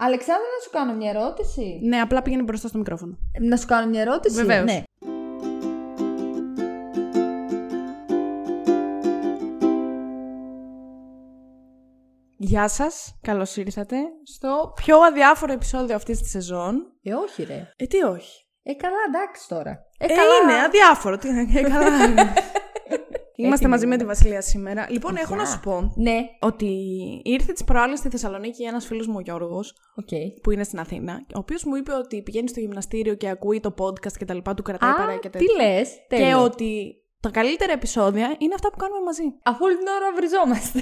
Αλεξάνδρα, να σου κάνω μια ερώτηση. Ναι, απλά πήγαινε μπροστά στο μικρόφωνο. Να σου κάνω μια ερώτηση; Βεβαίως. Ναι. Γεια σας, καλώς ήρθατε στο πιο αδιάφορο επεισόδιο αυτής της σεζόν. Ε, όχι, ρε. Ε, τι όχι. Ε, καλά, εντάξει τώρα. Ε, καλά. είναι αδιάφορο. Τι, ε, καλά. Είμαστε Έτοιμη μαζί με είμαι. τη Βασιλεία σήμερα. Λοιπόν, έχω Γεια. να σου πω Ναι. ότι ήρθε τις προάλλες στη Θεσσαλονίκη ένας φίλος μου ο Γιώργος, Οκ. που είναι στην Αθήνα, ο οποίος μου είπε ότι πηγαίνει στο γυμναστήριο και ακούει το podcast και τα λοιπά, του κρατάει παρέα Α, και τι τέτοια. λες. Και ότι τα καλύτερα επεισόδια είναι αυτά που κάνουμε μαζί. Αφού όλη την ώρα βριζόμαστε.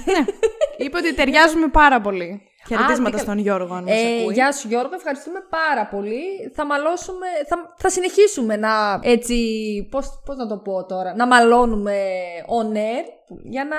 είπε ότι ταιριάζουμε πάρα πολύ. Χαιρετίσματα τι κα- στον Γιώργο, αν μας Ε, ακούει. γεια σου Γιώργο, ευχαριστούμε πάρα πολύ. Θα μαλώσουμε, θα, θα συνεχίσουμε να έτσι, πώς, πώς να το πω τώρα, να μαλώνουμε on air για να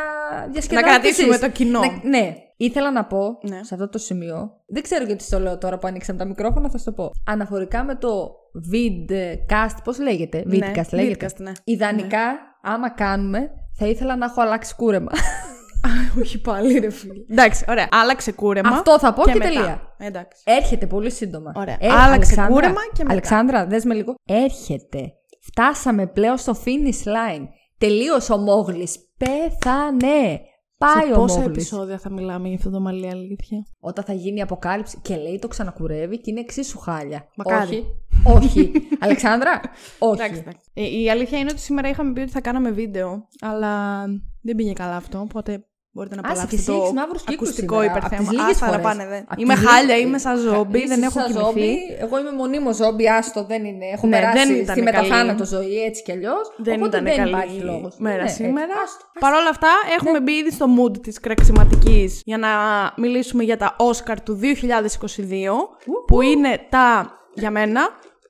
διασκεδάσετε Να κρατήσουμε εσείς. το κοινό. Να- ναι. Ήθελα να πω Ναι. σε αυτό το σημείο, δεν ξέρω γιατί στο λέω τώρα που ανοίξαμε τα μικρόφωνα, θα σου το πω. Αναφορικά με το vidcast, πώς λέγεται, Ναι, vidcast λέγεται. vidcast, ναι. Ιδανικά, άμα κάνουμε, θα ήθελα να έχω αλλάξει κούρεμα. Όχι πάλι, ρε φίλε. Εντάξει, ωραία. Άλλαξε κούρεμα. Αυτό θα πω και, μετά. τελεία. Εντάξει. Έρχεται πολύ σύντομα. Ωραία. Ε, Άλλαξε Αλεξάνδρα, κούρεμα και μετά. Αλεξάνδρα, δες με λίγο. Έρχεται. Φτάσαμε πλέον στο finish line. Τελείωσε ο Μόγλης. Πέθανε. Πάει Σε ο πόσα Μόγλης. επεισόδια θα μιλάμε για αυτό το μαλλί αλήθεια; Όταν θα γίνει η αποκάλυψη και λέει το ξανακουρεύει και είναι εξίσου χάλια. Μακάρι. Όχι. Όχι. Αλεξάνδρα, όχι. Εντάξει, εντάξει. Ε, η αλήθεια είναι ότι σήμερα είχαμε πει ότι θα κάναμε βίντεο, αλλά δεν πήγε καλά αυτό, οπότε μπορείτε να Άσε και απολαύσετε εσύ το έχεις μαύρους κύκλους ακουστικό σήμερα. Απ' υπερθέμα. τις λίγες Άστα να φορές. πάνε δε. Απ' Είμαι τις χάλια, λίγες- είμαι σαν ζόμπι, Είσαι δεν έχω σαν κοιμηθεί. ζόμπι. Εγώ είμαι μονίμως ζόμπι, άστο, δεν είναι. Έχω Ναι, περάσει δεν ήταν στη καλή. μεταθάνατο ζωή έτσι κι αλλιώς. Δεν οπότε ήταν δεν καλή υπάρχει λόγος. μέρα σήμερα. άστο. Παρ' όλα αυτά, έχουμε μπει ήδη στο mood της κραξιματικής για να μιλήσουμε για τα Oscar του 2022, που είναι τα, για μένα,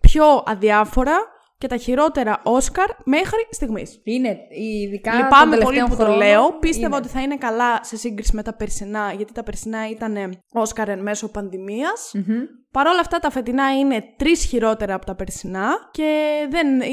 πιο αδιάφορα και τα χειρότερα Oscar μέχρι στιγμής. Είναι ειδικά. των Λυπάμαι πολύ τελευταίων που το χρόνων, λέω. Πίστευα είναι. ότι θα είναι καλά σε σύγκριση με τα περσινά, γιατί τα περσινά ήταν Όσκαρ εν μέσω πανδημίας. Μμμ. Παρ' όλα αυτά τα φετινά είναι τρεις χειρότερα από τα περσινά και δεν... ε,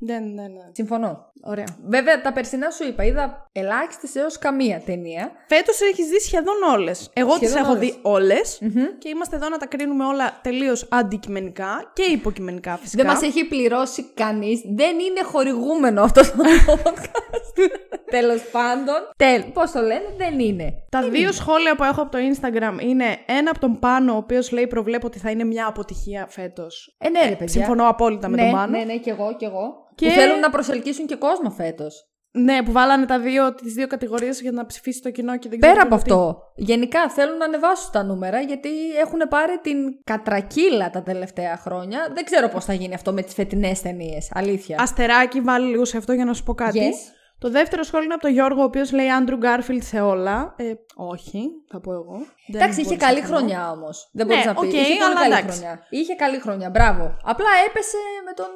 δεν, δεν, Συμφωνώ. Ωραία. Βέβαια, τα περσινά σου είπα, είδα ελάχιστες έως καμία ταινία. Φέτος έχεις δει σχεδόν όλες. Εγώ τις Σχεδόν έχω όλες. δει όλες και είμαστε εδώ να τα κρίνουμε όλα τελείως αντικειμενικά και υποκειμενικά φυσικά. Δεν μας έχει πληρώσει κανείς. Δεν είναι χορηγούμενο αυτό το podcast. Τέλος πάντων. Τέλ, Πώς το λένε, δεν είναι. Τα δύο σχόλια που έχω από το Instagram είναι ένα από τον Πάνο, ο οποίος λέει προβλέπω ότι θα είναι μια αποτυχία φέτος. Ε, ναι, ρε παιδιά. Συμφωνώ απόλυτα με ναι, τον Πάνο. Ναι, ναι, και εγώ, και εγώ. Και- Που θέλουν να προσελκύσουν και κόσμο φέτος. Ναι, που βάλανε τα δύο, τις δύο κατηγορίες για να ψηφίσει το κοινό και δεν ξέρω Πέρα από τι. αυτό, γενικά θέλουν να ανεβάσουν τα νούμερα γιατί έχουν πάρει την κατρακύλα τα τελευταία χρόνια. Δεν ξέρω πώς θα γίνει αυτό με τις φετινές ταινίες. Αλήθεια. Αστεράκι, βάλε λίγο σε αυτό για να σου πω κάτι. Yes. Το δεύτερο σχόλιο είναι από τον Γιώργο, ο οποίος λέει Andrew Garfield σε όλα. Ε, όχι, θα πω εγώ. Δεν Εντάξει, είχε μπορούσα καλή να πω. χρονιά όμως. Δεν Ναι, μπορεί να πεις. οκ, είχε πολύ αλλά καλή εντάξει. χρονιά. Είχε καλή χρονιά, μπράβο. Απλά έπεσε με τον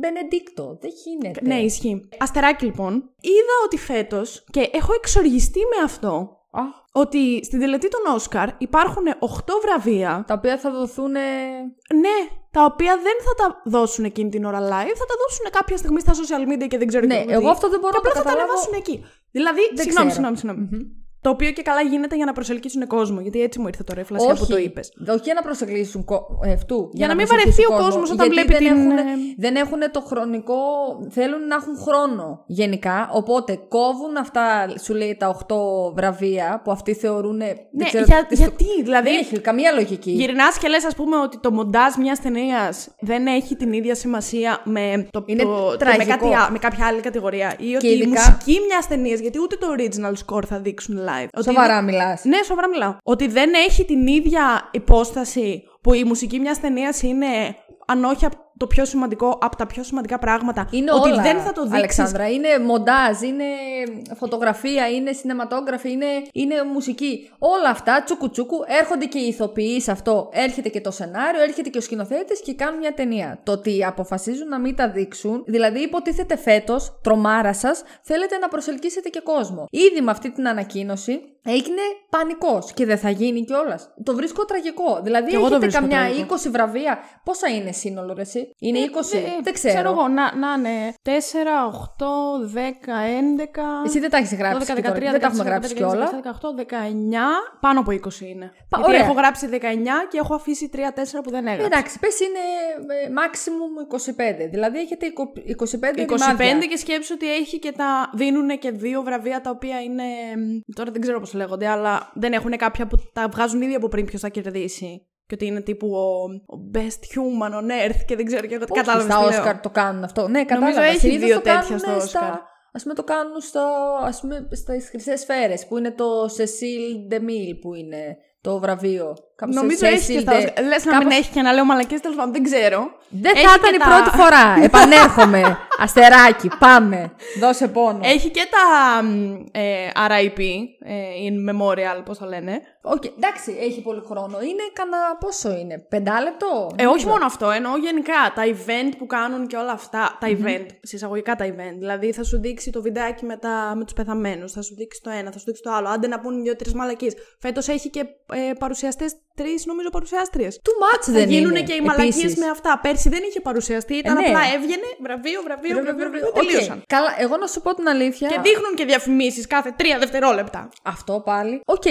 Μπενεντίκτο. Δεν γίνεται. Ναι, ισχύει. Αστεράκι λοιπόν. Είδα ότι φέτος, και έχω εξοργιστεί με αυτό, Α, ότι στην τελετή των Όσκαρ υπάρχουν 8 βραβεία. τα οποία θα δοθούν. Ναι, τα οποία δεν θα τα δώσουν εκείνη την ώρα live, θα τα δώσουν κάποια στιγμή στα social media και δεν ξέρω Ναι, και εγώ εγώ τι. αυτό δεν μπορώ και να απλά το θα τα καταλάβω. ανεβάσουν εκεί. Δηλαδή, Δεν συγγνώμη, ξέρω. συγγνώμη, συγγνώμη. Το οποίο και καλά γίνεται για να προσελκύσουν κόσμο. Γιατί έτσι μου ήρθε τώρα η φλασιά που το είπες. Όχι για να προσεγγίσουν κο... ε, αυτού. Για να μην προσελκύσουν βαρεθεί ο κόσμος όταν γιατί βλέπει δεν την, Έχουν, ε, δεν έχουν το χρονικό. Θέλουν να έχουν χρόνο γενικά. Οπότε κόβουν αυτά, σου λέει, τα 8 βραβεία που αυτοί θεωρούν. Ναι, δεν ξέρω, για- τις- γιατί, δηλαδή. Δεν έχει καμία λογική. Γυρνάς και λες, ας πούμε, ότι το μοντάζ μιας ταινίας δεν έχει την ίδια σημασία με, το, Είναι το, με, τραγικό. κάτι, α- με κάποια άλλη κατηγορία. Ή ότι ειδικά- η μουσική μιας ταινίας, γιατί ούτε το original score θα δείξουν live. Ότι Σοβαρά δεν- μιλάς. Ναι, σοβαρά μιλάω. Ότι δεν έχει την ίδια υπόσταση που η μουσική μιας ταινίας είναι, αν όχι απ' το πιο σημαντικό, από τα πιο σημαντικά πράγματα. Είναι ότι όλα, δεν θα το δείξεις. Αλεξάνδρα. Είναι μοντάζ, είναι φωτογραφία, είναι σινεματόγραφη, είναι, είναι μουσική. Όλα αυτά, τσούκου τσούκου, έρχονται και οι ηθοποιοί σε αυτό. Έρχεται και το σενάριο, έρχεται και ο σκηνοθέτης και κάνουν μια ταινία. Το ότι αποφασίζουν να μην τα δείξουν, δηλαδή υποτίθεται φέτος, τρομάρα σας, θέλετε να προσελκύσετε και κόσμο. Ήδη με αυτή την ανακοίνωση, έγινε πανικός και δεν θα γίνει κιόλας. Το βρίσκω τραγικό. Δηλαδή, Κι εγώ το έχετε βρίσκω καμιά τραγικό. 20 βραβεία. Πόσα είναι σύνολο, ρε, εσύ; Είναι 20. Ε, δεν ξέρω. Ξέρω εγώ, να, να είναι 4, 8, 10, 11. Εσύ δεν τα έχεις 12, γράψει. 13, και τώρα. 14, δεν τα έχουμε 15, γράψει 16, κιόλα. 17, 18, 19, πάνω από 20 είναι. Πα- Γιατί ωραία. έχω γράψει 19 και έχω αφήσει 3-4 που δεν έγραψα. Εντάξει, πες είναι ε, maximum 25. Δηλαδή έχετε 25 25 ρημάδια. και σκέψου ότι έχει και τα. δίνουν και δύο βραβεία τα οποία είναι. μ, Τώρα δεν ξέρω πώς λέγονται, αλλά δεν έχουν κάποια που τα βγάζουν ήδη από πριν ποιος θα κερδίσει. Και ότι είναι τύπου ο, ο best human on earth και δεν ξέρω και εγώ τι Όχι, κατάλαβες. Στα Όσκαρ το κάνουν αυτό. Ναι, κατάλαβα. έχει Συνήθως δύο το τέτοια κάνουν στο στα- Όσκαρ. Ας πούμε το κάνουν στο, ας πούμε, στις χρυσές σφαίρες που είναι το Cecil DeMille που είναι το βραβείο. Κάπως Νομίζω Cecil έχεις και στα de- Όσκαρ. Λες να κάπως- μην έχει και να λέω μαλακές, τέλος πάντων δεν ξέρω. Δεν Έχει θα ήταν και η τα- πρώτη φορά. Επανέρχομαι. Αστεράκι. Πάμε. Δώσε πόνο. Έχει και τα μ, ε, RIP, ε, in memorial, πώς το λένε. Οκ, εντάξει, έχει πολύ χρόνο. Είναι κανένα πόσο είναι, πεντάλεπτο; Ε, όχι μόνο αυτό, εννοώ γενικά τα event που κάνουν και όλα αυτά. Τα event, σε εισαγωγικά τα event. Δηλαδή θα σου δείξει το βιντεάκι με, τα, με τους πεθαμένους, θα σου δείξει το ένα, θα σου δείξει το άλλο. Άντε να πούνε δύο-τρεις μαλακίες. Φέτος έχει και ε, παρουσιαστές, τρεις νομίζω παρουσιάστριες. Too much Θα δεν γίνουν είναι. και οι μαλακίες επίσης. με αυτά. Πέρσι δεν είχε παρουσιαστή, ήταν ναι. απλά έβγαινε βραβείο, βραβείο, βραβείο, βραβείο. Οκ. Τελείωσαν. Καλά, εγώ να σου πω την αλήθεια. Και δείχνουν και διαφημίσεις κάθε τρία δευτερόλεπτα. Αυτό πάλι. Οκ,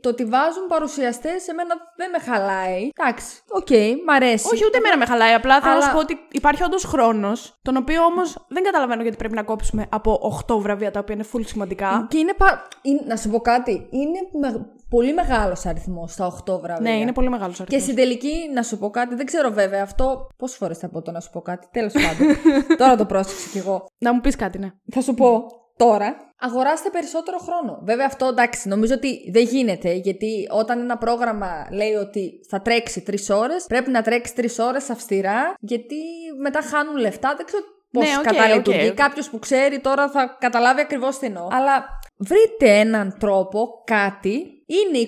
το ότι βάζουν παρουσιαστές εμένα δεν με χαλάει. Εντάξει, οκ, μ' αρέσει. Όχι, ούτε εμένα με χαλάει. Απλά θέλω να Αλλά- σου πω ότι υπάρχει όντως χρόνος, τον οποίο όμως δεν καταλαβαίνω γιατί πρέπει να κόψουμε από 8 βραβεία τα οποία είναι full σημαντικά. Και είναι, πα... είναι- να σου πω κάτι. Είναι με... πολύ μεγάλος αριθμός στα 8 βραβεία. Ναι, είναι πολύ μεγάλος Και αριθμός. στην τελική, να σου πω κάτι, δεν ξέρω βέβαια αυτό. Πόσες φορές θα πω το να σου πω κάτι, τέλος πάντων. τώρα το πρόσεξα κι εγώ. Να μου πεις κάτι, ναι. Θα σου πω τώρα. Αγοράστε περισσότερο χρόνο. Βέβαια, αυτό εντάξει, νομίζω ότι δεν γίνεται. Γιατί όταν ένα πρόγραμμα λέει ότι θα τρέξει τρεις ώρες, πρέπει να τρέξει τρεις ώρες αυστηρά, γιατί μετά χάνουν λεφτά. Δεν ξέρω πώς Ναι, οκ, κατά οκ. λειτουργεί. Κάποιος που ξέρει τώρα θα καταλάβει ακριβώς τι εννοώ. Αλλά βρείτε έναν τρόπο, κάτι. Είναι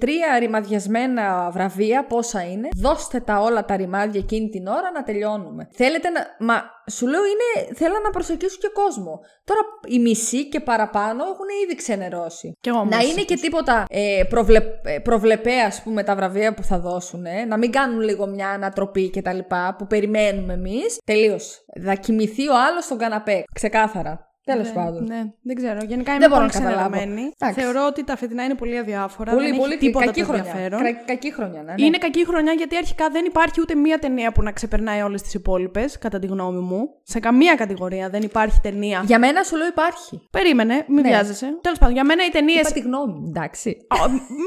23 ρημαδιασμένα βραβεία, πόσα είναι. Δώστε τα όλα τα ρημάδια εκείνη την ώρα να τελειώνουμε. Θέλετε να. Μα σου λέω είναι. Θέλω να προσελκύσουν και κόσμο. Τώρα οι μισοί και παραπάνω έχουν ήδη ξενερώσει. Κι εγώ να όμως. είναι και τίποτα ε, προβλε, ε, προβλεπέ, ας πούμε, τα βραβεία που θα δώσουν. Να μην κάνουν λίγο μια ανατροπή κτλ. που περιμένουμε εμείς. Τελείωσε. Θα κοιμηθεί ο άλλος στον καναπέ. Ξεκάθαρα. Τέλος πάντων. Ναι, δεν ξέρω. Γενικά Δεν είμαι μπορώ πολύ να καταλάβω. ξενερωμένη. Εντάξει. Θεωρώ ότι τα φετινά είναι πολύ αδιάφορα. Πολύ, δεν πολύ έχει τίποτα κακή το χρονιά. ενδιαφέρον. Κρα- Κακή χρονιά, ναι. ναι. Είναι κακή χρονιά γιατί αρχικά δεν υπάρχει ούτε μία ταινία που να ξεπερνάει όλες τις υπόλοιπες, κατά τη γνώμη μου. Σε καμία κατηγορία δεν υπάρχει ταινία. Για μένα σου λέω υπάρχει. Περίμενε, μην Ναι. βιάζεσαι. Τέλος πάντων, για μένα οι ταινίε. Είπα τη γνώμη μου, εντάξει.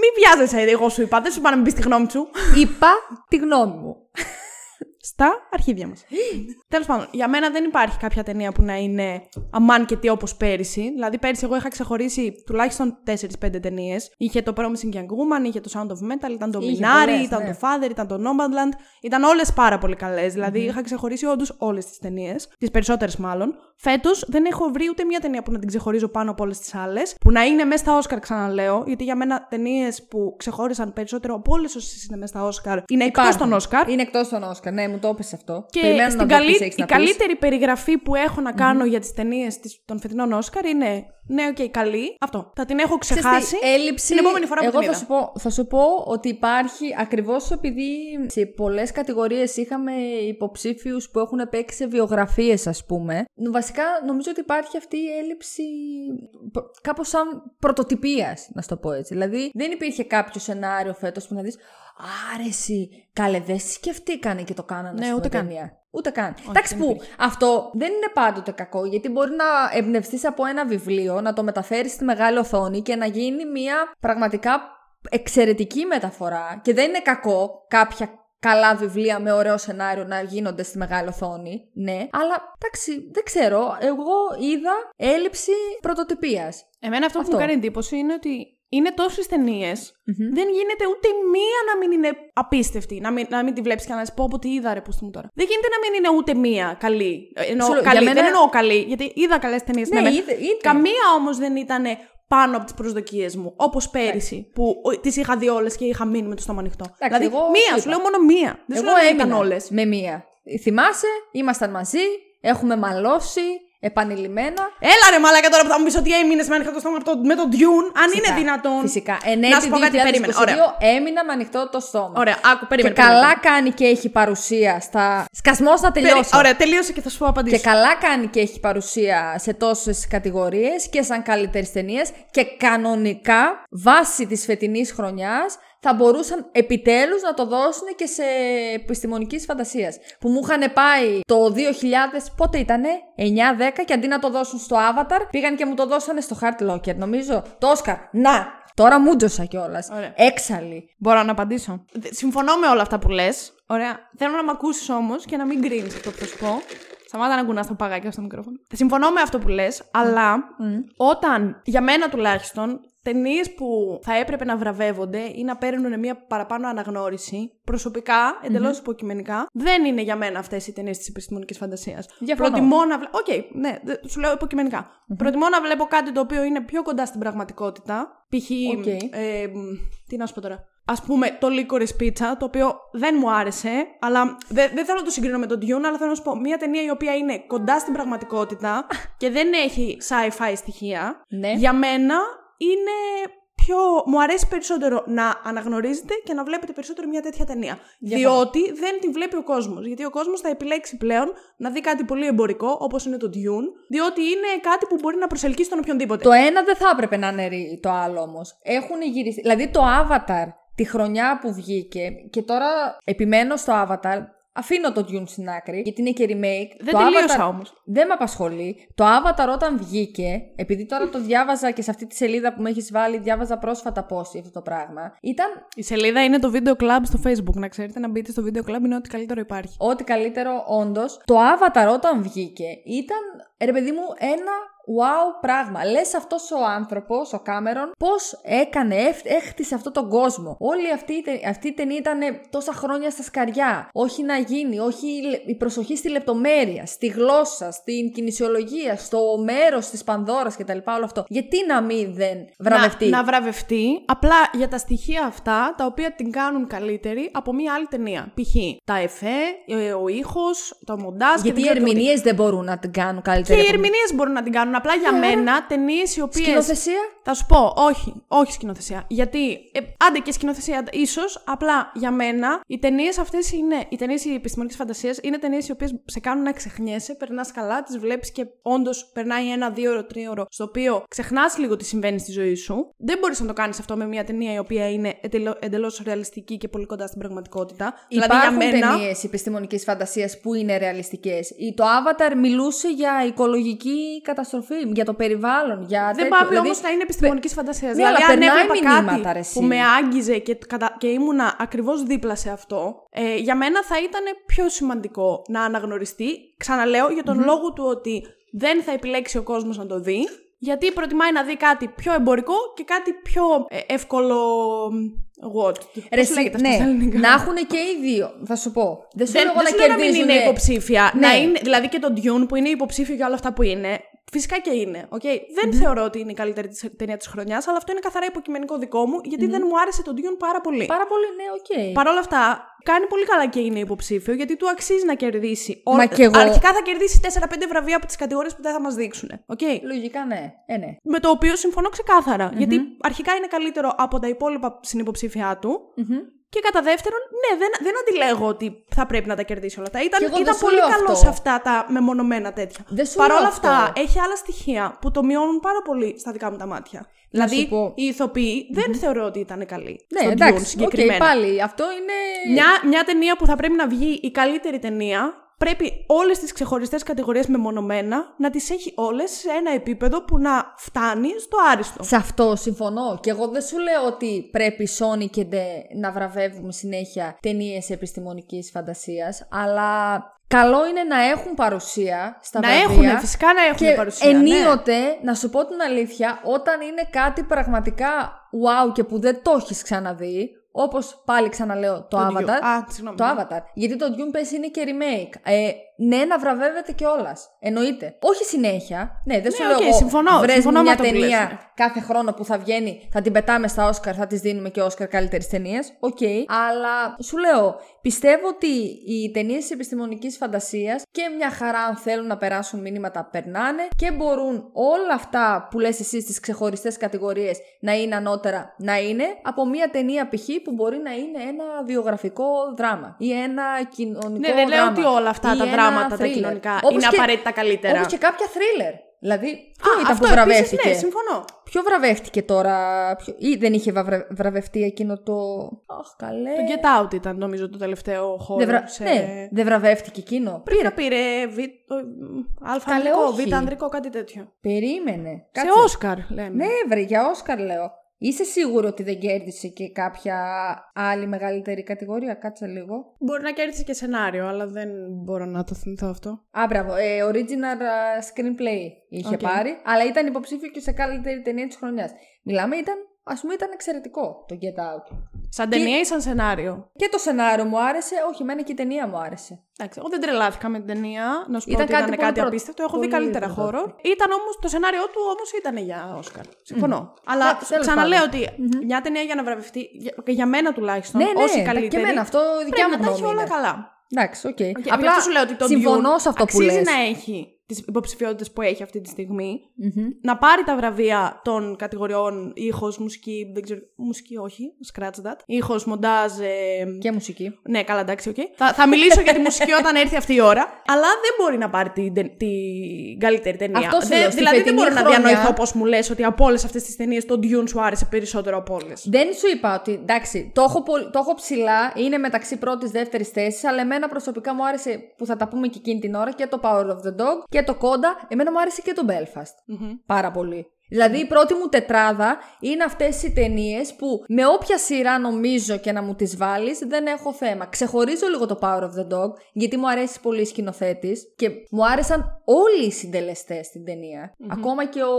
Μην βιάζεσαι, εγώ σου είπα. Δεν σου είπα να μην πεις τη γνώμη σου. Είπα τη γνώμη μου. Στα αρχίδια μας. Τέλος πάντων, για μένα δεν υπάρχει κάποια ταινία που να είναι αμάν και τι όπως πέρυσι. Δηλαδή, πέρυσι εγώ είχα ξεχωρίσει τουλάχιστον 4-5 ταινίες. Είχε το Promising Young Woman, είχε το Sound of Metal, ήταν το Είχε Minari, πολλές, ήταν ναι. το Father, ήταν το Nomadland. Ήταν όλες πάρα πολύ καλές. Δηλαδή, είχα ξεχωρίσει όντως όλες τις ταινίες. Τις περισσότερες μάλλον. Φέτος δεν έχω βρει ούτε μία ταινία που να την ξεχωρίζω πάνω από όλες τις άλλες. Που να είναι μέσα στα Όσκαρ, ξαναλέω. Γιατί για μένα ταινίες που ξεχώρισαν περισσότερο από όλες όσες είναι μέσα στα Όσκαρ είναι εκτός Υπάρχουν. των Όσκαρ. Είναι εκτός των Όσκαρ. Ναι, μου το έπεσε αυτό. Και Περιμένω στην να δω τι καλή, έχεις η να πεις. καλύτερη περιγραφή που έχω να κάνω για τις ταινίες των φετινών Όσκαρ είναι ναι, οκ, καλή. Αυτό. Θα την έχω Ξέρεις ξεχάσει. τι, έλλειψη. την επόμενη φορά που εγώ την θα είδα. σου, πω, θα σου πω ότι υπάρχει ακριβώς επειδή σε πολλές κατηγορίες είχαμε υποψήφιους που έχουν παίξει σε βιογραφίες, ας πούμε. Βασικά νομίζω ότι υπάρχει αυτή η έλλειψη κάπως σαν πρωτοτυπίας, να σου το πω έτσι. Δηλαδή δεν υπήρχε κάποιο σενάριο φέτος που να δεις. Άρεση, καλέ, δεν σκεφτήκανε και το κάνανε Ναι, στην ούτε καν. ταινία. Ούτε καν. Εντάξει δεν που αυτό δεν είναι πάντοτε κακό, γιατί μπορεί να εμπνευστείς από ένα βιβλίο, να το μεταφέρεις στη μεγάλη οθόνη και να γίνει μια πραγματικά εξαιρετική μεταφορά. Και δεν είναι κακό κάποια καλά βιβλία με ωραίο σενάριο να γίνονται στη μεγάλη οθόνη. Ναι, αλλά εντάξει, δεν ξέρω. Εγώ είδα έλλειψη πρωτοτυπίας. Εμένα αυτό, Αυτό. που μου κάνει εντύπωση είναι ότι είναι τόσες Δεν γίνεται ούτε μία να μην είναι απίστευτη. Να μην, να μην τη βλέπεις και να λες πω πω τι είδα ρε που μου τώρα. Δεν γίνεται να μην είναι ούτε μία καλή. Ε, Εννοώ Σου λέω, καλή. για μένα- Δεν εννοώ καλή, γιατί είδα καλές ταινίες. Ναι, είδε- είδε. Καμία όμως δεν ήταν πάνω από τις προσδοκίες μου. Όπως πέρυσι, που τις είχα δει όλες και είχα μείνει με το στόμα ανοιχτό. δηλαδή, εγώ μία, σου σου είπα. λέω μόνο μία. Δεν σου Εγώ λέω να ήταν έμεινα όλες. με μία. Θυμάσαι, ήμασταν μαζί, έχουμε μαλώσει, επανειλημμένα. Έλα ρε μαλάκα τώρα που θα μου πεις ότι έμεινες με ανοιχτό το στόμα από το- με τον Dune, αν Φυσικά, είναι δυνατόν. Φυσικά. Να Ενέτη σου πω κάτι, περίμενε. 2022 Ωραία. έμεινα με ανοιχτό το στόμα. Ωραία, άκου, Και περίμενε. καλά περίμενε. κάνει και έχει παρουσία στα. Σκασμός να Περί- τελειώσω. Ωραία, τελείωσε και θα σου πω Και απαντήσει. καλά κάνει και έχει παρουσία σε τόσες κατηγορίες και σαν καλύτερη ταινίες. Και κανονικά, βάσει της φετινής χρονιάς, θα μπορούσαν επιτέλους να το δώσουν και σε επιστημονικής φαντασίας. Που μου είχαν πάει το 2000, πότε ήτανε, 9-10, και αντί να το δώσουν στο Avatar, πήγαν και μου το δώσανε στο Heart Locker. Νομίζω το Oscar. Να! Τώρα μούτζωσα κιόλας. Ωραία. Έξαλλη. Μπορώ να απαντήσω. Δε- Συμφωνώ με όλα αυτά που λες. Ωραία. Θέλω να με ακούσεις όμως και να μην κρίνει αυτό που θα σου πω. Σταμάτα να κουνάς το παγάκι στο μικρόφωνο. Συμφωνώ με αυτό που λες, αλλά όταν, για μένα τουλάχιστον, ταινίες που θα έπρεπε να βραβεύονται ή να παίρνουν μια παραπάνω αναγνώριση, προσωπικά, εντελώς υποκειμενικά, δεν είναι για μένα αυτές οι ταινίες της επιστημονικής φαντασίας. Διαφωνώ. Προτιμώ να βλέπω. Οκ, ναι, δε- σου λέω υποκειμενικά. Προτιμώ να βλέπω κάτι το οποίο είναι πιο κοντά στην πραγματικότητα. Π.χ. Οκ. Ε, μ, τι να σου πω τώρα. Ας πούμε το Licorice Pizza, το οποίο δεν μου άρεσε, αλλά δεν, δεν θέλω να το συγκρίνω με τον Dune, αλλά θέλω να σου πω μια ταινία η οποία είναι κοντά στην πραγματικότητα και δεν έχει sci-fi στοιχεία. Ναι. Για μένα είναι πιο. Μου αρέσει περισσότερο να αναγνωρίζετε και να βλέπετε περισσότερο μια τέτοια ταινία. Διαφωνώ. Διότι δεν την βλέπει ο κόσμος. Γιατί ο κόσμος θα επιλέξει πλέον να δει κάτι πολύ εμπορικό, όπως είναι το Dune, διότι είναι κάτι που μπορεί να προσελκύσει τον οποιονδήποτε. Το ένα δεν θα έπρεπε να είναι ρί- το άλλο όμως. Έχουν γυριστεί. Δηλαδή το Avatar τη χρονιά που βγήκε και τώρα επιμένω στο Avatar. Αφήνω το Dune στην άκρη, γιατί είναι και remake. Δεν το τελείωσα Avatar όμως. Δεν με απασχολεί. Το Avatar όταν βγήκε, επειδή τώρα το διάβαζα και σε αυτή τη σελίδα που με έχεις βάλει, διάβαζα πρόσφατα πώ αυτό το πράγμα. Ήταν Η σελίδα είναι το Video Club στο Facebook. Να ξέρετε να μπείτε στο Video Club, είναι ό,τι καλύτερο υπάρχει. ό,τι καλύτερο όντως. Το Avatar όταν βγήκε ήταν, ρε παιδί μου, ένα wow πράγμα. Λες αυτός ο άνθρωπος, ο Κάμερον, πώς έκανε, έφ- έχτισε αυτόν τον κόσμο. Όλη αυτή, η ται- αυτή η ταινία ήταν τόσα χρόνια στα σκαριά. Όχι να γίνει, όχι η λε- η προσοχή στη λεπτομέρεια, στη γλώσσα, στην κινησιολογία, στο μέρος της Πανδώρας κτλ. Όλο αυτό. Γιατί να μην δεν βραβευτεί; Να, να βραβευτεί απλά για τα στοιχεία αυτά τα οποία την κάνουν καλύτερη από μια άλλη ταινία. Π.χ. τα εφέ, ε, ο ήχος, το μοντάζ. Γιατί οι και δεν ξέρω τι. ερμηνείες δεν μπορούν να την κάνουν Και καλύτερη. οι από- ερμηνείες μπορούν να την κάνουν. Απλά για μένα ταινίες οι οποίε. Σκηνοθεσία; Θα σου πω, όχι, όχι σκηνοθεσία. Γιατί, ε, άντε και σκηνοθεσία, ίσως, απλά για μένα οι ταινίες αυτές είναι. Οι ταινίες η επιστημονικής φαντασίας είναι ταινίες οι οποίες σε κάνουν να ξεχνιέσαι, περνάς καλά, τις βλέπεις και όντως περνάει ένα, δύο ώρο, τρία ώρο, στο οποίο ξεχνάς λίγο τι συμβαίνει στη ζωή σου. Δεν μπορείς να το κάνεις αυτό με μια ταινία η οποία είναι εντελώς ρεαλιστική και πολύ κοντά στην πραγματικότητα. Υπάρχουν δηλαδή για μένα. ταινίες επιστημονικής φαντασίας που είναι ρεαλιστικές. Το Avatar μιλούσε για οικολογική καταστροφή, για το περιβάλλον, για Δεν τέτοιο. πάμε δηλαδή, όμως να είναι επιστημονικής φαντασίας. Ναι, δηλαδή, αλλά αν περνάει έβλεπα μηνύματα, κάτι ρε, εσύ. που με άγγιζε και, κατα... και ήμουνα ακριβώς δίπλα σε αυτό, ε, για μένα θα ήταν πιο σημαντικό να αναγνωριστεί. Ξαναλέω για τον λόγο του ότι δεν θα επιλέξει ο κόσμος να το δει. Γιατί προτιμάει να δει κάτι πιο εμπορικό και κάτι πιο ε, εύκολο. What? Ρε, Πώς εσύ, λέγεται αυτό ναι, στα ελληνικά; να έχουν και οι δύο. Θα σου πω. Δεν σου Δεν, λέω δεν να σου λέω να μην κερδίζουν. είναι υποψήφια. Ναι. Να είναι, δηλαδή και το Dune που είναι υποψήφιο για όλα αυτά που είναι. Φυσικά και είναι. Okay? Δεν θεωρώ ότι είναι η καλύτερη της, ταινία της χρονιάς, αλλά αυτό είναι καθαρά υποκειμενικό δικό μου, γιατί δεν μου άρεσε το Dune πάρα πολύ. Πάρα πολύ, ναι, οκ. Παρ' όλα αυτά, κάνει πολύ καλά και είναι υποψήφιο, γιατί του αξίζει να κερδίσει. Μα Όλα- κι εγώ. Αρχικά θα κερδίσει 4-5 βραβεία από τις κατηγορίες που δεν θα μας δείξουν. Okay? Λογικά ναι. Ε, ναι. Με το οποίο συμφωνώ ξεκάθαρα. Γιατί αρχικά είναι καλύτερο από τα υπόλοιπα συνυποψήφια του. Μμμ. Και κατά δεύτερον, ναι, δεν, δεν αντιλέγω ότι θα πρέπει να τα κερδίσει όλα αυτά. Ήταν, Κι εγώ δεν ήταν σου πολύ λέω καλός αυτό. σε αυτά τα μεμονωμένα τέτοια. Δεν σου Παρ' λέω όλα αυτό. αυτά, έχει άλλα στοιχεία που το μειώνουν πάρα πολύ στα δικά μου τα μάτια. δηλαδή, σου πω. οι ηθοποιοι δεν θεωρώ ότι ήταν καλοί. Ναι, στον Dune εντάξει. Οκ, συγκεκριμένα. πάλι. Αυτό είναι. Μια, μια ταινία που θα πρέπει να βγει η καλύτερη ταινία, πρέπει όλες τις ξεχωριστές κατηγορίες μεμονωμένα να τις έχει όλες σε ένα επίπεδο που να φτάνει στο άριστο. Σε αυτό συμφωνώ. Και εγώ δεν σου λέω ότι πρέπει σώνει και ντε να βραβεύουμε συνέχεια ταινίες επιστημονικής φαντασίας, αλλά καλό είναι να έχουν παρουσία στα να βραβεία. έχουν, φυσικά να έχουν και παρουσία. ναι. ενίοτε, να σου πω την αλήθεια, όταν είναι κάτι πραγματικά wow και που δεν το έχεις ξαναδεί, όπως πάλι ξαναλέω το, Το Avatar. Dune. Α, συγγνώμη. Το Avatar. Γιατί το Dune πες είναι και remake. Ε, ναι, να βραβεύεται κιόλας. Εννοείται. Όχι συνέχεια. Ναι, δεν σου Ναι, λέω οκ, εγώ. συμφωνώ. βρες Συμφωνώ μια με το που ταινία λες, ναι. κάθε χρόνο που θα βγαίνει, θα την πετάμε στα Όσκαρ, θα της δίνουμε και Όσκαρ καλύτερη ταινία. Οκ. Αλλά σου λέω, πιστεύω ότι οι ταινίες της επιστημονικής φαντασίας και μια χαρά, αν θέλουν να περάσουν μηνύματα, περνάνε και μπορούν όλα αυτά που λες εσύ στις ξεχωριστές κατηγορίες να είναι ανώτερα, να είναι από μια ταινία π.χ. που μπορεί να είναι ένα βιογραφικό δράμα ή ένα κοινωνικό Ναι, δεν λέω δράμα ότι όλα αυτά ή τα ένα δράματα, τα thriller. κοινωνικά, Όπως είναι και- απαραίτητα καλύτερα. Όπως και κάποια thriller. Δηλαδή, ποιο Α, ήταν αυτό που επίσης, βραβεύτηκε; ναι, συμφωνώ. Ποιο βραβεύτηκε τώρα, ποιο... ή δεν είχε βαβρα- βραβευτεί εκείνο το. Αχ, καλέ. Το Get Out ήταν νομίζω το τελευταίο horror. δεν, βρα... σε... ναι, δεν βραβεύτηκε εκείνο. Πρέπει Πήρε. να πήρε β... το- α Καλέ, ανδρικό, όχι. β ανδρικό, κάτι τέτοιο. Περίμενε. Σε Κάτσε. Όσκαρ λένε. Ναι, βρε, για Όσκαρ λέω. Είσαι σίγουρο ότι δεν κέρδισε και κάποια άλλη μεγαλύτερη κατηγορία, κάτσε λίγο. Μπορεί να κέρδισε και σενάριο, αλλά δεν μπορώ να το θυμηθώ αυτό. Α, μπράβο. Ε, original α, screenplay είχε Οκ. πάρει, αλλά ήταν υποψήφιο και σε καλύτερη ταινία της χρονιάς. Μιλάμε, ήταν, ας πούμε, ήταν εξαιρετικό το Get Out. Σαν ταινία ή σαν σενάριο; Και το σενάριο μου άρεσε, όχι, εμένα και η ταινία μου άρεσε. Εντάξει, εγώ δεν τρελάθηκα με την ταινία. Να σου πω Ήταν ότι κάτι ήταν πολύ κάτι προ- απίστευτο. Έχω δει πολύ καλύτερα πρωτότυπο. χώρο. Ήταν όμως το σενάριό του όμως ήταν για Όσκαρ. Συμφωνώ. Αλλά Εντάξει, τέλος ξαναλέω πάντων. ότι μια ταινία για να βραβευτεί, για, και για μένα τουλάχιστον, ναι, ναι, όση τα- καλύτερη. και εμένα αυτό η δικιά πρέπει μου να τα έχει γνώμη όλα είναι. καλά. Εντάξει, ok. Okay. Απλά αυτό σου λέω ότι το συμφωνώ Dune σε αυτό που αξίζει λες. να έχει τις υποψηφιότητες που έχει αυτή τη στιγμή. Μμμ. Να πάρει τα βραβεία των κατηγοριών ήχος, μουσική, δεν ξέρω, μουσική όχι, scratch that. Ήχος, μοντάζ, ε, Και μουσική. ναι, καλά, εντάξει, οκ. Θα, θα μιλήσω για τη μουσική όταν έρθει αυτή η ώρα. Αλλά δεν μπορεί να πάρει την, τε- την καλύτερη ταινία. Αυτό σου Δεν- λέω, στη δηλαδή δεν φετινή μπορώ να χρονιά- διανοηθώ πώς μου λες ότι από όλες αυτές τις ταινίες το Dune σου άρεσε περισσότερο από όλες. Δεν σου είπα ότι εντάξει, το έχω, πολ- το έχω ψηλά, είναι μεταξύ πρώτης δεύτερης θέσης, αλλά εμένα προσωπικά μου άρεσε που θα τα πούμε και εκείνη την ώρα και το Power of the Dog και το CODA. Εμένα μου άρεσε και το Belfast. Πάρα πολύ. Δηλαδή η πρώτη μου τετράδα είναι αυτές οι ταινίες που με όποια σειρά νομίζω και να μου τις βάλεις δεν έχω θέμα. Ξεχωρίζω λίγο το Power of the Dog γιατί μου αρέσει πολύ η σκηνοθέτης και μου άρεσαν όλοι οι συντελεστές στην ταινία Ακόμα και ο...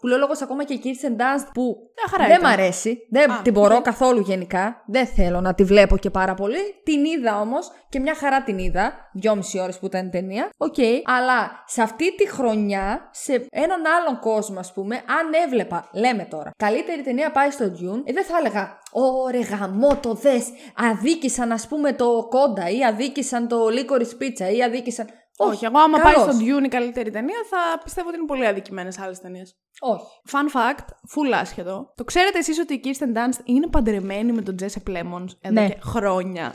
που λέω λόγος ακόμα και η Kirsten Dunst που Μια χαρά δεν ήταν. μ' αρέσει. Δεν Α, την μπορώ ναι. καθόλου γενικά. Δεν θέλω να τη βλέπω και πάρα πολύ. Την είδα όμως και μια χαρά την είδα. Δυόμιση ώρες που ήταν η ταινία. Οκ. Αλλά σε αυτή τη χρονιά, σε έναν άλλον κόσμο, ας πούμε, αν έβλεπα, λέμε τώρα, καλύτερη ταινία πάει στο Dune, ε, δεν θα έλεγα Ώρε γαμώτο, δες. Αδίκησαν, ας πούμε, το CODA ή αδίκησαν το Licorice Pizza ή αδίκησαν. Όχι, εγώ άμα καλώς. πάει στο Dune η καλύτερη ταινία θα πιστεύω ότι είναι πολύ αδικημένες άλλες ταινίες. Όχι. Fun fact, full άσχετο. Το ξέρετε εσείς ότι η Kirsten Dunst είναι παντρεμένη με τον Jesse Plemons εδώ Ναι. και χρονια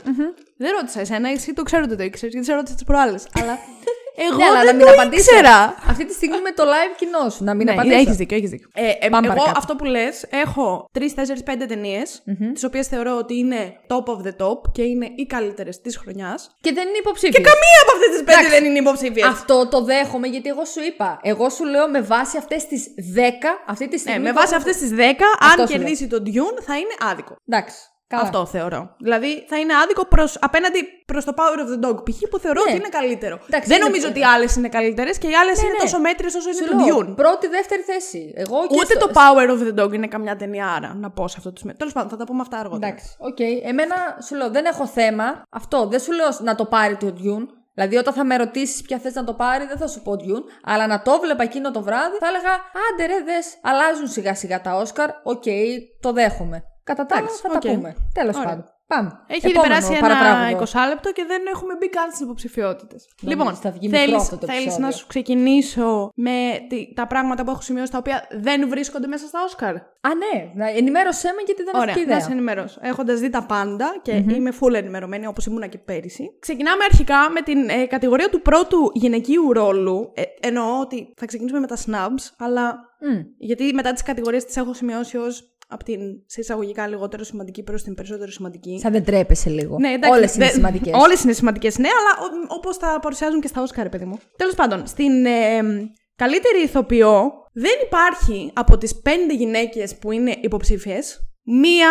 Δεν ρώτησα εσένα, εσύ το ξέρω ότι το ήξερες, γιατί σε ρώτησα τις προάλλες. αλλά εγώ Ναι, αλλά να δεν μην το απαντήσω. ήξερα. Αυτή τη στιγμή με το live κοινό σου, να μην Ναι, απαντήσω. έχεις δίκιο, έχεις δίκιο. Ε, ε, Πάμε εγώ παρακάτω. αυτό που λες, έχω 3, 4, 5 ταινίες, τις οποίες θεωρώ ότι είναι top of the top και είναι οι καλύτερες της χρονιάς. Και δεν είναι υποψήφιο. Και καμία από αυτές τις 5 Εντάξει. δεν είναι υποψήφιες. Αυτό το δέχομαι γιατί εγώ σου είπα. Εγώ σου λέω με βάση αυτές τις 10 αυτή τη Ναι, στιγμή. με το βάση έχω- αυτές τις 10, Αυτό αν σου λέω. κερδίσει τον Dune θα είναι άδικο. Εντάξει. Καλά. Αυτό θεωρώ. Δηλαδή θα είναι άδικο προς, απέναντι προς το Power of the Dog π.χ. που θεωρώ Ναι. ότι είναι καλύτερο. Εντάξει, δεν είναι- νομίζω ότι οι άλλες είναι καλύτερες και οι άλλες είναι ναι. τόσο μέτριες όσο Σου είναι το λέω, Dune. Πρώτη, δεύτερη θέση. Εγώ και Ούτε στο- το Power of the Dog είναι καμιά ταινία άρα να πω σε αυτό το σημείο. Τέλος πάντων, θα τα πούμε αυτά αργότερα. Εντάξει, οκ. Εμένα σου λέω δεν έχω θέμα. Αυτό δεν σου λέω να το πάρει το Dune. Δηλαδή, όταν θα με ρωτήσεις ποια θες να το πάρει, δεν θα σου πω Dune. Αλλά αν το 'βλεπα εκείνο το βράδυ, θα έλεγα Άντε ρε, δες. Αλλάζουν σιγά σιγά τα Όσκαρ. Οκ, το δέχομαι. Κατά τα άλλα Εντάξει, θα οκ. τα πούμε. Τέλος Ωραία. πάντων. Πάμε. Έχει ήδη Επόμενο περάσει ένα παραπράγουδο. 20 λεπτό και δεν έχουμε μπει καν στις υποψηφιότητες. Νομίζω Λοιπόν, θα βγει μικρό θέλεις, αυτό το θέλεις επεισόδιο. να σου ξεκινήσω με τη- τα πράγματα που έχω σημειώσει τα οποία δεν βρίσκονται μέσα στα Όσκαρ; Α, ναι. Να ενημέρωσέ με γιατί δεν έχω Ωραία, και να ιδέα. σε ενημερώσω. Έχοντας δει τα πάντα και είμαι full ενημερωμένη όπως ήμουνα και πέρυσι. Ξεκινάμε αρχικά με την ε, κατηγορία του πρώτου γυναικείου ρόλου. Ε, εννοώ ότι θα ξεκινήσουμε με τα snubs, αλλά. Μμ. Γιατί μετά τις κατηγορίες τις έχω σημειώσει ως από την σε εισαγωγικά λιγότερο σημαντική προς την περισσότερο σημαντική. Σαν δεν τρέπεσαι λίγο. Ναι, εντάξει, Όλες είναι δε- σημαντικές. Όλες είναι σημαντικές, ναι, αλλά όπως τα παρουσιάζουν και στα Όσκαρ, παιδί μου. Τέλος πάντων, στην ε, καλύτερη ηθοποιό δεν υπάρχει από τις πέντε γυναίκες που είναι υποψήφιες μία,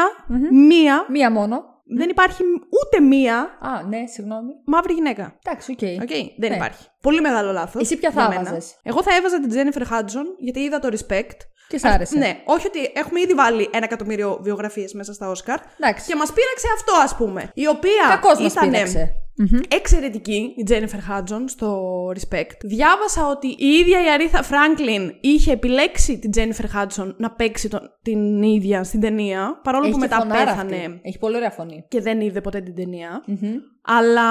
μία, Μία μόνο. δεν υπάρχει ούτε μία Α, ναι, συγγνώμη. μαύρη γυναίκα. Εντάξει, ok. Ok, δεν Ναι. υπάρχει. Πολύ μεγάλο λάθος. Εσύ ποια θα για μένα. έβαζες; Εγώ θα έβαζα την Jennifer Hudson, γιατί είδα το Respect. Και σ' άρεσε. Ναι, όχι ότι έχουμε ήδη βάλει ένα εκατομμύριο βιογραφίες μέσα στα Όσκαρ. Εντάξει. Και μας πείραξε αυτό, ας πούμε. Η οποία Κακώς μας ήτανε- πείραξε. Εξαιρετική η Τζένιφερ Χάτζον στο Respect. Διάβασα ότι η ίδια η Αρίθα Φράγκλιν είχε επιλέξει την Τζένιφερ Χάτζον να παίξει τον, την ίδια στην ταινία. Παρόλο Έχει που και μετά φωνάρα πέθανε αυτή. Έχει πολύ ωραία φωνή. και δεν είδε ποτέ την ταινια Αλλά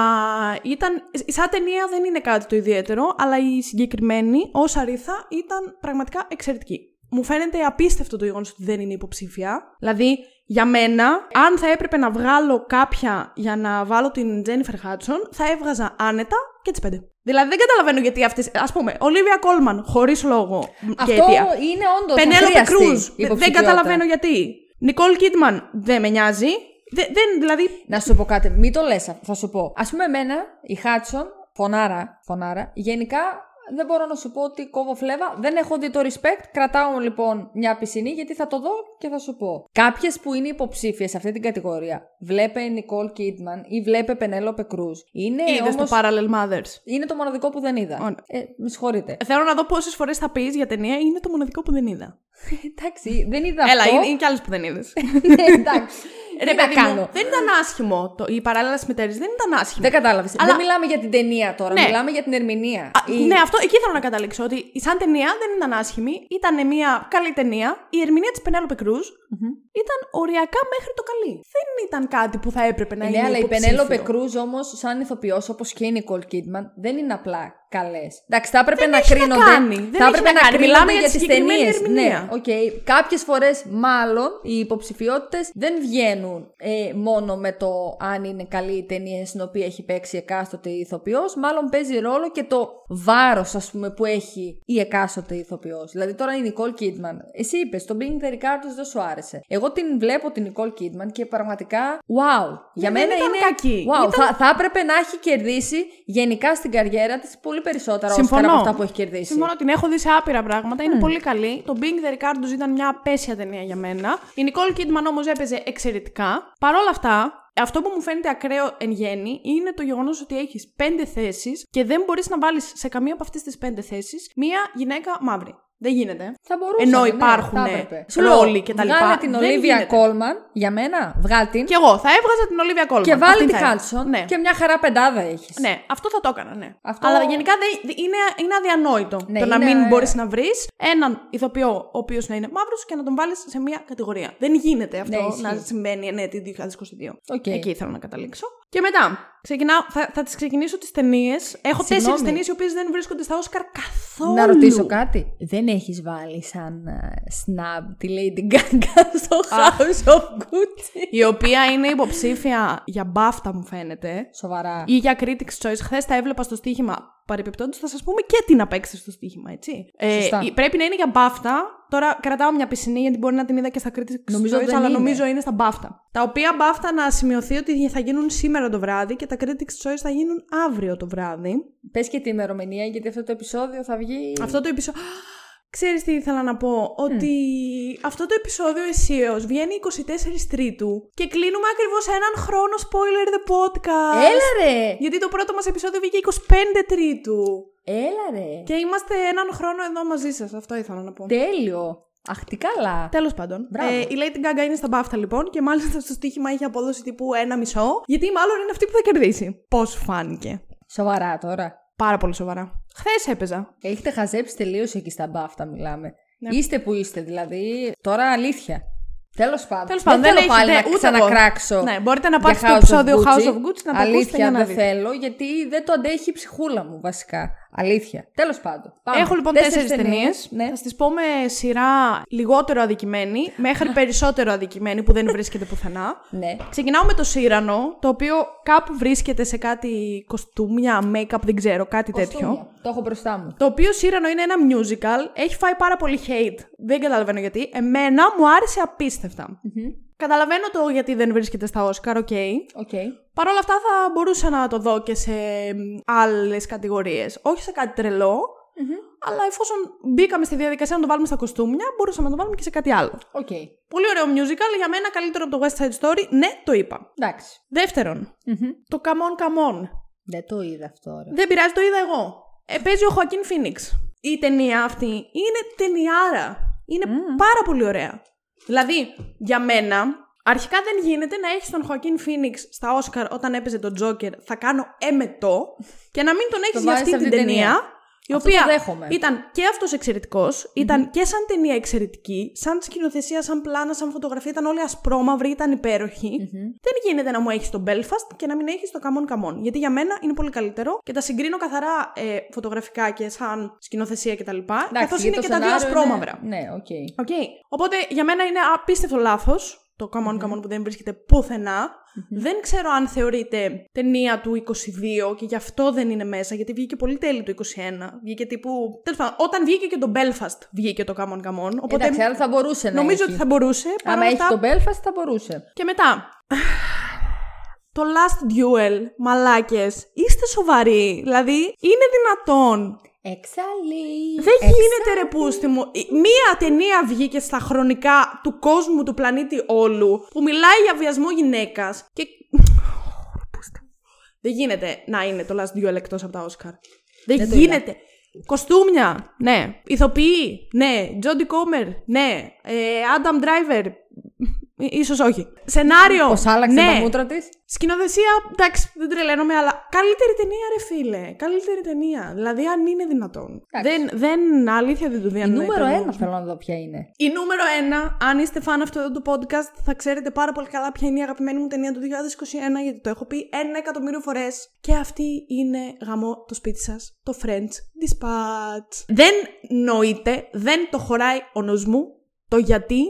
ήταν. Σαν ταινία δεν είναι κάτι το ιδιαίτερο, αλλά η συγκεκριμένη ως Αρίθα ήταν πραγματικά εξαιρετική. Μου φαίνεται απίστευτο το γεγονός ότι δεν είναι υποψήφια. Δηλαδή, για μένα, αν θα έπρεπε να βγάλω κάποια για να βάλω την Τζένιφερ Χάτσον, θα έβγαζα άνετα και τις πέντε. Δηλαδή, δεν καταλαβαίνω γιατί αυτέ. Α πούμε, Ολίβια Κόλμαν, χωρίς λόγο και Αυτό αιτία. είναι όντως. Πενέλοπε Κρούζ, δεν καταλαβαίνω γιατί. Νικόλ Κίτμαν, δεν με νοιάζει. Δε- δεν, δηλαδή, Να σου πω κάτι, μην το λες, θα σου πω. Ας πούμε εμένα, η Χάτσον, φωνάρα, φωνάρα, γενικά δεν μπορώ να σου πω ότι κόβω φλέβα. Δεν έχω δει το respect. Κρατάω λοιπόν μια πισινή γιατί θα το δω και θα σου πω. Κάποιες που είναι υποψήφιες σε αυτή την κατηγορία, βλέπε Νικόλ Κίτμαν ή βλέπε Πενέλοπε Κρούζ. Είναι είδες το όμως... Parallel Mothers; Είναι το μοναδικό που δεν είδα. Ωραία. Ε, με συγχωρείτε. Θέλω να δω πόσες φορές θα πεις για ταινία είναι το μοναδικό που δεν είδα. Εντάξει, δεν είδα Έλα, αυτό. είναι, είναι κι άλλες που δεν είδες. ναι, εντάξει. Ρε, Τι να παιδί μου, κάνω. δεν ήταν άσχημο. Το, οι παράλληλες μητέρες δεν ήταν άσχημο. Δεν κατάλαβες. Αλλά- Δεν μιλάμε για την ταινία τώρα. Ναι. Μιλάμε για την ερμηνεία. Α, Η- Ναι, αυτό εκεί θέλω να καταλήξω. Ότι η σαν ταινία δεν ήταν άσχημη. Ήταν μια καλή ταινία. Η ερμηνεία της Πενέλοπε Κρούζ ήταν οριακά μέχρι το καλή. Δεν ήταν κάτι που θα έπρεπε να είναι. Ναι, αλλά η υποψήφιο. Πενέλοπε Κρούζ όμως, σαν ηθοποιός, όπως και η Νικόλ Κίντμαν, δεν είναι απλά καλές. Εντάξει, θα έπρεπε Δεν να έχει να κρίνονται. κάνει. Δεν θα έχει έπρεπε να να, κάνει. κρίνονται Μιλάμε για για τη τι συγκεκριμένη ταινίες. ερμηνεία. Ναι, οκ. Κάποιες φορές, μάλλον, οι υποψηφιότητες δεν βγαίνουν ε, μόνο με το αν είναι καλή η ταινία στην οποία έχει παίξει εκάστοτε ηθοποιός. Μάλλον παίζει ρόλο και το βάρος, ας πούμε, που έχει η εκάστοτε ηθοποιός. Δηλαδή, τώρα η Νικόλ Κίντμαν, εσύ είπες, το Being the Ricardos δεν σου άρεσε. Εγώ την βλέπω την Νικόλ Κίντμαν και πραγματικά, wow. Για Ναι, δεν μένα ήταν είναι. κακή. Wow, Ήταν- θα, θα έπρεπε να έχει κερδίσει γενικά στην καριέρα της πολύ περισσότερα Όσκαρ Συμφωνώ. από αυτά που έχει κερδίσει. Συμφωνώ, την έχω δει σε άπειρα πράγματα. Είναι πολύ καλή. Το Being the Ricardos ήταν μια απέσια ταινία για μένα. Η Nicole Kidman όμως έπαιζε εξαιρετικά. Παρ' όλα αυτά, αυτό που μου φαίνεται ακραίο εν γέννη είναι το γεγονός ότι έχεις πέντε θέσεις και δεν μπορείς να βάλεις σε καμία από αυτές τις πέντε θέσεις μία γυναίκα μαύρη. Δεν γίνεται. Θα μπορούσε. Ενώ ναι, υπάρχουν θα έπρεπε. Σου λέω, ρόλοι και τα λοιπά. Βγάλε την Δεν Ολίβια γίνεται. Κόλμαν για μένα, βγάλ την. Και εγώ θα έβγαζα την Ολίβια Κόλμαν. Και βάλει Αυτήν τη θα έβγαζα. Hudson Ναι. και μια χαρά πεντάδα έχεις. Ναι, αυτό θα το έκανα, ναι. Αυτό- Αλλά γενικά δεν- δεν- είναι, είναι αδιανόητο Ναι, το να είναι- μην μπορείς να βρεις έναν ηθοποιό ο οποίος να είναι μαύρος και να τον βάλεις σε μία κατηγορία. Δεν γίνεται αυτό Ναι, ισχύει. να συμβαίνει ναι, το 2022. Οκ. Εκεί ήθελα να καταλήξω. Και μετά, ξεκινάω, θα, θα τις ξεκινήσω τις ταινίες. Έχω Συγγνώμη. τέσσερις ταινίες οι οποίες δεν βρίσκονται στα Όσκαρ καθόλου. Να ρωτήσω κάτι. Δεν έχεις βάλει σαν ε, snap τη Lady Gaga στο House of Gucci; Η οποία είναι υποψήφια για μπάφτα, μου φαίνεται. Σοβαρά. Ή για Critics Choice. Χθες τα έβλεπα στο στοίχημα. Παρεπιπτόντως, θα σας πούμε και τι να παίξετε στο στοίχημα, έτσι. Σωστά. Ε, πρέπει να είναι για μπάφτα. Τώρα κρατάω μια πισινή γιατί μπορεί να την είδα και στα Critics Νομίζω Choice, δεν αλλά είναι. νομίζω είναι στα μπάφτα. Τα οποία μπάφτα να σημειωθεί ότι θα γίνουν σήμερα το βράδυ και τα Critics Choice θα γίνουν αύριο το βράδυ. Πες και τη ημερομηνία, γιατί αυτό το επεισόδιο θα βγει. Αυτό το επεισόδιο. Ξέρεις τι ήθελα να πω, ότι αυτό το επεισόδιο αισίως βγαίνει 24 Τρίτου και κλείνουμε ακριβώς έναν χρόνο spoiler the podcast. Έλα ρε! Γιατί το πρώτο μας επεισόδιο βγήκε 25 Τρίτου. Έλα ρε! Και είμαστε έναν χρόνο εδώ μαζί σας, αυτό ήθελα να πω. Τέλειο! Αχ, τι καλά! Τέλος πάντων. Μπράβο. Ε, η Lady Gaga είναι στα μπάφτα λοιπόν και μάλιστα στο στοίχημα είχε απόδοση τύπου ένα μισό. Γιατί μάλλον είναι αυτή που θα κερδίσει. Πώς φάνηκε. Σοβαρά τώρα. Πάρα πολύ σοβαρά. Χθες έπαιζα. Έχετε χαζέψει τελείως εκεί στα μπάφτα, μιλάμε. Ναι. Είστε που είστε, δηλαδή. Τώρα αλήθεια. Τέλος πάντων. Τέλος πάντων, δεν, δεν θέλω πάλι έχετε να ούτε εγώ. ξανακράξω. Ναι, μπορείτε να για πάτε στο House of επεισόδιο Gucci. House of Gucci να το ακούσετε Αλήθεια, για να δεν δείτε. θέλω, γιατί δεν το αντέχει η ψυχούλα μου, βασικά. Αλήθεια. Τέλος πάντων. Πάμε. Έχω λοιπόν τέσσερις ταινίες. Ναι. Θα τι πω με σειρά λιγότερο αδικημένη μέχρι περισσότερο αδικημένη που δεν βρίσκεται πουθενά. ναι. Ξεκινάω με το Σύρανο, το οποίο κάπου βρίσκεται σε κάτι κοστούμια, make-up, δεν ξέρω, κάτι τέτοιο. Κοστούμια. Το έχω μπροστά μου. Το οποίο Cyrano είναι ένα musical, έχει φάει πάρα πολύ hate. Δεν καταλαβαίνω γιατί. Εμένα μου άρεσε απίστευτα. Καταλαβαίνω το γιατί δεν βρίσκεται στα Όσκαρ, ok. Ok. Παρ' όλα αυτά θα μπορούσα να το δω και σε άλλες κατηγορίες. Όχι σε κάτι τρελό, αλλά εφόσον μπήκαμε στη διαδικασία να το βάλουμε στα κοστούμια, μπορούσαμε να το βάλουμε και σε κάτι άλλο. Οκ. Πολύ ωραίο musical, για μένα καλύτερο από το West Side Story. Ναι, το είπα. Εντάξει. Δεύτερον, το Come On Come On. Δεν το είδα αυτό, ρε. Δεν πειράζει, το είδα εγώ. Ε, παίζει ο Χωακίν Φίνιξ. Η ταινία αυτή είναι ταινιάρα. Είναι πάρα πολύ ωραία. Δηλαδή, για μένα, Αρχικά δεν γίνεται να έχεις τον Χωακίν Φίνιξ στα Όσκαρ όταν έπαιζε τον Τζόκερ. Θα κάνω εμετό και να μην τον έχεις για βάζεις αυτή την αυτή την ταινία. ταινία. Η Αυτό οποία το δέχομαι. ήταν και αυτός ήταν και σαν ταινία εξαιρετική, σαν σκηνοθεσία, σαν πλάνα, σαν φωτογραφία, ήταν όλοι ασπρόμαυροι, ήταν υπέροχοι. Δεν γίνεται να μου έχεις τον Belfast και να μην έχεις το Come On Come On. Γιατί για μένα είναι πολύ καλύτερο και τα συγκρίνω καθαρά ε, φωτογραφικά και σαν σκηνοθεσία κτλ. Εντάξει, Καθώς γιατί είναι το και τα δύο σενάριο είναι- ασπρόμαυρα. Ναι, ok. Ok. Οπότε για μένα είναι απίστευτο λάθος το Come On Come On που δεν βρίσκεται πουθενά. Δεν ξέρω αν θεωρείται ταινία του 22 και γι' αυτό δεν είναι μέσα, γιατί βγήκε πολύ τέλειο το 21. Βγήκε τύπου. Τέλος πάντων, όταν βγήκε και το Belfast βγήκε το Come On Come On. Οπότε Εντάξει, άρα θα μπορούσε να νομίζω έχει. ότι θα μπορούσε. Άμα παρόλα έχει αυτά- τον Belfast θα μπορούσε. Και μετά. Το Last Duel, μαλάκες, είστε σοβαροί. Δηλαδή, είναι δυνατόν Εξαλεί. Δεν γίνεται ρε πούστη μου. Η- Μία ταινία βγήκε στα χρονικά του κόσμου, του πλανήτη όλου, που μιλάει για βιασμό γυναίκας και... Πούστη μου. Δεν γίνεται να είναι το Last Duel εκτός από τα Όσκαρ. Δεν, Δεν το γίνεται. Κοστούμια, ναι. Ηθοποιοί, ναι. Τζόντι Κόμερ, ναι. Ε, Adam Driver, ε, ίσως όχι. Σενάριο, Πώς άλλαξε ναι. τα μούτρα της; Σκηνοθεσία, εντάξει, δεν τρελαίνομαι, αλλά καλύτερη ταινία, ρε φίλε. Καλύτερη ταινία. Δηλαδή, αν είναι δυνατόν. Εντάξει. Δεν, δεν, αλήθεια δεν το Η διανοεί. νούμερο ένα θέλω να δω ποια είναι. Η νούμερο ένα, αν είστε φαν αυτού εδώ του podcast, θα ξέρετε πάρα πολύ καλά ποια είναι η αγαπημένη μου ταινία του 2021, γιατί το έχω πει ένα εκατομμύριο φορές. Και αυτή είναι γαμό το σπίτι σας, το French Dispatch. Δεν νοείται, δεν το χωράει ο νους μου το γιατί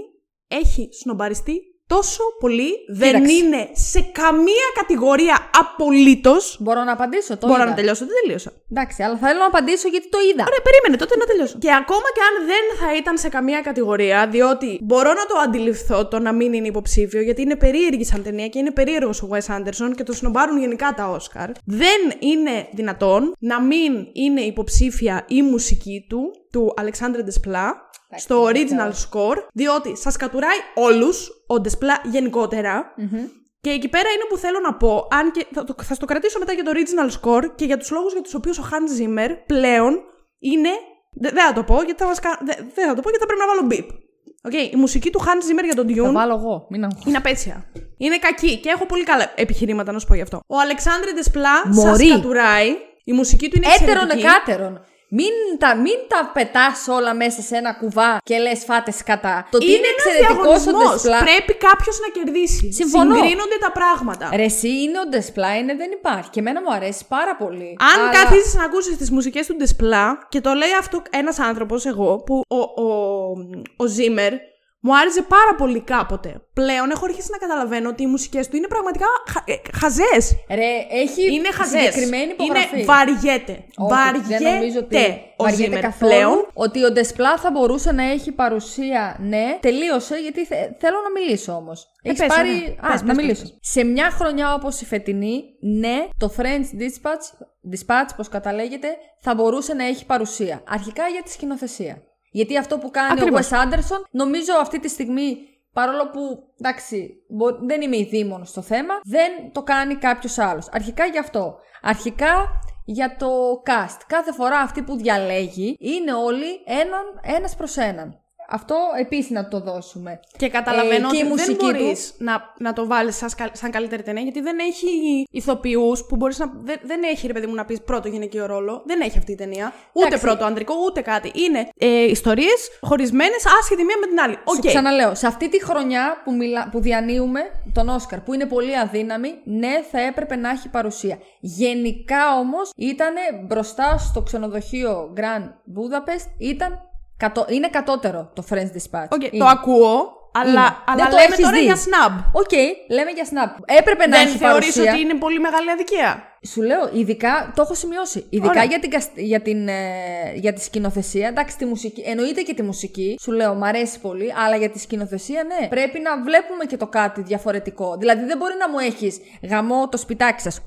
έχει σνομπαριστεί τόσο πολύ. Δεν Κοίταξε. είναι σε καμία κατηγορία απολύτως. Μπορώ να απαντήσω. Το Μπορώ είδα. να τελειώσω, δεν τελείωσα. Εντάξει, αλλά θέλω να απαντήσω γιατί το είδα. Ωραία, περίμενε τότε να τελειώσω. Και ακόμα και αν δεν θα ήταν σε καμία κατηγορία, διότι μπορώ να το αντιληφθώ το να μην είναι υποψήφιο, γιατί είναι περίεργη σαν ταινία και είναι περίεργος ο Wes Anderson και το σνομπάρουν γενικά τα Όσκαρ. Δεν είναι δυνατόν να μην είναι υποψήφια η μουσική του, του Alexandre Desplat, στο original score, διότι σας κατουράει όλους, ο Desplat γενικότερα, και εκεί πέρα είναι που θέλω να πω, αν και θα το, θα στο κρατήσω μετά για το original score και για τους λόγους για τους οποίους ο Hans Zimmer πλέον είναι... δε- Δεν θα το πω γιατί θα, μας, κα- δε- δεν θα το πω γιατί θα πρέπει να βάλω beep. Ok, η μουσική του Hans Zimmer για τον Θα Dune βάλω εγώ. Μην αγχώ. είναι απαίσια. Είναι κακή και έχω πολύ καλά επιχειρήματα να σου πω γι' αυτό. Ο Alexandre Desplat Μωρή. σας κατουράει. Η μουσική του είναι Έτερον εξαιρετική. εκάτερον. Μην τα, μην τα πετάς όλα μέσα σε ένα κουβά και λες φάτες κατά. Το ότι είναι, ένας εξαιρετικό ο διαγωνισμός. Ντεσπλά. Πρέπει κάποιος να κερδίσει. Συμφωνώ. Συγκρίνονται τα πράγματα. Ρε, εσύ είναι ο Ντεσπλά, είναι δεν υπάρχει. Και εμένα μου αρέσει πάρα πολύ. Αν Αλλά- καθίσει να ακούσεις τις μουσικές του Ντεσπλά, και το λέει αυτό ένας άνθρωπος, εγώ, που ο, ο, ο Ζήμερ μου άρεσε πάρα πολύ κάποτε. Πλέον έχω αρχίσει να καταλαβαίνω ότι οι μουσικές του είναι πραγματικά χα, ε, χαζές. Ρε, έχει Είναι χαζές. συγκεκριμένη υπογραφή. Είναι βαριέται. Όχι, βαριέται. δεν νομίζω ότι ο βαριέται Ζήμερ καθόλου πλέον. ότι ο Ντεσπλά θα μπορούσε να έχει παρουσία, ναι. Τελείωσε, γιατί θε- θέλω να μιλήσω όμως. Έχεις πες, πάρει. ωραία. Α, Πες, να πες, μιλήσω. πες, Σε μια χρονιά όπως η φετινή, ναι, το French Dispatch, Dispatch πώς καταλέγεται, θα μπορούσε να έχει παρουσία. Αρχικά για τη σκηνοθεσία. Γιατί αυτό που κάνει Ακριβώς. ο Wes Anderson, νομίζω αυτή τη στιγμή. Παρόλο που, εντάξει, μπο- δεν είμαι ειδήμων στο θέμα, δεν το κάνει κάποιος άλλος. Αρχικά γι' αυτό. Αρχικά για το cast. Κάθε φορά αυτή που διαλέγει είναι όλοι έναν, ένας προς έναν. Αυτό επίσης να το δώσουμε. Και καταλαβαίνω Ε, και η ότι δεν μουσική μπορείς του. να, να το βάλεις σαν, σκα- σαν καλύτερη ταινία, γιατί δεν έχει ηθοποιούς που μπορείς να. Δεν, δεν έχει, ρε παιδί μου, να πεις πρώτο γυναικείο ρόλο. Δεν έχει αυτή η ταινία. Ούτε Εντάξει. πρώτο ανδρικό, ούτε κάτι. Είναι ε, ιστορίες χωρισμένες, άσχετη μία με την άλλη. Οκ. Σου ξαναλέω, σε αυτή τη χρονιά που, μιλά, που διανύουμε τον Όσκαρ, που είναι πολύ αδύναμη, ναι, θα έπρεπε να έχει παρουσία. Γενικά όμως ήταν μπροστά στο ξενοδοχείο Grand Budapest, ήταν κατώ, είναι κατώτερο το French Dispatch. Οκ, Είναι. Το ακούω, αλλά, Είναι. αλλά Δεν το λέμε έχεις τώρα δει. για snub. Οκ, λέμε για snap. Έπρεπε να Δεν έχει θεωρείς παρουσία. ότι είναι πολύ μεγάλη αδικία; Σου λέω, ειδικά, το έχω σημειώσει. Ειδικά Ωραία. για την, κασ- για, την, ε, για τη σκηνοθεσία. Εντάξει, τη μουσική. Εννοείται και τη μουσική. Σου λέω, μ' αρέσει πολύ. Αλλά για τη σκηνοθεσία, ναι. Πρέπει να βλέπουμε και το κάτι διαφορετικό. Δηλαδή, δεν μπορεί να μου έχεις γαμό το σπιτάκι σας.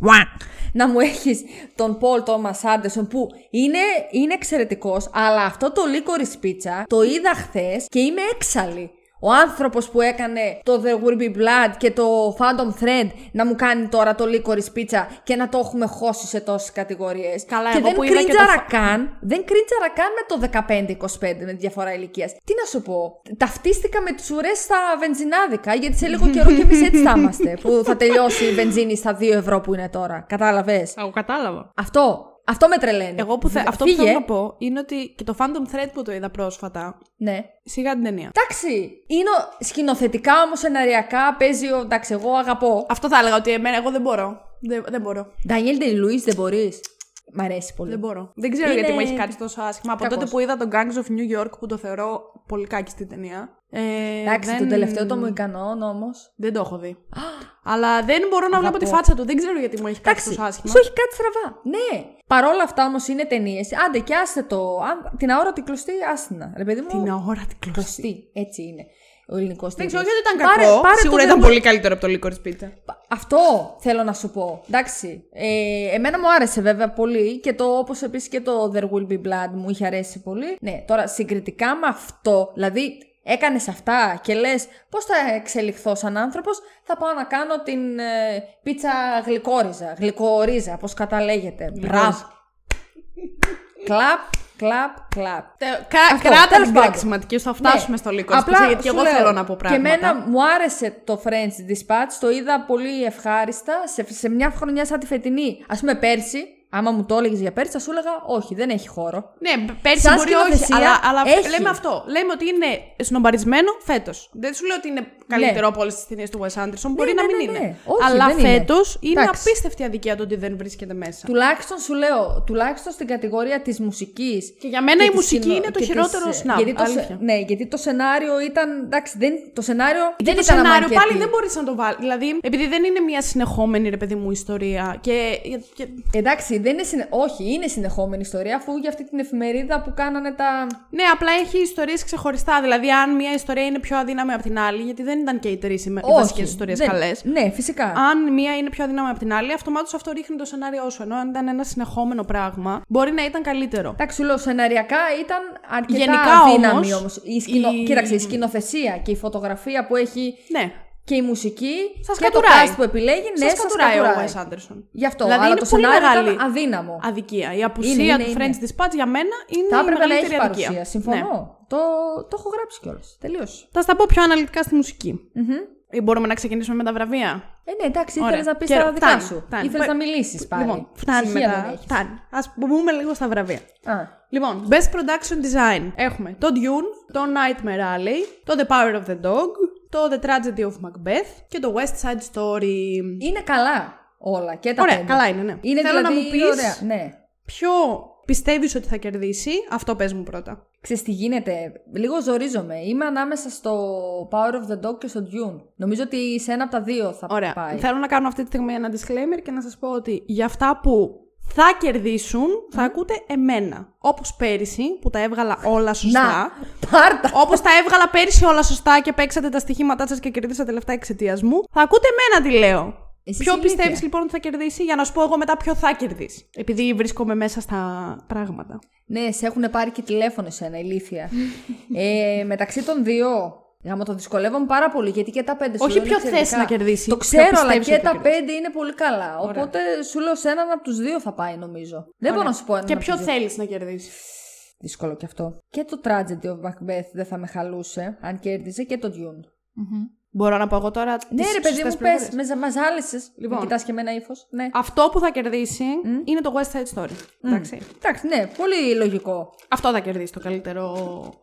Να μου έχεις τον Πολ Τόμας Άντερσον που είναι, είναι εξαιρετικός. Αλλά αυτό το λίκορη σπίτσα το είδα χθες και είμαι έξαλλη. Ο άνθρωπος που έκανε το The Will Be Blood και το Phantom Thread να μου κάνει τώρα το Licorice Pizza και να το έχουμε χώσει σε τόσες κατηγορίες. Καλά, και εγώ δεν που είδα και κρίντζαρα το καν, δεν κρίντζαρα καν με το 15-25 με τη διαφορά ηλικίας. Τι να σου πω. Ταυτίστηκα με τις ουρές στα βενζινάδικα, γιατί σε λίγο καιρό και εμείς έτσι θα είμαστε. Που θα τελειώσει η βενζίνη στα 2 ευρώ που είναι τώρα. Κατάλαβες; Εγώ κατάλαβα. Αυτό. Αυτό με τρελαίνει. Εγώ που θε... αυτό που Φύγε. θέλω να πω είναι ότι και το Phantom Thread που το είδα πρόσφατα, Ναι. σιγά την ταινία. Εντάξει. Είναι ο- σκηνοθετικά όμω σεναριακά παίζει. ο- Εντάξει, εγώ αγαπώ. Αυτό θα έλεγα ότι εμένα εγώ δεν μπορώ. Δεν, δεν μπορώ. Ντανιέλ Ντελουί δεν μπορείς. Μ' αρέσει πολύ. Δεν μπορώ. Δεν ξέρω Είναι- γιατί μου έχει κάτι τόσο άσχημα. Από Κακός. τότε που είδα τον Gangs of New York που το θεωρώ πολύ κάκι στην ταινία. Ε, Εντάξει, δεν... τον τελευταίο το Μοϊκανόν όμως. Δεν το έχω δει. Αλλά δεν μπορώ να βλέπω τη Αγαπώ. φάτσα του. Δεν ξέρω γιατί μου έχει κάτι Εντάξει, τόσο άσχημα. σου έχει κάτι στραβά. Ναι. Παρόλα αυτά όμως είναι ταινίες. Άντε και άστε το. Αν, την αόρατη κλωστή, άστηνα. Ρε παιδί μου. Την αόρατη κλωστή. κλωστή. Έτσι είναι. Ο ελληνικός Δεν τίτλος. ξέρω γιατί ήταν Πάρε- κακό. πάρε το Σίγουρα The ήταν Will- πολύ καλύτερο από το Licorice Pizza. Αυτό θέλω να σου πω. Εντάξει. Ε, εμένα μου άρεσε βέβαια πολύ και το όπως επίσης και το There Will Be Blood μου είχε αρέσει πολύ. Ναι, τώρα συγκριτικά με αυτό, δηλαδή έκανες αυτά και λες πώς θα εξελιχθώ σαν άνθρωπος, θα πάω να κάνω την ε, πίτσα γλυκόριζα. Γλυκορίζα, πώς καταλέγεται. Μπράβο. κλαπ, κλαπ, κλαπ. Κα- Αυτό, Κράτα τέλος την πάντων. κραξιματική σου, θα φτάσουμε στο Licorice Απλά Pizza, γιατί σου εγώ λέω, θέλω να πω πράγματα. Και εμένα μου άρεσε το French Dispatch, το είδα πολύ ευχάριστα σε, σε μια χρονιά σαν τη φετινή. Α πούμε πέρσι, άμα μου το έλεγες για πέρσι, θα σου έλεγα όχι, δεν έχει χώρο. Ναι, πέρσι Σαν μπορεί όχι, σκηνοθεσία αλλά, αλλά έχει. λέμε αυτό. Λέμε ότι είναι σνομπαρισμένο φέτος. Δεν σου λέω ότι είναι καλύτερο από όλες τις ταινίες του Wes Anderson. Μπορεί ναι, να ναι, μην ναι. είναι. Όχι, αλλά δεν είναι. φέτος είναι, Εντάξει. απίστευτη αδικία το ότι δεν βρίσκεται μέσα. Τουλάχιστον σου λέω, τουλάχιστον στην κατηγορία της μουσικής. Και για μένα η μουσική είναι το χειρότερο snap, Γιατί το, αλήθεια. σε- ναι, γιατί το σενάριο ήταν. Εντάξει, δεν, το σενάριο δεν το ήταν σενάριο αμάρκετη. πάλι δεν μπορείς να το βάλεις. Δηλαδή, επειδή δεν είναι μια συνεχόμενη ρε παιδί μου ιστορία. Και, και, Εντάξει, δεν είναι συνε... όχι, είναι συνεχόμενη ιστορία αφού για αυτή την εφημερίδα που κάνανε τα. Ναι, απλά έχει ιστορίες ξεχωριστά. Δηλαδή, αν μια ιστορία είναι πιο αδύναμη από την άλλη, γιατί δεν ήταν και οι τρεις οι βασικές ιστορίες δεν- καλές. Ναι, φυσικά. Αν μία είναι πιο αδύναμη από την άλλη, αυτομάτως αυτό ρίχνει το σενάριό σου. Ενώ αν ήταν ένα συνεχόμενο πράγμα, μπορεί να ήταν καλύτερο. Εντάξει, σου λέω, σεναριακά ήταν αρκετά Γενικά αδύναμη όμως, όμως. Η σκηνο... η- Κοίταξε, η σκηνοθεσία και η φωτογραφία που έχει Ναι. και η μουσική Σας και το κατουράει. cast που επιλέγει, ναι, Σας σας κατουράει ο κατουράει. Wes Anderson. Γι' αυτό, Δηλαδή, αλλά είναι το πολύ σενάριο μεγάλη ήταν αδύναμο. Αδικία. Η απουσία Είναι, είναι, του είναι. French Dispatch για μένα είναι Θα η έπρεπε να έχεις μεγαλύτερη αδικία. παρουσία. Συμφωνώ. Ναι. Το, το έχω γράψει κιόλας. Τελείω. Θα στα πω πιο αναλυτικά στη μουσική. Ή μπορούμε να ξεκινήσουμε με τα βραβεία; Ε, ναι, εντάξει, Ωραία. ήθελες να πεις Και- τα δικά φτάνει, σου. φτάνει. Ήθελες Πα- να μιλήσεις πάλι. Λοιπόν, φτάνει Ψυχία μετά. δεν έχεις. Φτάνει. Α μπούμε λίγο στα βραβεία. Α, Λοιπόν, Best Production Design. Έχουμε το Dune, το Nightmare Alley, το The Power of the Dog, το The Tragedy of Macbeth και το West Side Story. είναι καλά όλα και τα Ωραία, πέντε. καλά είναι, ναι. Είναι Θέλω δηλαδή, να μου πεις ωραία, ναι. ποιο πιστεύεις ότι θα κερδίσει; Αυτό πες μου πρώτα. Ξέρεις τι γίνεται, λίγο ζορίζομαι. Είμαι ανάμεσα στο Power of the Dog και στο Dune. Νομίζω ότι σε ένα από τα δύο θα Ωραία. πάει. Θέλω να κάνω αυτή τη στιγμή ένα disclaimer και να σας πω ότι για αυτά που θα κερδίσουν θα ακούτε εμένα. Όπως πέρυσι που τα έβγαλα όλα σωστά. Να, πάρτα. Όπως τα έβγαλα πέρυσι όλα σωστά και παίξατε τα στοιχήματά σας και κερδίσατε λεφτά εξαιτίας μου, θα ακούτε εμένα τι λέω. Εσύ ποιο είσαι ηλίθια. πιστεύεις λοιπόν ότι θα κερδίσει, για να σου πω εγώ μετά ποιο θα κερδίσει. Επειδή βρίσκομαι μέσα στα πράγματα. Ναι, σε έχουν πάρει και τηλέφωνο εσένα, ηλίθεια. ε, μεταξύ των δύο, γάμο το δυσκολεύομαι πάρα πολύ γιατί και τα πέντε σου Όχι λέω είναι ποιο θες εξαιρετικά. να κερδίσει, Το ποιο ξέρω, αλλά πιστεύεις και ότι τα θα κερδίσει. πέντε είναι πολύ καλά. Οπότε σου λέω σε έναν από τους δύο θα πάει, νομίζω. Δεν μπορώ να σου πω έναν Και από ποιο τους δύο. θέλεις να κερδίσεις; Δύσκολο κι αυτό. Και το Tragedy of Macbeth δεν θα με χαλούσε αν κέρδιζε και το Dune. Μπορώ να πω εγώ τώρα. Ναι, τις ρε παιδί σωστές μου, πληροφορίες. πες. Μες, ζα- μας ζάλισες. Λοιπόν. Με κοιτάς και με ένα ύφος. Ναι. Αυτό που θα κερδίσει είναι το West Side Story. Εντάξει. Εντάξει, ναι, πολύ λογικό. Αυτό θα κερδίσει το καλύτερο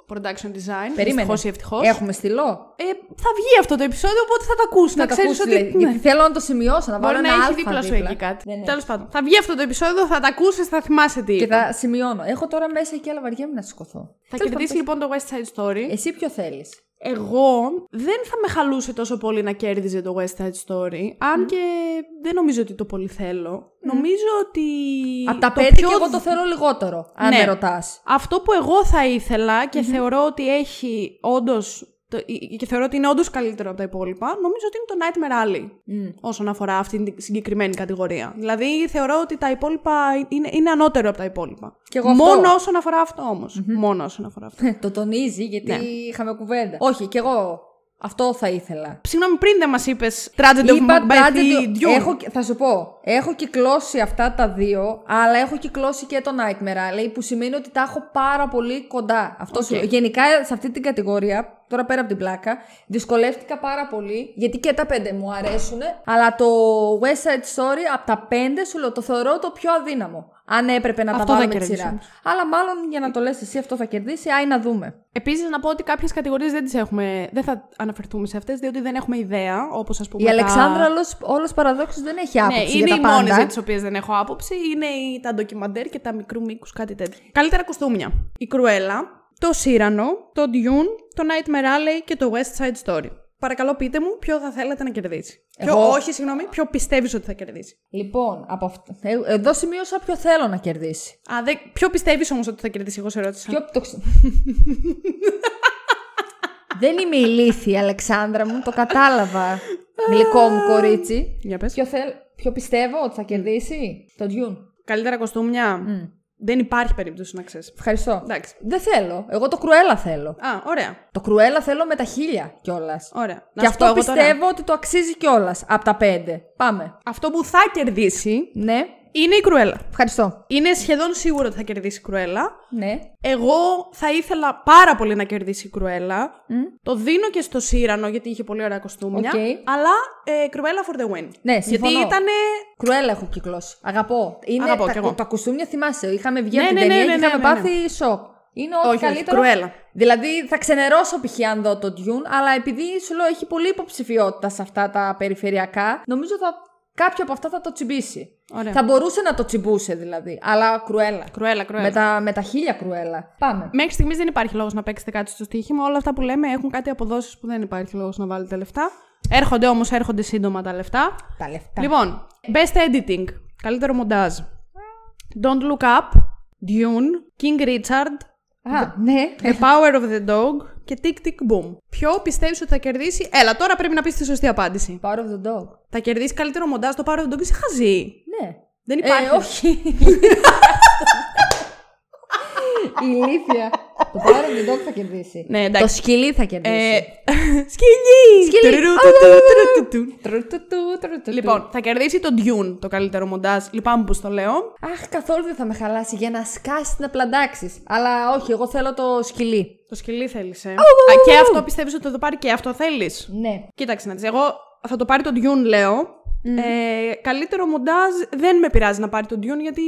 production design. Περίμενε. Δυστυχώς ή ευτυχώς. Έχουμε στυλό. Ε, θα βγει αυτό το επεισόδιο, οπότε θα το ακούσει. Να Να το ξέρεις ακούσεις, ότι. λέει, Γιατί θέλω να το σημειώσω, να βάλω Μπορεί να ένα έχει αλφα δίπλα σου εκεί κάτι. Ναι, ναι. Τέλος πάντων. Θα βγει αυτό το επεισόδιο, θα τα ακούσεις, θα θυμάσαι τι. Και είπα. θα σημειώνω. Έχω τώρα μέσα εκεί, αλλά βαριέμαι να σηκωθώ. Θα Τέλος κερδίσει πάντων, λοιπόν το West Side Story. Εσύ ποιο θέλεις; Εγώ δεν θα με χαλούσε τόσο πολύ να κέρδιζε το West Side Story, αν και δεν νομίζω ότι το πολύ θέλω. Νομίζω ότι. Από τα το πέντε πιο και εγώ το θέλω λιγότερο, αν Ναι. με ρωτάς. Αυτό που εγώ θα ήθελα και θεωρώ ότι έχει όντω. Και θεωρώ ότι είναι όντως καλύτερο από τα υπόλοιπα, νομίζω ότι είναι το Nightmare Alley. Όσον αφορά αυτήν την συγκεκριμένη κατηγορία. Δηλαδή θεωρώ ότι τα υπόλοιπα είναι, είναι ανώτερο από τα υπόλοιπα. Κι εγώ αυτό. Μόνο όσον αφορά αυτό όμως. Μόνο όσον αφορά αυτό. το τονίζει γιατί Ναι. είχαμε κουβέντα. Όχι, κι εγώ Αυτό θα ήθελα. Συγγνώμη, πριν δεν μας είπες Tragedy of Είπα Macbeth Tragedy ή of- Dune. Έχω, θα σου πω, έχω κυκλώσει αυτά τα δύο, αλλά έχω κυκλώσει και το Nightmare Alley, που σημαίνει ότι τα έχω πάρα πολύ κοντά. Αυτό σου- Οκ. Γενικά σε αυτή την κατηγορία, τώρα πέρα από την πλάκα, δυσκολεύτηκα πάρα πολύ, γιατί και τα πέντε μου αρέσουν, αλλά το West Side Story από τα πέντε σου λέω το θεωρώ το πιο αδύναμο. Αν έπρεπε να Αυτό τα θα βάλουμε τη κερδίσει σειρά. όμως. Αλλά μάλλον για να το λες εσύ αυτό θα κερδίσει, άι να δούμε. Επίσης, να πω ότι κάποιες κατηγορίες δεν τις έχουμε. Δεν θα αναφερθούμε σε αυτές, διότι δεν έχουμε ιδέα. Όπως ας πούμε. Η τα- Αλεξάνδρα όλος, όλος παραδόξως δεν έχει Ναι, άποψη είναι για οι τα μόνε πάντα. για τις οποίες δεν έχω άποψη. Είναι οι- τα ντοκιμαντέρ και τα μικρού μήκους, κάτι τέτοιο. Καλύτερα κοστούμια. Η Κρουέλα, το Σύρανο, το Dune, το Nightmare Alley και το West Side Story. Παρακαλώ, πείτε μου ποιο θα θέλετε να κερδίσει. Ποιο, Εγώ- όχι, συγγνώμη, ποιο πιστεύεις ότι θα κερδίσει. Λοιπόν, από αυτό, ε, εδώ σημείωσα ποιο θέλω να κερδίσει. Α, δε, ποιο πιστεύεις όμως ότι θα κερδίσει, εγώ σε ρώτησα. Ποιο το ξε- Δεν είμαι ηλίθια, Αλεξάνδρα μου, το κατάλαβα. Γλυκό μου κορίτσι. Για πες. Ποιο, θέλ... ποιο πιστεύω ότι θα κερδίσει, το Dune. Καλύτερα κοστούμια. Δεν υπάρχει περίπτωση να ξέρεις. Ευχαριστώ. Εντάξει. Δεν θέλω. Εγώ το Cruella θέλω. Α, ωραία. Το Cruella θέλω με τα χίλια κιόλας. Ωραία. Να Και σου πω αυτό εγώ τώρα. πιστεύω ότι το αξίζει κιόλας από τα πέντε. Πάμε. Αυτό που θα κερδίσει Ναι. Είναι η Cruella. Ευχαριστώ. Είναι σχεδόν σίγουρο ότι θα κερδίσει η Cruella. Ναι. Εγώ θα ήθελα πάρα πολύ να κερδίσει η Cruella. Μμ. Το δίνω και στο Cyrano γιατί είχε πολύ ωραία κοστούμια. Οκ. Αλλά ε, Κρουέλα for the win. Ναι, συμφωνώ. Γιατί ήταν. Κρουέλα έχω κυκλώσει. Αγαπώ. Είναι Αγαπώ τα, κι εγώ. τα κουστούμια θυμάσαι. Είχαμε βγει Ναι, από την ναι, ναι, ταινία ναι, και είχαμε ναι, ναι, πάθει σοκ. Είναι ό,τι Όχι, όχι, καλύτερο. Κρουέλα. Δηλαδή θα ξενερώσω π.χ. αν δω το Dune, αλλά επειδή σου λέω έχει πολύ υποψηφιότητα σε αυτά τα περιφερειακά, νομίζω θα κάποιο από αυτά θα το τσιμπήσει. Ωραία. Θα μπορούσε να το τσιμπούσε δηλαδή. Αλλά κρουέλα. Κρουέλα, κρουέλα. Με τα, με τα χίλια κρουέλα. Πάμε. Μέχρι στιγμής δεν υπάρχει λόγος να παίξετε κάτι στο στοίχημα. Όλα αυτά που λέμε έχουν κάτι αποδόσεις που δεν υπάρχει λόγος να βάλετε λεφτά. Έρχονται όμως, έρχονται σύντομα τα λεφτά. Τα λεφτά. Λοιπόν, best editing. Καλύτερο μοντάζ. Don't look up. Dune. King Richard. Α, ναι. The Power of the Dog και Tick Tick Boom. Ποιο πιστεύεις ότι θα κερδίσει; Έλα, τώρα πρέπει να πεις τη σωστή απάντηση. Power of the dog. Θα κερδίσει καλύτερο μοντάζ το Power of the Dog. Είσαι χαζή. Ναι. Δεν υπάρχει. Ε, όχι. Η ηλίθεια. Το Power of the Dog θα κερδίσει. Ναι, εντάξει. Το σκυλί θα Ε, κερδίσει. σκυλί! Σκυλί. Τουρουρου, του, του, του, του, του. Τρου, του, του, τρου, του, Λοιπόν, θα κερδίσει το Dune το καλύτερο μοντάζ. Λυπάμαι που στο λέω. του. Αχ, καθόλου δεν θα με χαλάσει για να σκάσει να πλαντάξεις. Αλλά όχι, εγώ θέλω το σκυλί. Το σκυλί θέλεις, ε. Α, και αυτό πιστεύεις ότι θα το πάρει και αυτό θέλεις; Ναι. Κοίταξε να δεις, Εγώ θα το πάρει το Dune, λέω. Ε, καλύτερο μοντάζ δεν με πειράζει να πάρει το Dune γιατί.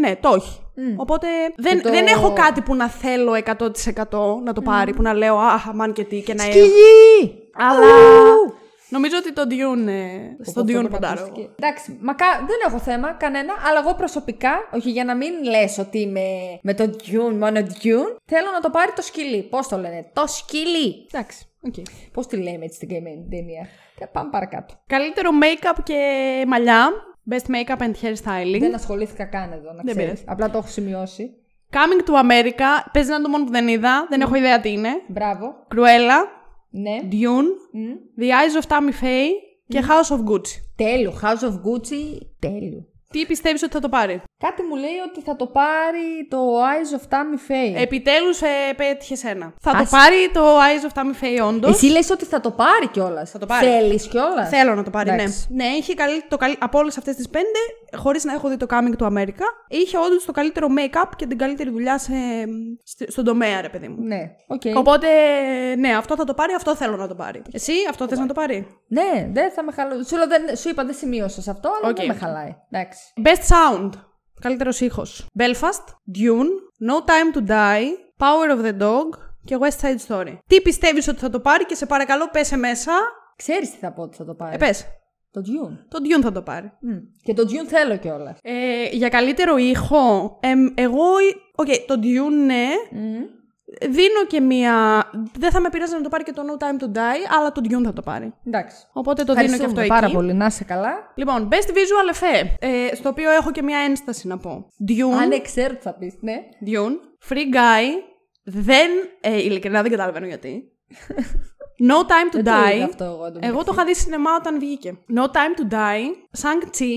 Ναι, το έχει. Οπότε δεν, το- δεν έχω κάτι που να θέλω 100% να το πάρει, που να λέω Αχ, αμάν και τι και να Σκυλί! Αλλά. Νομίζω ότι το Dune. ε, στο Αυτό Dune που ποντάρω. ακούστηκε. Εντάξει, μακά, δεν έχω θέμα κανένα, αλλά εγώ προσωπικά, όχι για να μην λες ότι είμαι με το Dune, μόνο Dune, θέλω να το πάρει το σκυλί. Πώς το λένε, το σκυλί. Εντάξει. Okay. Πώς τη λέμε έτσι στην καημένη ταινία. Και πάμε παρακάτω. Καλύτερο make-up και μαλλιά. Best make-up and hairstyling. Δεν ασχολήθηκα καν εδώ, να Δεν ξέρεις. πειράζει. Απλά το έχω σημειώσει. Coming to America. Παίζει να είναι το μόνο που δεν είδα. Δεν έχω ιδέα τι είναι. Μπράβο. Cruella. Ναι. Dune. Μμ. The Eyes of Tammy Faye. Και House of Gucci. Τέλειο. House of Gucci. Τέλειο. Τι πιστεύεις ότι θα το πάρει; Κάτι μου λέει ότι θα το πάρει το Eyes of Tammy Faye. Επιτέλους ε, πέτυχες ένα. Θα Ας- το πάρει το Eyes of Tammy Faye όντως. Εσύ λες ότι θα το πάρει κιόλας. Θα το πάρει. Θέλεις κιόλας. Θέλω να το πάρει, Εντάξει. ναι. Ναι, είχε καλύ... το καλύ... από όλες αυτές τις πέντε, χωρίς να έχω δει το Coming to America, είχε όντως το καλύτερο make-up και την καλύτερη δουλειά σε... στη- στον τομέα, ρε παιδί μου. Ναι, οκ. Οπότε, ναι, αυτό θα το πάρει, αυτό θέλω να το πάρει. Εσύ, αυτό θες να το πάρει; Ναι, δεν θα με χαλάει. Σου, λέω, δεν- σου είπα δεν σημείωσα σε αυτό, αλλά Οκ, δεν με οκ. χαλάει. Εντάξει. Best Sound. Καλύτερος ήχος. Belfast, Dune, No Time to Die, Power of the Dog και West Side Story. Τι πιστεύεις ότι θα το πάρει και σε παρακαλώ πέσε μέσα. Ξέρεις τι θα πω ότι θα το πάρει. Ε, πες. Το Dune. Το Dune θα το πάρει. Μμ. Και το Dune θέλω κιόλας. Ε, για καλύτερο ήχο, εμ, εγώ. Οκ, το Dune ναι. Δίνω και μία. Δεν θα με πειράζει να το πάρει και το No Time to Die, αλλά το Dune θα το πάρει. Εντάξει. Οπότε το δίνω και αυτό Ευχαριστούμε εκεί. πάρα πολύ. Να είσαι καλά. Λοιπόν, Best Visual Effect. Ε, στο οποίο έχω και μία ένσταση να πω. Dune. Αν ναι, ξέρω τι θα πεις, ναι. Dune. Free Guy. Δεν. Ε, ειλικρινά δεν καταλαβαίνω γιατί. No Time to Δεν το Die. είδα αυτό εγώ. εν τω Εγώ το είχα δει σινεμά όταν βγήκε. No Time to Die. Shang-Chi.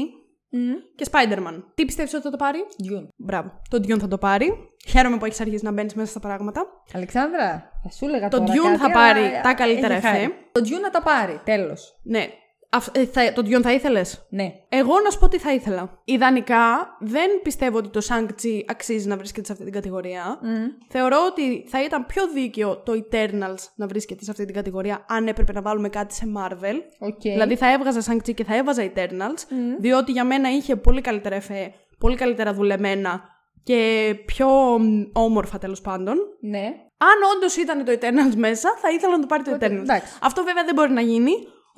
και Spider-Man. Τι πιστεύεις ότι θα το πάρει; Dune. Μπράβο. Το Dune θα το πάρει. Χαίρομαι που έχεις αρχίσει να μπαίνεις μέσα στα πράγματα. Αλεξάνδρα, θα σου έλεγα Το τώρα Dune κάτι, θα πάρει αλλά τα καλύτερα έχει χάρη. εφέ. Το Dune να τα πάρει, τέλος. Ναι. Αυ- ε, θα, το Dune θα ήθελες; Ναι. Εγώ να σου πω τι θα ήθελα. Ιδανικά δεν πιστεύω ότι το Shang-Chi αξίζει να βρίσκεται σε αυτή την κατηγορία. Θεωρώ ότι θα ήταν πιο δίκαιο το Eternals να βρίσκεται σε αυτή την κατηγορία αν έπρεπε να βάλουμε κάτι σε Marvel. Οκ. Δηλαδή θα έβγαζα Shang-Chi και θα έβαζα Eternals, διότι για μένα είχε πολύ καλύτερα εφέ, πολύ καλύτερα δουλεμένα και πιο μ, όμορφα τέλος πάντων. Ναι. Αν όντως ήταν το Eternals μέσα, θα ήθελα να το πάρει το Οκ, Eternals. εντάξει. Αυτό βέβαια δεν μπορεί να γίνει.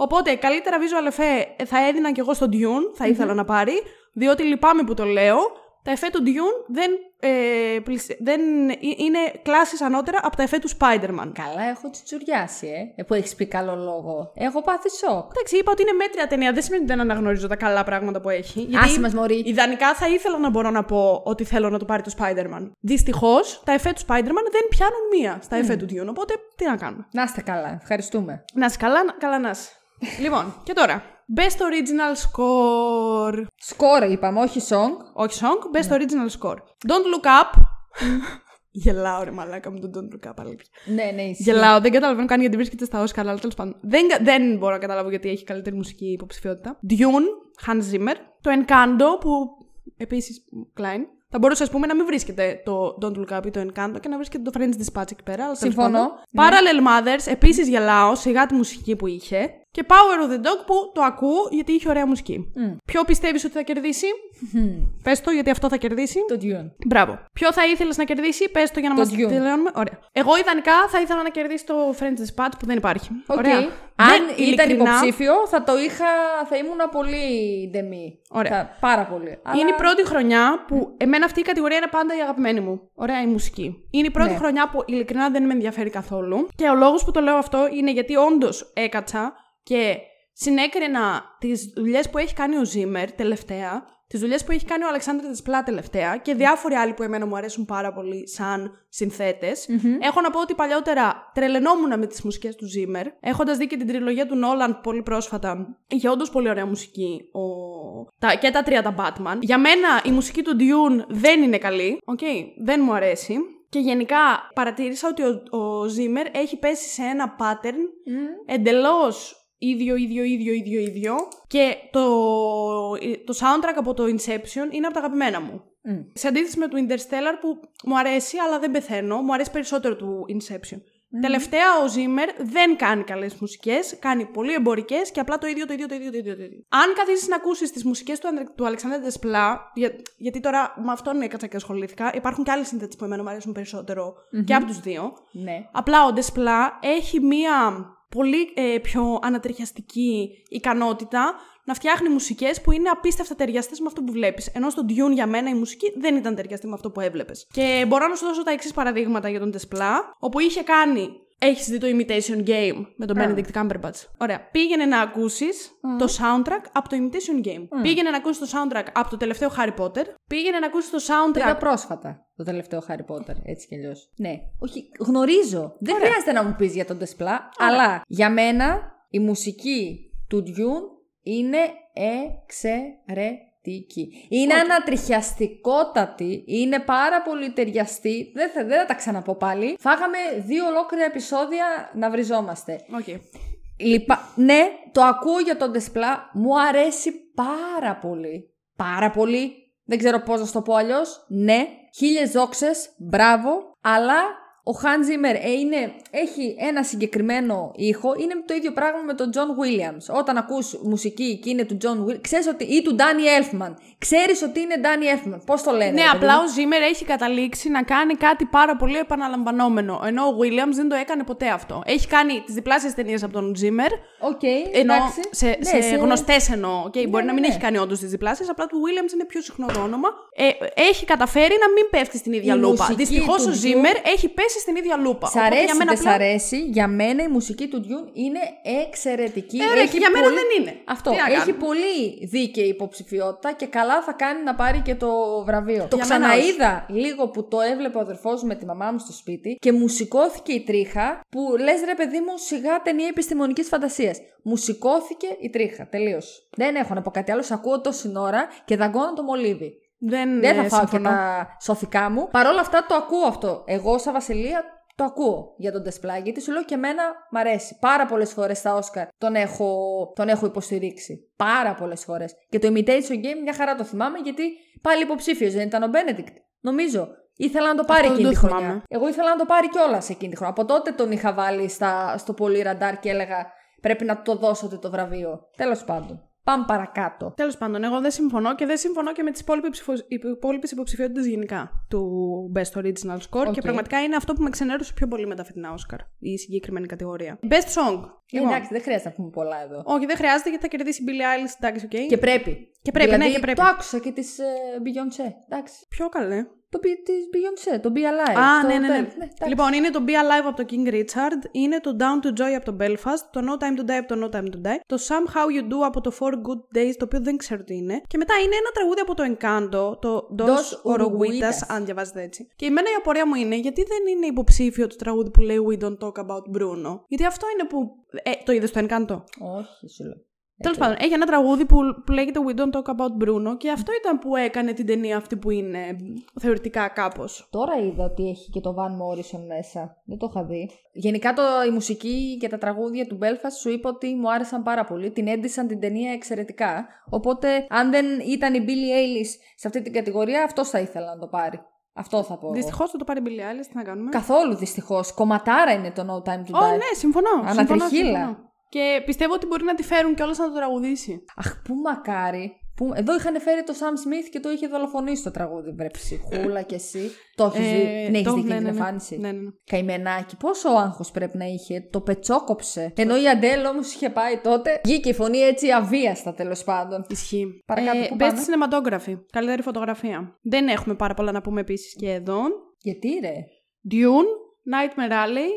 Οπότε καλύτερα visual εφέ θα έδινα κι εγώ στο Dune, θα ήθελα να πάρει, διότι λυπάμαι που το λέω. Τα εφέ του Dune δεν, ε, πλησ- δεν ε- είναι κλάσει ανώτερα από τα εφέ του Spider-Man. Καλά, έχω τσιτσουριάσει, ε, ε, που έχεις πει καλό λόγο. Έχω πάθει σοκ. Εντάξει, είπα ότι είναι μέτρια ταινία. Δεν σημαίνει ότι δεν αναγνωρίζω τα καλά πράγματα που έχει. Άσε μας, μωρή. Ιδανικά θα ήθελα να μπορώ να πω ότι θέλω να το πάρει το Spider-Man. Δυστυχώς, τα εφέ του Spider-Man δεν πιάνουν μία στα εφέ του Dune. Οπότε τι να κάνουμε. Να είστε καλά. Ευχαριστούμε. Να είσαι καλά, να- καλά να είσαι. Λοιπόν, και τώρα. Best Original Score. Σκόρ είπαμε, όχι song. Όχι song, Best Original Score. Don't Look Up. Γελάω ρε μαλάκα με τον Don't Look Up, αλήθεια. Ναι, ναι, ισχύει. Γελάω, δεν καταλαβαίνω καν γιατί βρίσκεται στα Oscar, αλλά τέλος πάντων. Δεν, κα- δεν μπορώ να καταλάβω γιατί έχει καλύτερη μουσική υποψηφιότητα. Dune, Hans Zimmer. Το Encanto, που επίσης Klein. Θα μπορούσε, ας πούμε, να μην βρίσκεται το Don't Look Up ή το Encanto και να βρίσκεται το French Dispatch εκεί πέρα. αλλά τέλος Συμφωνώ. Ναι. πάντων. Parallel Mothers, επίσης γελάω, σιγά τη μουσική που είχε. Και Power of the Dog που το ακούω γιατί είχε ωραία μουσική. Ποιο πιστεύεις ότι θα κερδίσει, Πες το γιατί αυτό θα κερδίσει. Το Dune. Μπράβο. Ποιο θα ήθελες να κερδίσει, πες το για να Το μας Dune. τελειώνουμε. Ωραία. Εγώ ιδανικά θα ήθελα να κερδίσει το French Dispatch που δεν υπάρχει. Οκ. Ωραία. Αν Δεν, ήταν ειλικρινά, υποψήφιο, θα το είχα. θα ήμουν πολύ team. Ωραία. Θα- πάρα πολύ. Αλλά... Είναι η πρώτη χρονιά που. Εμένα αυτή η κατηγορία είναι πάντα η αγαπημένη μου. Ωραία, η μουσική. Είναι η πρώτη Ναι. χρονιά που ειλικρινά δεν με ενδιαφέρει καθόλου. Και ο λόγος που το λέω αυτό είναι γιατί όντως έκατσα και συνέκρινα τις δουλειές που έχει κάνει ο Zimmer τελευταία, τις δουλειές που έχει κάνει ο Alexandre Desplat τελευταία και διάφοροι άλλοι που εμένα μου αρέσουν πάρα πολύ σαν συνθέτες. Έχω να πω ότι παλιότερα τρελαινόμουν με τις μουσικές του Zimmer. Έχοντας δει και την τριλογία του Nolan πολύ πρόσφατα, είχε όντως πολύ ωραία μουσική ο... τα... και τα τρία τα Batman. Για μένα η μουσική του Dune δεν είναι καλή. Οκ, δεν μου αρέσει. Και γενικά παρατήρησα ότι ο, ο Zimmer έχει πέσει σε ένα pattern εντελώς ίδιο, ίδιο, ίδιο, ίδιο, ίδιο. Και το, το soundtrack από το Inception είναι από τα αγαπημένα μου. Μμ. Σε αντίθεση με το Interstellar που μου αρέσει, αλλά δεν πεθαίνω. Μου αρέσει περισσότερο του Inception. Τελευταία, ο Zimmer δεν κάνει καλές μουσικές, κάνει πολύ εμπορικές και απλά το ίδιο, το ίδιο, το ίδιο, το ίδιο. Το ίδιο. Αν καθίσεις να ακούσεις τις μουσικές του, Ανδρε- του Αλεξάνδρου Δεσπλά, για, γιατί τώρα με αυτόν έκατσα και ασχολήθηκα, υπάρχουν και άλλοι συνθέτες που εμένα μου αρέσουν περισσότερο και από τους δύο. Ναι. Απλά ο Ντεσπλά έχει μία πολύ ε, πιο ανατριχιαστική ικανότητα να φτιάχνει μουσικές που είναι απίστευτα ταιριαστές με αυτό που βλέπεις. Ενώ στο Dune για μένα η μουσική δεν ήταν ταιριαστή με αυτό που έβλεπες. Και μπορώ να σου δώσω τα εξής παραδείγματα για τον Ντεσπλά, όπου είχε κάνει Έχεις δει το Imitation Game με τον Α. Benedict Cumberbatch; Ωραία. Πήγαινε να ακούσεις το soundtrack από το Imitation Game. Πήγαινε να ακούσεις το soundtrack από το τελευταίο Harry Potter. Πήγαινε να ακούσεις το Το είδα soundtrack πρόσφατα το τελευταίο Harry Potter, έτσι κι αλλιώς. Ναι. Όχι, γνωρίζω. Δεν χρειάζεται να μου πεις για τον Τεσπλά, αλλά για μένα η μουσική του Dune είναι εξαιρετική. Είναι ανατριχιαστικότατη, είναι πάρα πολύ ταιριαστή. Δεν θα, δεν θα τα ξαναπώ πάλι. Φάγαμε δύο ολόκληρα επεισόδια να βριζόμαστε. Okay. Λυπα... Ναι, το ακούω για τον Τεσπλά. Μου αρέσει πάρα πολύ. Πάρα πολύ. Δεν ξέρω πώς να σου το πω αλλιώς. Ναι, χίλιες δόξες, μπράβο. Αλλά ο Hans Zimmer ε, είναι, έχει ένα συγκεκριμένο ήχο. Είναι το ίδιο πράγμα με τον John Williams. Όταν ακούς μουσική και είναι του John Williams, ξέρεις ότι, ή του Danny Elfman. Ξέρεις ότι είναι Danny Elfman. Πώς το λένε. Ναι, ρε παιδί απλά μου; ο Zimmer έχει καταλήξει να κάνει κάτι πάρα πολύ επαναλαμβανόμενο. Ενώ ο Williams δεν το έκανε ποτέ αυτό. Έχει κάνει τις διπλάσιες ταινίες από τον Zimmer. Οκ, Ενώ εντάξει. σε, Ναι, σε, σε- γνωστές εννοώ. Okay, μπορεί ναι, να μην ναι. έχει κάνει όντως τις διπλάσιες, απλά του Williams είναι πιο συχνό το όνομα. Ε, έχει καταφέρει να μην πέφτει στην ίδια Η λούπα. μουσική Δυστυχώς του ο Dune- Ζήμερ έχει πέσει πέσει στην ίδια λούπα. Σ' Οπότε αρέσει, για μένα δεν σ' απλά- αρέσει. Για μένα η μουσική του Dune είναι εξαιρετική. Ε, ωραία, και για μένα δεν είναι. Αυτό. Τι να Έχει κάνουμε. πολύ δίκαιη υποψηφιότητα και καλά θα κάνει να πάρει και το βραβείο. Το Για μένα ξαναείδα λίγο που το έβλεπε ο αδερφός μου με τη μαμά μου στο σπίτι και μου σηκώθηκε η τρίχα που λες ρε παιδί μου σιγά ταινία επιστημονικής φαντασίας. Μου σηκώθηκε η τρίχα. Τελείως. Δεν έχω να πω κάτι άλλο. Σ' ακούω τόση ώρα και δαγκώνω το μολύβι. Δεν, Δεν θα ε, φάω συμφωνώ. και τα σωθικά μου. Παρ' όλα αυτά το ακούω αυτό. Εγώ, σαν Βασιλεία, το ακούω για τον Desplat. Γιατί σου λέω και εμένα μ' αρέσει. Πάρα πολλές φορές στα Όσκαρ τον έχω, τον έχω υποστηρίξει. Πάρα πολλές φορές. Και το Imitation Game μια χαρά το θυμάμαι γιατί πάλι υποψήφιος δεν ήταν ο Benedict. Νομίζω. Ήθελα να το πάρει Αυτό δεν εκείνη τη το χρονιά. θυμάμαι. Εγώ ήθελα να το πάρει κιόλας εκείνη τη χρονιά. Από τότε τον είχα βάλει στα, στο πολύ ραντάρ και έλεγα πρέπει να το δώσετε το βραβείο. Τέλος πάντων. Πάμε παρακάτω. Τέλος πάντων, εγώ δεν συμφωνώ και δεν συμφωνώ και με τις υπόλοιπες υποψηφιότητες γενικά του Best Original Score. Οκ. Και πραγματικά είναι αυτό που με ξενέρωσε πιο πολύ με τα φετινά Oscar, η συγκεκριμένη κατηγορία. Best Song. Ε, Λοιπόν, εντάξει, δεν χρειάζεται να πούμε πολλά εδώ. όχι, δεν χρειάζεται γιατί θα κερδίσει η Billie Eilish, εντάξει, οκ. Και πρέπει. Και πρέπει, δηλαδή, ναι, και πρέπει. Το άκουσα και της ε, Beyoncé. Εντάξει. Πιο καλέ. Το της Beyoncé, το Be Alive. Α, στο ναι, ναι, ναι. hotel. εντάξει. λοιπόν, είναι το Be Alive από το King Richard, είναι το Down to Joy από το Belfast, το No Time to Die από το No Time to Die, το Somehow You Do από το Four Good Days, το οποίο δεν ξέρω τι είναι. Και μετά είναι ένα τραγούδι από το Encanto, το Dos Dos Oroguitas, Oruguitas. αν διαβάζετε έτσι. Και εμένα η απορία μου είναι γιατί δεν είναι υποψήφιο το τραγούδι που λέει We Don't Talk About Bruno. Γιατί αυτό είναι που. Ε, το είδες στο Encanto; Όχι, σου λέω. Τέλος πάντων, έχει ένα τραγούδι που, που λέγεται We Don't Talk About Bruno και αυτό ήταν που έκανε την ταινία αυτή που είναι θεωρητικά κάπως. Τώρα είδα ότι έχει και το Van Morrison μέσα. Δεν το είχα δει. Γενικά το, η μουσική και τα τραγούδια του Belfast σου είπα ότι μου άρεσαν πάρα πολύ. Την έντυσαν την ταινία εξαιρετικά. Οπότε, αν δεν ήταν η Billie Eilish σε αυτή την κατηγορία, αυτός θα ήθελα να το πάρει. Αυτό θα πω. εγώ. Δυστυχώς θα το πάρει η Billie Eilish, τι να κάνουμε; Καθόλου δυστυχώς. Κομματάρα είναι το No Time to Die. Ω, ναι, συμφωνώ. συμφωνώ, Ανατριχύλα. συμφωνώ. Και πιστεύω ότι μπορεί να τη φέρουν κιόλας να το τραγουδήσει. Αχ, πού μακάρι. Που... Εδώ είχαν φέρει το Sam Smith και το είχε δολοφονήσει το τραγούδι. Βρε ψυχούλα κι εσύ. Το έχεις Ε, δει. Την έχεις το- δει ναι, και την ναι, ναι. εμφάνιση. Ναι, ναι, ναι. Καημενάκι, πόσο άγχος πρέπει να είχε; Το πετσόκοψε. Ενώ η Αντέλ όμως είχε πάει τότε. Βγήκε η φωνή έτσι αβίαστα τέλος πάντων. Ισχύει. Παρακάτω, πού best πάμε; cinematography. Καλύτερη φωτογραφία. Δεν έχουμε πάρα πολλά να πούμε επίσης και εδώ. Γιατί ρε; Dune, Nightmare Alley,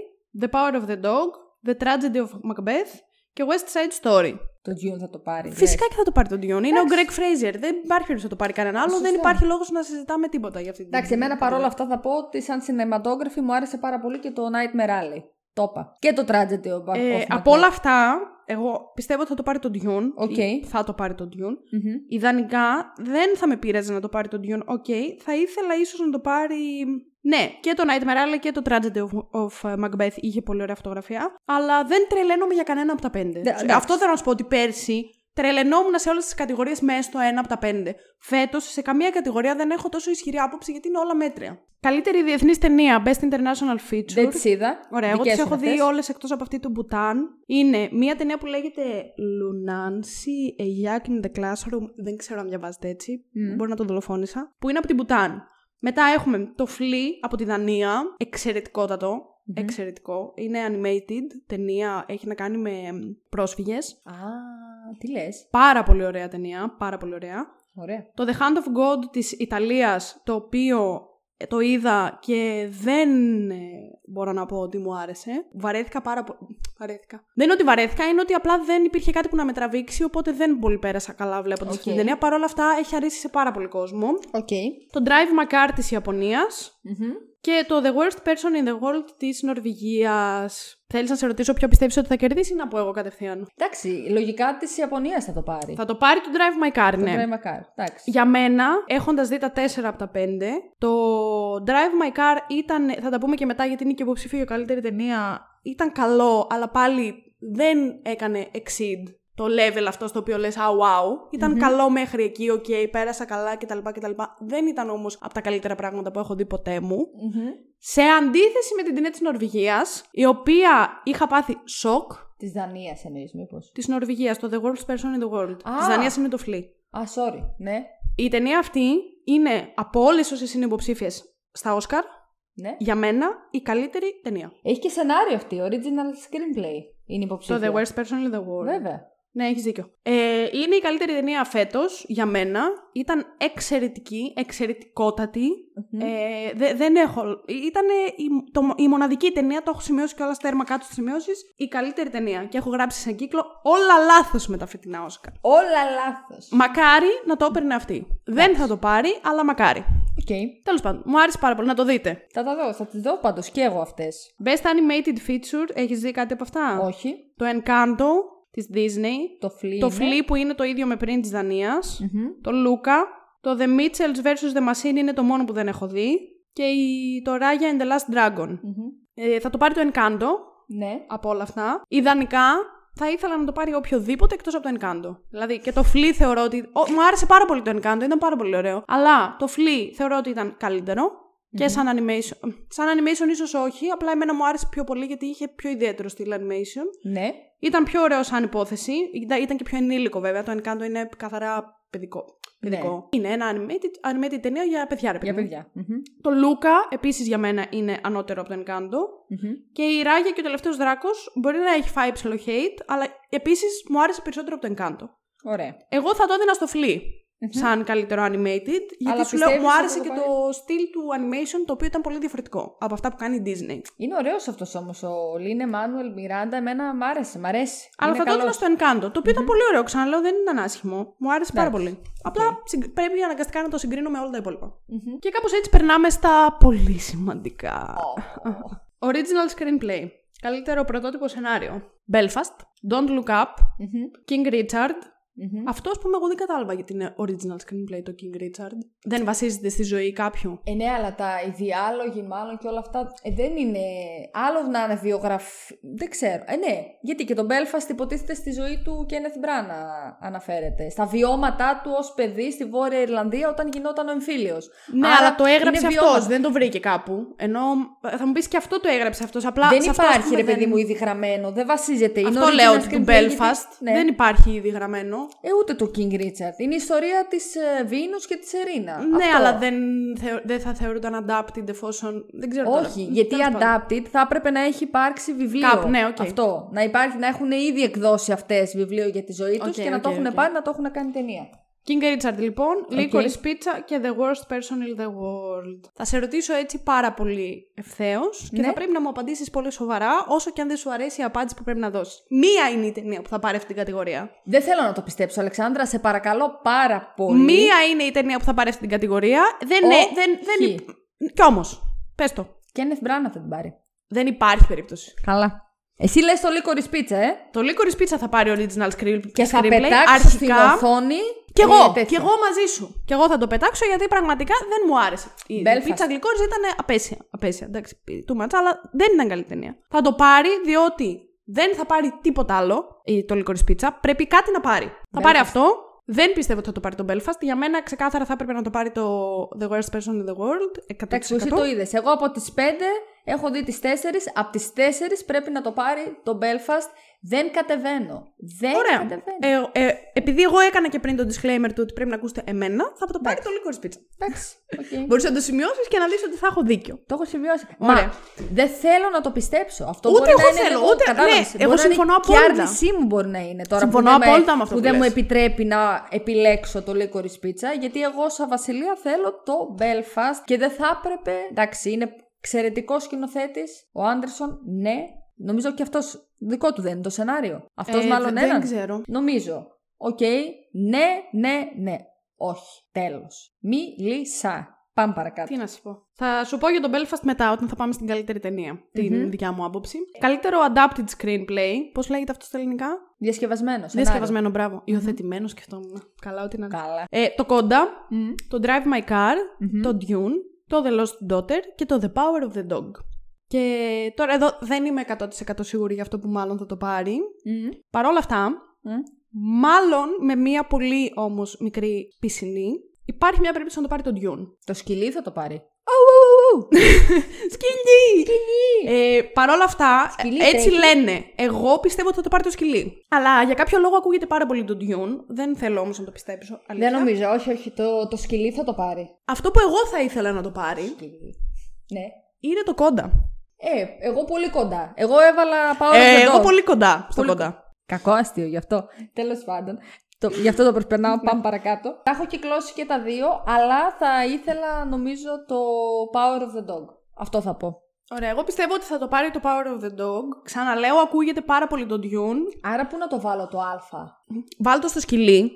The Power of the Dog, The Tragedy of Macbeth και West Side Story. Το Dune θα το πάρει. Φυσικά και θα το πάρει τον Dune. Είναι ο Greg Fraser. Δεν υπάρχει περίπτωση να το πάρει κανένα άλλο. Σωστά. Δεν υπάρχει λόγος να συζητάμε τίποτα για αυτή την Εντάξει, εμένα παρόλα αυτά θα πω ότι σαν cinematography μου άρεσε πάρα πολύ και το Nightmare Alley. Το είπα. Και το Tragedy of, Ε, of από Macbeth. όλα αυτά, εγώ πιστεύω ότι θα το πάρει το Dune. Οκ. Ή Θα το πάρει το Dune. Μμμ. Ιδανικά δεν θα με πείραζε να το πάρει το Dune. Οκ. Θα ήθελα ίσως να το πάρει. Ναι, και το Nightmare Alley και το Tragedy of, of Macbeth είχε πολύ ωραία φωτογραφία. Αλλά δεν τρελαίνομαι για κανένα από τα πέντε. Ναι, εντάξει. Αυτό θέλω να σου πω ότι πέρσι τρελαινόμουν σε όλες τις κατηγορίες μέσα στο ένα από τα πέντε. Φέτος σε καμία κατηγορία δεν έχω τόσο ισχυρή άποψη γιατί είναι όλα μέτρια. Καλύτερη διεθνής ταινία, Best International Feature. Δεν τις είδα. Ωραία, εγώ Δικές τις έχω είναι δει αυτές. όλες εκτός από αυτή του Μπουτάν. Είναι μια ταινία που λέγεται Lunana, A Yak in the Classroom. Δεν ξέρω αν διαβάζετε έτσι. Μμ. Μπορεί να το δολοφόνησα. Που είναι από την Μπουτάν. Μετά έχουμε το Flee από τη Δανία. Εξαιρετικότατο. Εξαιρετικό. Είναι animated ταινία. Έχει να κάνει με εμ, πρόσφυγες. Α, τι λες; Πάρα πολύ ωραία ταινία. Πάρα πολύ ωραία. Ωραία. Το The Hand of God της Ιταλίας, το οποίο ε, το είδα και δεν ε, μπορώ να πω ότι μου άρεσε. Βαρέθηκα πάρα πολύ. Βαρέθηκα. Δεν είναι ότι βαρέθηκα, είναι ότι απλά δεν υπήρχε κάτι που να με τραβήξει, οπότε δεν πολύ πέρασα καλά βλέποντας Οκ. αυτή την ταινία. Παρ' όλα αυτά έχει αρέσει σε πάρα πολύ κόσμο. Οκ. Το Drive My Car της Ιαπωνίας Μμμ. και το The Worst Person in the World της Νορβηγίας. Θέλεις να σε ρωτήσω ποιο πιστεύεις ότι θα κερδίσει ή να πω εγώ κατευθείαν; Εντάξει, λογικά της Ιαπωνίας θα το πάρει. Θα το πάρει το Drive My Car, Το ναι. Drive My Car. Εντάξει. Για μένα, έχοντας δει τα 4 από τα 5, το Drive My Car ήταν. Θα τα πούμε και μετά γιατί είναι και υποψήφιο για καλύτερη ταινία. Ήταν καλό, αλλά πάλι δεν έκανε exceed το level αυτό στο οποίο λες «Α, wow». Ηταν καλό μέχρι εκεί, οκ, πέρασα καλά κτλ. κτλ. Δεν ήταν όμως από τα καλύτερα πράγματα που έχω δει ποτέ μου. Μμμ. Σε αντίθεση με την ταινία της Νορβηγίας, η οποία είχα πάθει σοκ, Της Δανίας εννοείς, μήπως; της Νορβηγίας, το The Worst Person in the World. Α. Της Δανίας είναι το Flea. Α, sorry. Ναι. Η ταινία αυτή είναι από όλες όσες είναι υποψήφιες στα Όσκαρ, ναι. για μένα η καλύτερη ταινία. Έχει και σενάριο αυτή. Original screenplay είναι Το υποψήφιο. The Worst Person in the World. Βέβαια. Ναι, έχεις δίκιο. Ε, είναι η καλύτερη ταινία φέτος για μένα. Ήταν εξαιρετική, εξαιρετικότατη. Ε, δε- δεν έχω. Ήταν η, το- η μοναδική ταινία, το έχω σημειώσει κιόλας τέρμα κάτω στις σημειώσεις. Η καλύτερη ταινία. Και έχω γράψει σε κύκλο όλα λάθος με τα φετινά Όσκαρ. Όλα λάθος. Μακάρι να το έπαιρνε αυτή. Δεν θα το πάρει, αλλά μακάρι. Οκ. Τέλος πάντων, μου άρεσε πάρα πολύ να το δείτε. Θα τα δω, θα τις δω πάντως και εγώ αυτές. Best Animated Feature, έχεις δει κάτι από αυτά; Όχι. Το Encanto της Disney. Το Flea Το είναι. Flea που είναι το ίδιο με πριν της Δανίας. Μμμ. Το Luca. Το The Mitchells vs. The Machine είναι το μόνο που δεν έχω δει. Και η, το Raya and the Last Dragon. Μμμ. Ε, θα το πάρει το Encanto Ναι. από όλα αυτά. Ιδανικά θα ήθελα να το πάρει οποιοδήποτε εκτός από το Encanto. Δηλαδή και το Flea θεωρώ ότι. Ο, μου άρεσε πάρα πολύ το Encanto, ήταν πάρα πολύ ωραίο. Αλλά το Flea θεωρώ ότι ήταν καλύτερο. Και σαν animation. Σαν animation ίσως όχι, απλά εμένα μου άρεσε πιο πολύ γιατί είχε πιο ιδιαίτερο στυλ animation. Ναι. Ήταν πιο ωραίο σαν υπόθεση. Ήταν, ήταν και πιο ενήλικο βέβαια. Το Encanto είναι καθαρά παιδικό. παιδικό. Είναι ένα animated, animated ταινία για παιδιά, ρε παιδί Για μου. παιδιά. Μμμ. Το Luca επίσης για μένα είναι ανώτερο από το Encanto. Μμμ. Και η Ράγια και ο τελευταίος δράκος μπορεί να έχει φάει ψηλό hate, αλλά επίσης μου άρεσε περισσότερο από το Encanto. Ωραία. Εγώ θα το έδινα στο Flea. σαν καλύτερο animated, γιατί Αλλά σου λέω, μου πιστεύεις άρεσε ότι και θα το το στυλ του animation, το οποίο ήταν πολύ διαφορετικό από αυτά που κάνει η Disney. Είναι ωραίος αυτός όμως. Ο Λίνε Μάνουελ Μιράντα, εμένα μ' άρεσε. Μ' αρέσει. Αλλά Είναι θα το έδινα καλός. στο Encanto, το οποιο ήταν πολύ ωραίο. Ξαναλέω, δεν ήταν άσχημο. Μου άρεσε πάρα Εντάξει. πολύ. Απλά συγκ- πρέπει αναγκαστικά να το συγκρίνω με όλα τα υπόλοιπα. Μμμ. Και κάπως έτσι περνάμε στα πολύ σημαντικά. Original screenplay. Καλύτερο πρωτότυπο σενάριο. Belfast, Don't Look Up, Μμμ. King Richard. Μμμ. Αυτό, ας πούμε, εγώ δεν κατάλαβα γιατί είναι original screenplay το King Richard. Δεν βασίζεται στη ζωή κάποιου. Ε, ναι, αλλά τα οι διάλογοι μάλλον και όλα αυτά ε, δεν είναι. Άλλο να είναι βιογραφία. Δεν ξέρω. Ε, ναι, γιατί και το Belfast υποτίθεται στη ζωή του Kenneth Branagh αναφέρεται. Στα βιώματά του ως παιδί στη Βόρεια Ιρλανδία όταν γινόταν ο εμφύλιος. Ναι, αλλά το έγραψε αυτός. βιώματα. Δεν το βρήκε κάπου. Ενώ ε, θα μου πεις και αυτό το έγραψε αυτός. Απλά Δεν σε αυτό, ας υπάρχει, πούμε, ρε παιδί δεν- μου, ήδη γραμμένο. Δεν βασίζεται. Είναι Αυτό original λέω ότι του screenplay γιατί- Belfast Ναι. δεν υπάρχει ήδη γραμμένο. Ε, ούτε το King Richard. Είναι η ιστορία της ε, Βίνου και της Ερίνα. Ναι, Αυτό. αλλά δεν, θεω- δεν θα θεωρούνταν adapted εφόσον. Δεν ξέρω. τώρα. Όχι, γιατί Τέλος πάντων. adapted θα έπρεπε να έχει υπάρξει βιβλίο. Κάπου, ναι, οκ. Αυτό. Να, υπάρχει, να έχουν ήδη εκδώσει αυτές βιβλίο για τη ζωή τους Οκ, και να οκ, το έχουν οκ. πάρει να το έχουν κάνει ταινία. King Richard λοιπόν, Licorice Pizza και The Worst Person in the World. Θα σε ρωτήσω έτσι πάρα πολύ ευθέως και Ναι. θα πρέπει να μου απαντήσεις πολύ σοβαρά, όσο και αν δεν σου αρέσει η απάντηση που πρέπει να δώσεις. Μία είναι η ταινία που θα πάρει αυτή την κατηγορία. Δεν θέλω να το πιστέψω, Αλεξάνδρα, σε παρακαλώ πάρα πολύ. Μία είναι η ταινία που θα πάρει αυτή την κατηγορία. Δεν Ο είναι. Δεν, δεν, Χ. υπ- Κι όμως, πες το. Κένεθ Μπράνα θα την πάρει. Δεν υπάρχει περίπτωση. Καλά. Εσύ λες το Licorice Pizza, ε; Το Licorice Pizza θα πάρει original screen- Και θα screenplay. πετάξω στην οθόνη. Κι ε, εγώ, τέτοιο. κι εγώ μαζί σου. Κι εγώ θα το πετάξω γιατί πραγματικά δεν μου άρεσε. Η Belfast. πίτσα γλυκόριζ ήταν απέσια. Απέσια, εντάξει, too much, αλλά δεν ήταν καλή ταινία. Θα το πάρει διότι δεν θα πάρει τίποτα άλλο η- το Licorice Pizza. Πρέπει κάτι να πάρει. Θα πάρει αυτό. Δεν πιστεύω ότι θα το πάρει το Belfast. Για μένα ξεκάθαρα θα έπρεπε να το πάρει το The Worst Person in the World. 100%. Εντάξει, εσύ το είδες. Εγώ από τις 5 έχω δει τις 4. Από τις 4 πρέπει να το πάρει το Belfast. Δεν κατεβαίνω. Δεν Ωραία. κατεβαίνω. Ε, ε, επειδή εγώ έκανα και πριν το disclaimer του ότι πρέπει να ακούσετε εμένα, θα το πάρει το Licorice Pizza. Εντάξει. οκ. Μπορείς να το σημειώσεις και να δει ότι θα έχω δίκιο. Το έχω σημειώσει. Ωραία. Μα δεν θέλω να το πιστέψω. Αυτό Ούτε μπορεί εγώ να είναι θέλω, λίγο- ούτε- κατάλαβες, ναι, μπορεί εγώ να είναι συμφωνώ Και η απόλυτα. άρνησή μου μπορεί να είναι τώρα Συμφωνώ που, δεν, απόλυτα με, με αυτό που που δεν μου λες. επιτρέπει να επιλέξω το Licorice Pizza. Γιατί εγώ σαν Βασιλεία θέλω το Belfast και δεν θα έπρεπε. Εντάξει, είναι εξαιρετικός σκηνοθέτης. Ο Άντερσον, ναι. Νομίζω και αυτός δικό του δεν είναι το σενάριο. Αυτός Ε, μάλλον δεν έναν. ξέρω. Νομίζω. Οκ. Ναι, ναι, ναι. Όχι. Τέλος. Μίλησα. Πάμε παρακάτω. Τι να σου πω. Θα σου πω για τον Belfast μετά, όταν θα πάμε στην καλύτερη ταινία. Την δικιά μου άποψη. Καλύτερο adapted screenplay. Πώς λέγεται αυτό στα ελληνικά; Διασκευασμένο. Διασκευασμένο, μπράβο. Υιοθετημένο σκεφτόμουν. Καλά, ό,τι να Καλά. Ε, το Conda, Μμ. το Drive My Car, το Dune, το The Lost Daughter και το The Power of the Dog. Και τώρα εδώ δεν είμαι 100% σίγουρη για αυτό που μάλλον θα το πάρει. Μμ. Παρ' όλα αυτά, Μμ. μάλλον με μία πολύ όμως μικρή πισινή, υπάρχει μια περίπτωση να το πάρει το Dune. Το σκυλί θα το πάρει. Σκυλί! Ε, Παρ' όλα αυτά, Σκυλί έτσι τρέχει. λένε. Εγώ πιστεύω ότι θα το πάρει το σκυλί. Αλλά για κάποιο λόγο ακούγεται πάρα πολύ το Dune. Δεν θέλω όμως να το πιστέψω. Αλήθεια. Δεν νομίζω, όχι, όχι. Το, το σκυλί θα το πάρει. Αυτό που εγώ θα ήθελα να το πάρει Σκυλί. Ναι. είναι το κόντα. Ε, εγώ πολύ κοντά. Εγώ έβαλα πάω Ε, εγώ πολύ κοντά στο Πολύ κοντά. Κακό αστείο γι' αυτό. Τέλος πάντων. Το, γι' αυτό το προσπερνάω, πάμε παρακάτω. Τα έχω κυκλώσει και τα δύο, αλλά θα ήθελα νομίζω το Power of the Dog. Αυτό θα πω. Ωραία, εγώ πιστεύω ότι θα το πάρει το Power of the Dog. Ξαναλέω, ακούγεται πάρα πολύ το Dune. Άρα πού να το βάλω το Α; Βάλ το στο σκυλί.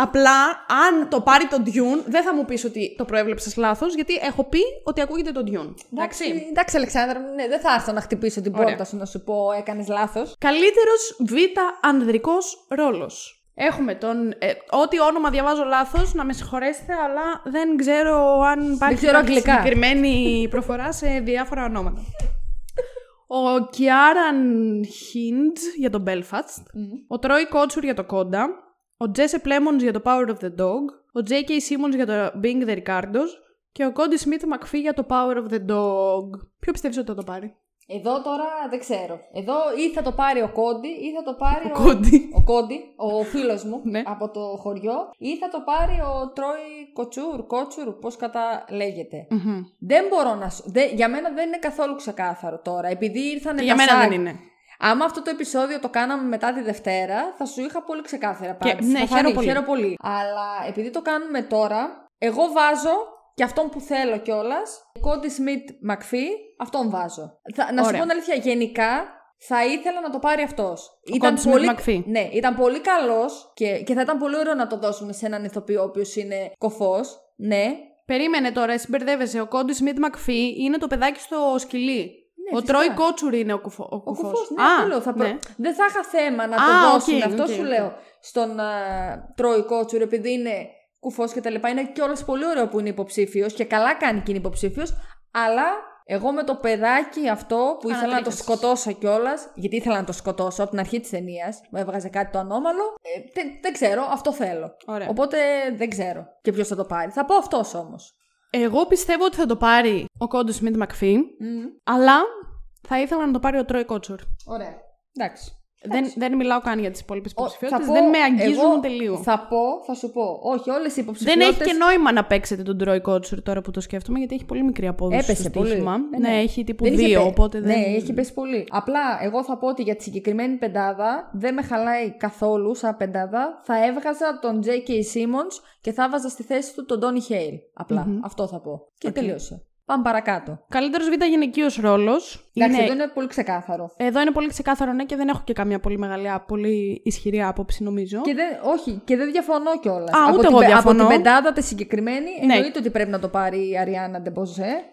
Απλά, αν το πάρει το Dune, δεν θα μου πεις ότι το προέβλεψες λάθος, γιατί έχω πει ότι ακούγεται το Dune. Εντάξει, εντάξει Αλεξάνδρα, ναι, δεν θα έρθω να χτυπήσω την Ωραία. πόρτα σου να σου πω έκανες λάθος. Καλύτερος β' ανδρικός ρόλος. Έχουμε τον. Ε, ό,τι όνομα διαβάζω λάθος, να με συγχωρέσετε, αλλά δεν ξέρω αν υπάρχει ξέρω κάποια αγγλικά. συγκεκριμένη προφορά σε διάφορα ονόματα. Ο Κιάραν Χίντ για τον Belfast. Ο Τρόι Κότσουρ για το Κόντα. Ο Τζέσε Πλέμονς για το Power of the Dog. Ο J.K. Simmons για το Being the Ricardos. Και ο Κόντι Σμιθ Μακφί για το Power of the Dog. Ποιο πιστεύεις ότι θα το πάρει; Εδώ τώρα δεν ξέρω. Εδώ ή θα το πάρει ο Κόντι ή θα το πάρει ο, Κόντι. ο Κόντι, ο φίλος μου Ναι. από το χωριό ή θα το πάρει ο Τρόι Κοτσούρ, Κότσουρ, πώς κατά λέγεται. Μμμ. Δεν μπορώ να σου... δεν- για μένα δεν είναι καθόλου ξεκάθαρο τώρα. Επειδή ήρθαν Και τα για μένα site. δεν είναι. Άμα αυτό το επεισόδιο το κάναμε μετά τη Δευτέρα, θα σου είχα πολύ ξεκάθαρα Και- απάντηση. ναι, Θα χαίρομαι φανεί, πολύ. χαίρομαι πολύ. Αλλά επειδή το κάνουμε τώρα, εγώ βάζω και αυτόν που θέλω κιόλας, Κόντι Σμιτ Μακφί, αυτόν βάζω. Θα, να σου Ωραία. πω την αλήθεια, γενικά θα ήθελα να το πάρει αυτός. Κόντι Σμιτ McPhee. Ναι, ήταν πολύ καλός και, και θα ήταν πολύ ωραίο να το δώσουμε σε έναν ηθοποιό ο οποίος είναι κοφός. Ναι. Περίμενε τώρα, εσύ μπερδεύεσαι. Ο Κόντι Σμιτ Μακφί είναι το παιδάκι στο σκυλί. Ναι, ο φυσικά. Τρόι Κότσουρ είναι ο, κουφο, ο Ο κουφός. κουφός, ναι, Α, αυτό λέω, θα προ- ναι. Δεν θα είχα θέμα να Α, το οκ, δώσουν. αυτό οκ, σου οκ. λέω. Στον α, Τρόι Κότσουρ, επειδή είναι κουφός και τα λοιπά. Είναι κιόλας πολύ ωραίο που είναι υποψήφιος και καλά κάνει και είναι υποψήφιος. Αλλά εγώ με το παιδάκι αυτό που ήθελα να το Ανατρίχιασες. σκοτώσω κιόλας, γιατί ήθελα να το σκοτώσω από την αρχή της ταινίας, μου έβγαζε κάτι το ανώμαλο. Ε, δεν, δεν ξέρω, αυτό θέλω. Ωραία. Οπότε δεν ξέρω και ποιος θα το πάρει. Θα πω αυτός όμως. Εγώ πιστεύω ότι θα το πάρει ο Κόντι Σμιτ Μακφί, αλλά θα ήθελα να το πάρει ο Τρόι Κότσουρ. Ωραία. Εντάξει. Δεν, δεν μιλάω καν για τις υπόλοιπες Ο- υποψηφιότητες. θα Δεν πω- με αγγίζουν εγώ τελείω. Θα πω, θα σου πω. Όχι, όλες οι Δεν υποψηφιότητε. έχει και νόημα να παίξετε τον Τρόι Κότσουρ τώρα που το σκέφτομαι, γιατί έχει πολύ μικρή απόδοση Έπεσε στο πολύ. στοίχημα. Ε, ναι. ναι. έχει τύπου Δεν είχε δύο, πέ- οπότε δεν. Ναι, έχει πέσει πολύ. Απλά εγώ θα πω ότι για τη συγκεκριμένη πεντάδα δεν με χαλάει καθόλου σαν πεντάδα. Θα έβγαζα τον J.K. Simmons και θα βάζα στη θέση του τον Donny Hale. απλα Αυτό θα πω. Και Οκ. τελείωσε. Πάμε παρακάτω. Καλύτερος β' γυναικείος ρόλος. Εντάξει, εδώ είναι πολύ ξεκάθαρο. Εδώ είναι πολύ ξεκάθαρο, ναι, και δεν έχω και καμία πολύ μεγάλη, πολύ ισχυρή άποψη, νομίζω. Και δεν, όχι, και δεν διαφωνώ κιόλας. Α, ούτε την, εγώ πε- διαφωνώ. Από την πεντάδα τη συγκεκριμένη, Ναι. εννοείται ότι πρέπει να το πάρει η Αριάννα Ντεμποζέ.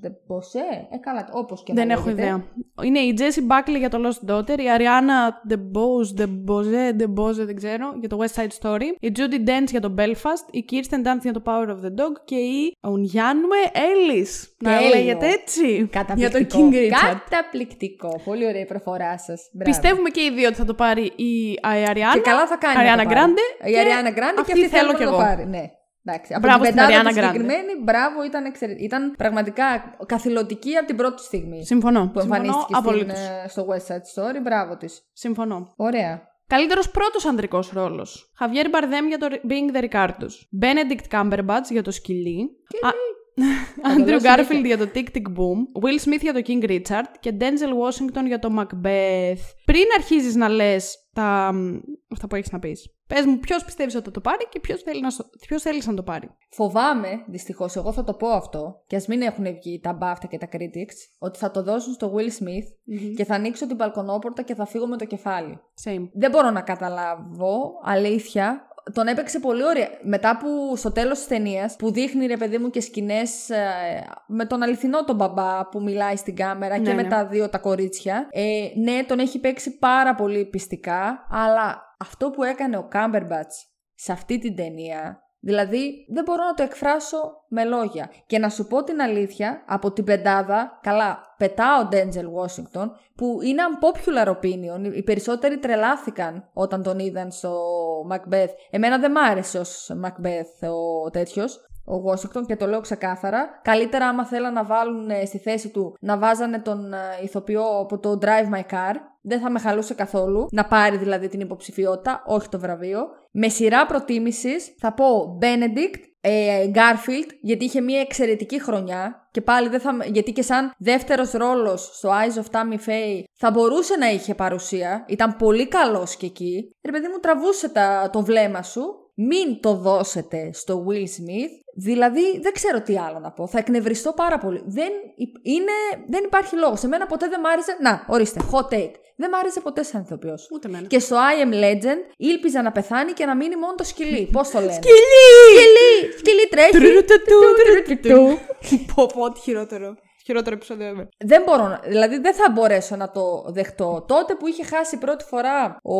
Ντεμποζέ. Ε, καλά, όπως και να Δεν έχω λέγεται. ιδέα. Είναι η Jessie Buckley για το Lost Daughter, η Ariana DeBose, DeBose, DeBose, δεν ξέρω, για το West Side Story, η Judi Dench για το Belfast, η Kirsten Dunst για το Power of the Dog και η Ουνιάνουμε Ellis. Να Τέλειο. λέγεται έτσι; Για Καταπληκτικό. τον King Richard. Καταπληκτικό. Πολύ ωραία η προφορά σας. Πιστεύουμε και οι δύο ότι θα το πάρει η Ariana. Και καλά θα κάνει. Ariana να το πάρει. Grande Η και Ariana Grande και αυτή αυτή θέλω θέλω κι να το εγώ. πάρει. Ναι. Εντάξει. Από Μπράβο την στην πεντάδα Ariana τη Grande. συγκεκριμένη, μπράβο, ήταν, εξαιρε- ήταν πραγματικά καθηλωτική από την πρώτη στιγμή Συμφωνώ. που εμφανίστηκε στην, απολύτως. ε, στο West Side Story. Μπράβο της. Συμφωνώ. Ωραία. Καλύτερος πρώτος ανδρικός ρόλος. Χαβιέρ Μπαρδέμ για το Being the Ricardos. Benedict Cumberbatch για το σκυλί. Άντριου λέω Γκάρφιλντ για το Tick Tick Boom. Will Smith για το King Richard. Και Denzel Washington για το Macbeth. Πριν αρχίζεις να λες τα. αυτά που έχεις να πεις. Πες μου, ποιος πιστεύεις ότι θα το πάρει και ποιος θέλει να, στο- ποιος θέλεις να το πάρει. Φοβάμαι, δυστυχώς, εγώ θα το πω αυτό, και ας μην έχουν βγει τα BAFTA και τα critics, ότι θα το δώσουν στο Will Smith και θα ανοίξω την μπαλκονόπορτα και θα φύγω με το κεφάλι. Same. Δεν μπορώ να καταλάβω, αλήθεια. Τον έπαιξε πολύ ωραία. Μετά που στο τέλος της ταινίας, που δείχνει ρε παιδί μου και σκηνές με τον αληθινό τον μπαμπά που μιλάει στην κάμερα και Ναι, με ναι. τα δύο τα κορίτσια. Ε, ναι, τον έχει παίξει πάρα πολύ πιστικά, αλλά αυτό που έκανε ο Κάμπερμπατς σε αυτή την ταινία, δηλαδή δεν μπορώ να το εκφράσω με λόγια. Και να σου πω την αλήθεια, από την πεντάδα, καλά, πετάω ο Denzel Washington, που είναι unpopular opinion. Οι περισσότεροι τρελάθηκαν όταν τον είδαν στο Macbeth. Εμένα δεν μ' άρεσε ως Macbeth ο τέτοιος, ο Washington και το λέω ξεκάθαρα. Καλύτερα άμα θέλαν να βάλουν ε, στη θέση του να βάζανε τον ε, ηθοποιό από το Drive My Car. Δεν θα με χαλούσε καθόλου. Να πάρει δηλαδή την υποψηφιότητα, όχι το βραβείο. Με σειρά προτίμησης θα πω Benedict, ε, Garfield, γιατί είχε μια εξαιρετική χρονιά και πάλι δεν θα, γιατί και σαν δεύτερος ρόλος στο Eyes of Tammy Faye θα μπορούσε να είχε παρουσία, ήταν πολύ καλός και εκεί. Ρε παιδί μου τραβούσε τα, το βλέμμα σου, μην το δώσετε στο Will Smith, δηλαδή δεν ξέρω τι άλλο να πω, θα εκνευριστώ πάρα πολύ. Δεν, υ- είναι, δεν υπάρχει λόγος. Σε μένα ποτέ δεν μ' άρεσε, να ορίστε, hot take, δεν μ' άρεσε ποτέ σαν ηθοποιός. Ούτε εμένα. Και στο I am legend ήλπιζα να πεθάνει και να μείνει μόνο το σκυλί. Πώς το λένε; Σκυλί! σκυλί! Σκυλί τρέχει. Πω πω, ό,τι χειρότερο. Χειρότερο επεισόδιο ever. Δεν μπορώ, να- δηλαδή δεν θα μπορέσω να το δεχτώ. Τότε που είχε χάσει πρώτη φορά ο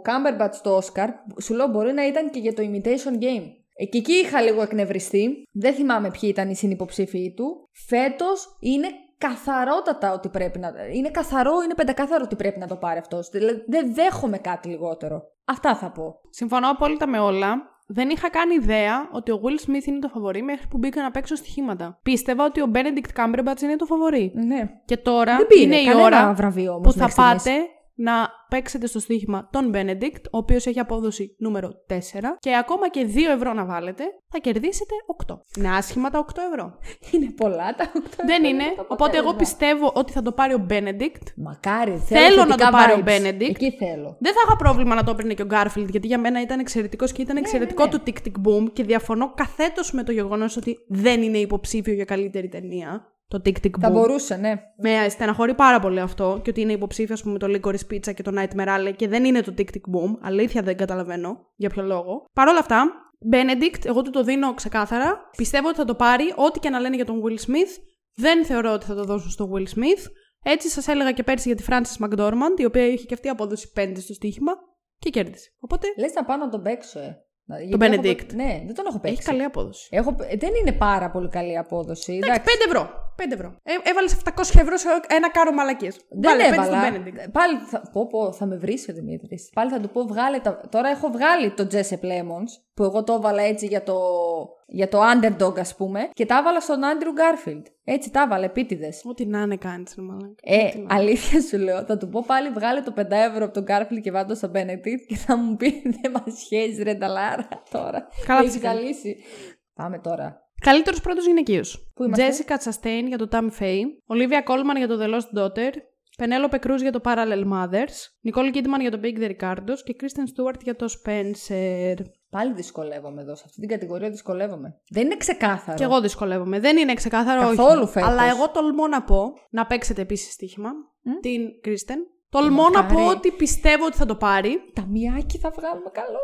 Κάμπερμπατ στο Όσκαρ, σου λέω μπορεί να ήταν και για το Imitation Game. Ε, Και εκεί είχα λίγο εκνευριστεί. Δεν θυμάμαι ποιοι ήταν οι συνυποψήφοι του. Φέτος είναι καθαρότατα ότι πρέπει να. Είναι καθαρό, είναι πεντακάθαρο ότι πρέπει να το πάρει αυτός. Δηλαδή δεν δέχομαι κάτι λιγότερο. Αυτά θα πω. Συμφωνώ απόλυτα με όλα. Δεν είχα καν ιδέα ότι ο Will Smith είναι το φαβορή μέχρι που μπήκα να παίξω στοιχήματα. Πίστευα ότι ο Benedict Cumberbatch είναι το φαβορή. Ναι. Και τώρα Δεν πήρε είναι η κανένα ώρα βραβείο όμως που θα μέχρι στιγμής. πάτε να παίξετε στο στοίχημα τον Benedict, ο οποίος έχει απόδοση νούμερο 4 και ακόμα και 2 ευρώ να βάλετε, θα κερδίσετε 8. Είναι άσχημα τα 8 ευρώ. Είναι πολλά τα 8 Δεν είναι, το οπότε εγώ αποτέλεσμα. πιστεύω ότι θα το πάρει ο Benedict. Μακάρι, Θέλω να θετικά το πάρει ο vibes. Benedict. Εκεί θέλω. Δεν θα είχα πρόβλημα να το έπαιρνε και ο Garfield, γιατί για μένα ήταν εξαιρετικός και ήταν εξαιρετικό ναι, ναι. το Tick Tick Boom και διαφωνώ καθέτος με το γεγονός ότι δεν είναι υποψήφιο για καλύτερη ταινία. Το Tick Tick Boom. Θα μπορούσε, ναι. Με στεναχωρεί πάρα πολύ αυτό και ότι είναι υποψήφιο, ας πούμε, το Licorice Pizza και το Nightmare Alley και δεν είναι το Tick Tick Boom. Αλήθεια δεν καταλαβαίνω για ποιο λόγο. Παρ' όλα αυτά, Benedict, εγώ του το δίνω ξεκάθαρα. Πιστεύω ότι θα το πάρει, ό,τι και να λένε για τον Will Smith. Δεν θεωρώ ότι θα το δώσουν στο Will Smith. Έτσι σας έλεγα και πέρσι για τη Frances McDormand, η οποία είχε και αυτή απόδοση 5 στο στοίχημα και κέρδισε. Οπότε Λες να πάω να τον παίξω, ε. Να- Τον γιατί έχω Benedict. παί- Ναι, δεν τον έχω παίξει. έχει καλή απόδοση. Έχω... ε, Δεν είναι πάρα πολύ καλή απόδοση. Εντάξει, Εντάξει. 5 ευρώ. 5 ευρώ. Ε, Έβαλες 700 ευρώ σε ένα κάρο μαλακίες. Δεν Βάλε 5 έβαλα. στον Benedict. Πάλι θα, πω, πω, θα με βρεις ο Δημήτρης. Πάλι θα του πω βγάλε τα. Τώρα έχω βγάλει το Jessup Lemons που εγώ το έβαλα έτσι για το, για το underdog, ας πούμε, και τα έβαλα στον Andrew Garfield. Έτσι τα έβαλα, επίτηδες. Ό,τι να είναι κάνεις, ρε μαλάκα. Ε, Ό,τι να- αλήθεια σου λέω, θα του πω πάλι βγάλε το 5 ευρώ από τον Garfield και βάλτε το στο Benedict και θα μου πει δεν μας σχέζει ρε νταλάρα τώρα. Καλά, Έχεις φυσικά. ζαλίσει. Πάμε τώρα. Καλύτερος πρώτος γυναικείος. Πού είμαστε; Jessica Chastain για το Tammy Faye. Olivia Colman για το The Lost Daughter. Penelope Cruz για το Parallel Mothers. Nicole Kidman για το Big The Ricardos. Και Kristen Stewart για το Spencer. Πάλι δυσκολεύομαι εδώ. Σε αυτή την κατηγορία δυσκολεύομαι. Δεν είναι ξεκάθαρο. Και εγώ δυσκολεύομαι. Δεν είναι ξεκάθαρο, Καθόλου όχι. φέτος. Αλλά εγώ τολμώ να πω να παίξετε επίσης στοίχημα. Την Kristen. Τολμώ να Μακάρι. πω ότι πιστεύω ότι θα το πάρει. Ταμιάκι θα βγάλουμε καλό.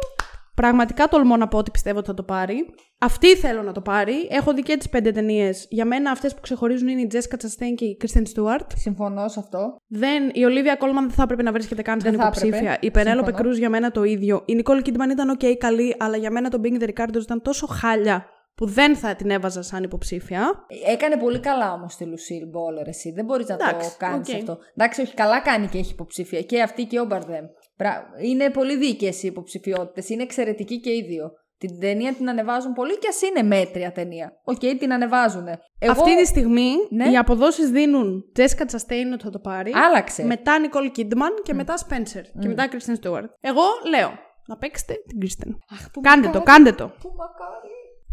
Πραγματικά τολμώ να πω ότι πιστεύω ότι θα το πάρει. Αυτή θέλω να το πάρει. Έχω δει και τις πέντε ταινίες. Για μένα αυτές που ξεχωρίζουν είναι η Jessica Chastain και η Kristen Stewart. Συμφωνώ σε αυτό. Δεν, η Olivia Colman δεν θα έπρεπε να βρίσκεται καν σαν Δεν θα υποψήφια. έπρεπε. Η Penelope Συμφωνώ. Cruz για μένα το ίδιο. Η Nicole Kidman ήταν ok, καλή, αλλά για μένα το Being the Ricardos ήταν τόσο χάλια που δεν θα την έβαζα σαν υποψήφια. Έκανε πολύ καλά όμως τη Λουσίλ Μπολ, ρε εσύ. Δεν μπορείς να το Εντάξει, κάνεις οκ. αυτό. Εντάξει, όχι, καλά κάνει και είναι υποψήφια. Και αυτή και ο Μπαρδέμ. Πρα- Είναι πολύ δίκαιες οι υποψηφιότητες. Είναι εξαιρετικοί και οι δύο. Την ταινία την ανεβάζουν πολύ και ας είναι μέτρια ταινία. Οκ, την ανεβάζουν. Εγώ... Αυτή τη στιγμή Ναι. οι αποδόσεις δίνουν Jessica Chastain ότι θα το πάρει. Άλλαξε. Μετά Nicole Kidman και μετά Spencer. Και μετά Kristen Stewart. Εγώ λέω να παίξετε την Kristen. Αχ, που Κάντε το, μακάρι, κάντε το. Που μακάρι.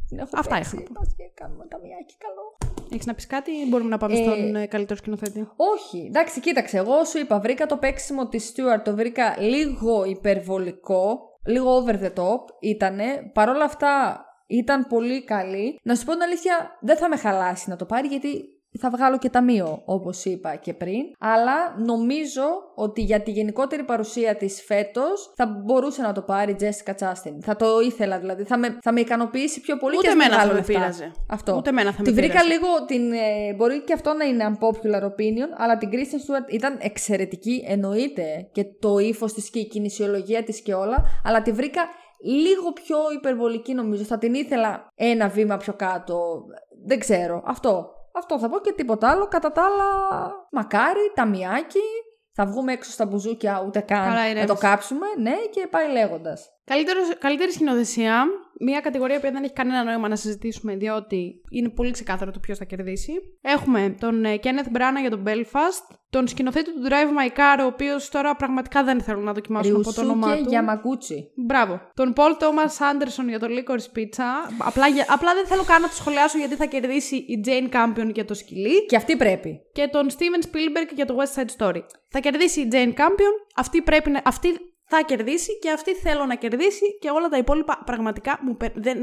Την έχω Αυτά παίξει. είχα να πω. Πας και κάνουμε ταμιάκι καλό. Έχεις να πεις κάτι ή μπορούμε να πάμε Ε, στον ε, καλύτερο σκηνοθέτη; Όχι, εντάξει, κοίταξε. Εγώ σου είπα, βρήκα το παίξιμο της Stewart, το βρήκα λίγο υπερβολικό, λίγο over the top ήτανε. Παρ' όλα αυτά ήταν πολύ καλή. Να σου πω την αλήθεια, δεν θα με χαλάσει να το πάρει γιατί θα βγάλω και ταμείο, όπως είπα και πριν. Αλλά νομίζω ότι για τη γενικότερη παρουσία της φέτος θα μπορούσε να το πάρει η Jessica Chastain. Θα το ήθελα δηλαδή. Θα με, θα με ικανοποιήσει πιο πολύ Ούτε και ας μην εμένα θα βγάλω με λεφτά. πείραζε. Αυτό. Ούτε εμένα θα Τη με βρήκα πείραζε. λίγο, την, ε, μπορεί και αυτό να είναι unpopular opinion, αλλά την Kristen Stewart ήταν εξαιρετική, εννοείται, και το ύφος της και η κινησιολογία της και όλα, αλλά τη βρήκα λίγο πιο υπερβολική νομίζω. Θα την ήθελα ένα βήμα πιο κάτω. Δεν ξέρω. Αυτό. Αυτό θα πω και τίποτα άλλο. Κατά τα άλλα, μακάρι, ταμιάκι. Θα βγούμε έξω στα μπουζούκια ούτε καν Καλά, να ηρέμησε. το κάψουμε. Ναι, και πάει λέγοντας. Καλύτερος, καλύτερη σκηνοθεσία. Μια κατηγορία που δεν έχει κανένα νόημα να συζητήσουμε, διότι είναι πολύ ξεκάθαρο το ποιος θα κερδίσει. Έχουμε τον ε, Kenneth Branagh για τον Belfast, τον σκηνοθέτη του Drive My Car, ο οποίος τώρα πραγματικά δεν θέλω να δοκιμάσω από το όνομά Ριουσούκε του. Γιαμακούτσι. Μπράβο. Τον Paul Thomas Anderson για το Licorice Pizza. Απλά, για- απλά δεν θέλω καν να το σχολιάσω γιατί θα κερδίσει η Jane Campion για το σκυλί. Και αυτή πρέπει. Και τον Steven Spielberg για το West Side Story. Θα κερδίσει η Jane Campion. Αυτή, πρέπει να, αυτή θα κερδίσει και αυτή θέλω να κερδίσει και όλα τα υπόλοιπα πραγματικά μου πε- δεν,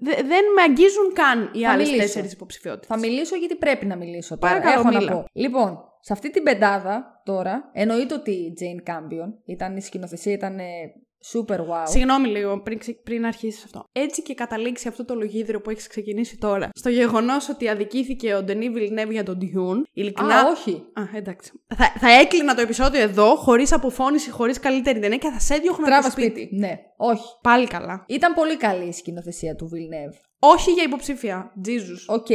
δε- δεν με αγγίζουν καν οι Θα άλλες μιλήσω. τέσσερις υποψηφιότητες. Θα μιλήσω γιατί πρέπει να μιλήσω τώρα. Παρακαλώ, Έχω μίλα. να πω. Λοιπόν, σε αυτή την πεντάδα τώρα, εννοείται ότι η Jane Campion ήταν η σκηνοθεσία, ήταν ε, super wow. Συγγνώμη λίγο πριν, ξε- πριν αρχίσεις αυτό. Έτσι και καταλήξει αυτό το λογίδριο που έχεις ξεκινήσει τώρα. Στο γεγονός ότι αδικήθηκε ο Ντενί Villeneuve για τον Dune. Ειλικρινά. Α, όχι. Α, εντάξει. Θα, θα έκλεινα το επεισόδιο εδώ, χωρίς αποφώνηση, χωρίς καλύτερη ταινία και θα σε έδιωχνα από Τράβα το σπίτι. σπίτι. Ναι, όχι. Πάλι καλά. Ήταν πολύ καλή η σκηνοθεσία του Villeneuve. Όχι για υποψήφια. Jesus. OK.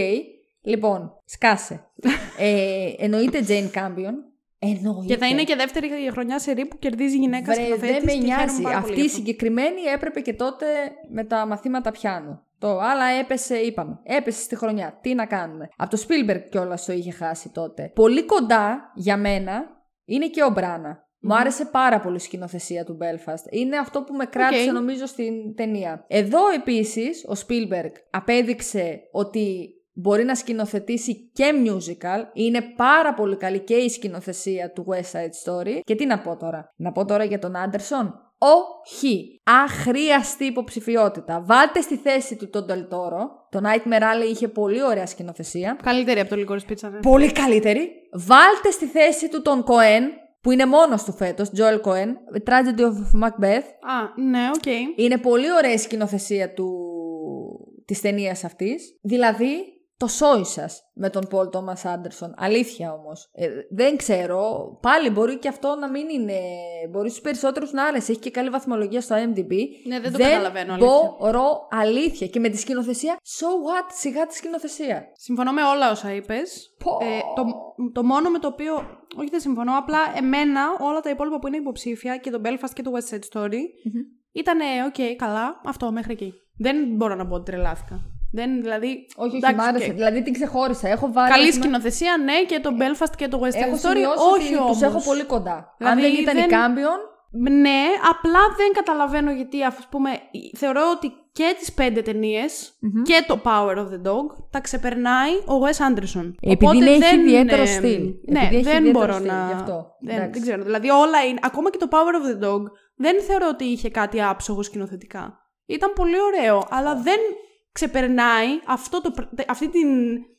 Λοιπόν, σκάσε. ε, εννοείται Jane Campion. Εννοείται. Και θα είναι και δεύτερη χρονιά σε που κερδίζει γυναίκα Βρε, σκηνοθέτης δεν με και χαίρομαι νοιάζει. πάρα πολύ Αυτή γι' η αυτό. συγκεκριμένη έπρεπε και τότε με τα μαθήματα πιάνου. Το αλλά έπεσε, είπαμε. Έπεσε στη χρονιά. Τι να κάνουμε. Από το Spielberg κιόλας το είχε χάσει τότε. Πολύ κοντά για μένα είναι και ο Μπράνα. Μου άρεσε πάρα πολύ η σκηνοθεσία του Belfast. Είναι αυτό που με κράτησε Οκ. νομίζω στην ταινία. Εδώ επίσης ο Spielberg απέδειξε ότι μπορεί να σκηνοθετήσει και musical. Είναι πάρα πολύ καλή και η σκηνοθεσία του West Side Story. Και τι να πω τώρα; Να πω τώρα για τον Άντερσον; Όχι. Αχρείαστη υποψηφιότητα. Βάλτε στη θέση του τον Ντελ Τόρο. Το Nightmare Alley είχε πολύ ωραία σκηνοθεσία. Καλύτερη από το Licorice Pizza, ναι. Πολύ καλύτερη. Βάλτε στη θέση του τον Coen, που είναι μόνος του φέτος, Joel Coen, Tragedy of Macbeth. Α, ναι, οκ. Είναι πολύ ωραία η σκηνοθεσία του... της ταινίας αυτής. Δηλαδή, το σόι σας με τον Paul Thomas Anderson. Αλήθεια όμως. Ε, δεν ξέρω. Πάλι μπορεί και αυτό να μην είναι... Μπορεί στους περισσότερους να άρεσε. Έχει και καλή βαθμολογία στο IMDb. Ναι, δεν το καταλαβαίνω, αλήθεια. μπορώ αλήθεια. Και με τη σκηνοθεσία, so what, σιγά τη σκηνοθεσία. Συμφωνώ με όλα όσα είπες. Πω. Ε, το, το μόνο με το οποίο. Όχι, δεν συμφωνώ. Απλά εμένα όλα τα υπόλοιπα που είναι υποψήφια και το Belfast και το West Side Story ήταν οκ, καλά. Αυτό μέχρι εκεί. Δεν μπορώ να πω ότι τρελάθηκα. Δεν, δηλαδή. Όχι, όχι, εντάξει, μ' άρεσε. οκ. Δηλαδή την ξεχώρισα. Έχω βάλει. Καλή ας πούμε, σκηνοθεσία, ναι, και το Belfast και το West Έχω Side Story. σημειώσει Όχι ότι όμως. τους έχω πολύ κοντά. Αν Δηλαδή, δεν ήταν η δεν- Κάμπιον, Ναι, απλά δεν καταλαβαίνω γιατί, ας πούμε, θεωρώ ότι και τις πέντε ταινίες και το Power of the Dog τα ξεπερνάει ο Wes Anderson. Επειδή Οπότε έχει δεν, ιδιαίτερο ε, στυλ. Ναι, Επειδή έχει δεν ιδιαίτερο μπορώ στυλ, να... γι' αυτό. Δεν, Εντάξει. δεν ξέρω. Δηλαδή όλα είναι... Ακόμα και το Power of the Dog δεν θεωρώ ότι είχε κάτι άψογο σκηνοθετικά. Ήταν πολύ ωραίο, αλλά δεν ξεπερνάει αυτό το, πρ- αυτή την,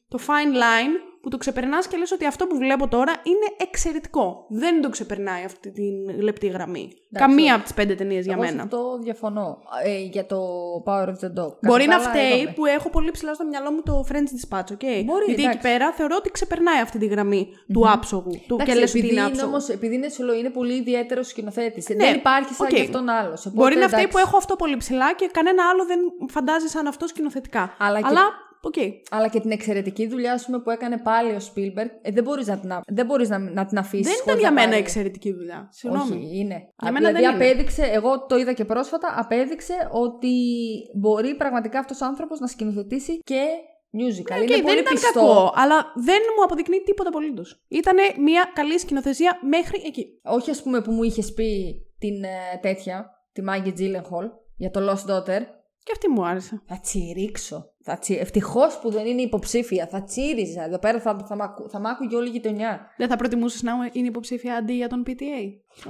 το fine line που το ξεπερνάς και λες ότι αυτό που βλέπω τώρα είναι εξαιρετικό. Δεν το ξεπερνάει αυτή την λεπτή γραμμή. Καμία από τις πέντε ταινίες για εγώ σε μένα. αυτό διαφωνώ. Ε, για το Power of the Dog. Μπορεί Κατά να τα άλλα, φταίει είδαμε. που έχω πολύ ψηλά στο μυαλό μου το French Dispatch, ok. Μπορεί, Γιατί εκεί εντάξει. πέρα θεωρώ ότι ξεπερνάει αυτή τη γραμμή του άψογου. Του, Εντάξει, και λες ότι επειδή είναι είναι, άψογο. όμως, επειδή είναι, σου λέω, είναι πολύ ιδιαίτερος σκηνοθέτης. Ναι, δεν υπάρχει σαν οκ. και αυτόν άλλο. Μπορεί να φταίει που έχω αυτό πολύ ψηλά και κανένα άλλο δεν φαντάζει σαν αυτό σκηνοθετικά. Αλλά και- Αλλά οκ. Αλλά και την εξαιρετική δουλειά ας πούμε, που έκανε πάλι ο Spielberg, ε, δεν μπορείς να, την α- δεν μπορείς να, να την αφήσεις. Δεν ήταν για μένα εξαιρετική δουλειά. Συγγνώμη. Όχι, είναι. Για Α, μένα δηλαδή δεν είναι. απέδειξε, εγώ το είδα και πρόσφατα, απέδειξε ότι μπορεί πραγματικά αυτός ο άνθρωπος να σκηνοθετήσει και musical. Ok, είναι δεν πολύ ήταν πιστό. κακό, αλλά δεν μου αποδεικνύει τίποτα απολύτως. Ήταν μια καλή σκηνοθεσία μέχρι εκεί. Όχι ας πούμε που μου είχες πει την ε, τέτοια, τη Maggie Gyllenhaal για το Lost Daughter. Και αυτή μου άρεσε. Θα τσιρίξω. Θα τσι... Ευτυχώς που δεν είναι υποψήφια. Θα τσίριζα. Εδώ πέρα θα, θα, μ' ακού- θα μ' άκουγε όλη η γειτονιά. Δεν θα προτιμούσες να είναι υποψήφια αντί για τον PTA.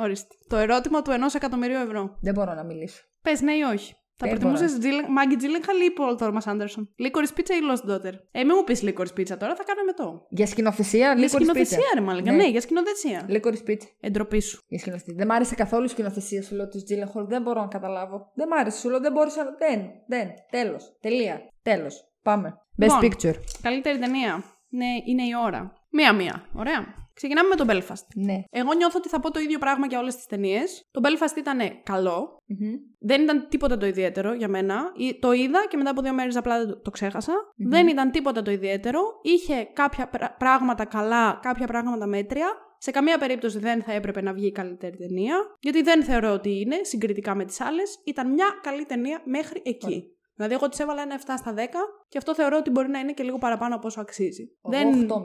Ορίστε. Το ερώτημα του ενός εκατομμυρίου ευρώ. Δεν μπορώ να μιλήσω. Πες ναι ή όχι. Θα Δεν προτιμούσες Μάγκη Τζίλεγχαλ ή Πολ Τόρμα Άντερσον; Λίκορη πίτσα ή Lost Daughter; Ε, μην μου πεις Λίκορη πίτσα τώρα, θα κάνω μετό. Για σκηνοθεσία, Για Licorice σκηνοθεσία, Pizza. ρε μάλλον. Ναι, για σκηνοθεσία. Licorice Pizza. Εντροπή σου. Για σκηνοθεσία. Δεν μ' άρεσε καθόλου η σκηνοθεσία σου, λέω της Gyllenhaal. Δεν μπορώ να καταλάβω. Δεν μ' άρεσε, σου λέω. Δεν μπορούσα να. Δεν. Δεν. Τέλος. Τελεία. Τέλος. Πάμε. Best Λοιπόν. picture. Καλύτερη ταινία. Ναι, είναι η ώρα. Μία-μία. Ωραία. Ξεκινάμε με τον Belfast. Ναι. Εγώ νιώθω ότι θα πω το ίδιο πράγμα για όλες τις ταινίες. Το Belfast ήταν καλό. Μμμ. Δεν ήταν τίποτα το ιδιαίτερο για μένα. Ή- Το είδα και μετά από δύο μέρες απλά το- το ξεχασα Δεν ήταν τίποτα το ιδιαίτερο. Είχε κάποια πρα- πράγματα καλά, κάποια πράγματα μέτρια. Σε καμία περίπτωση δεν θα έπρεπε να βγει η καλύτερη ταινία, γιατί δεν θεωρώ ότι είναι συγκριτικά με τις άλλες. Ήταν μια καλή ταινία μέχρι εκεί. Δηλαδή, εγώ τη έβαλα ένα 7 στα 10 και αυτό θεωρώ ότι μπορεί να είναι και λίγο παραπάνω από όσο αξίζει. Εγώ 8,5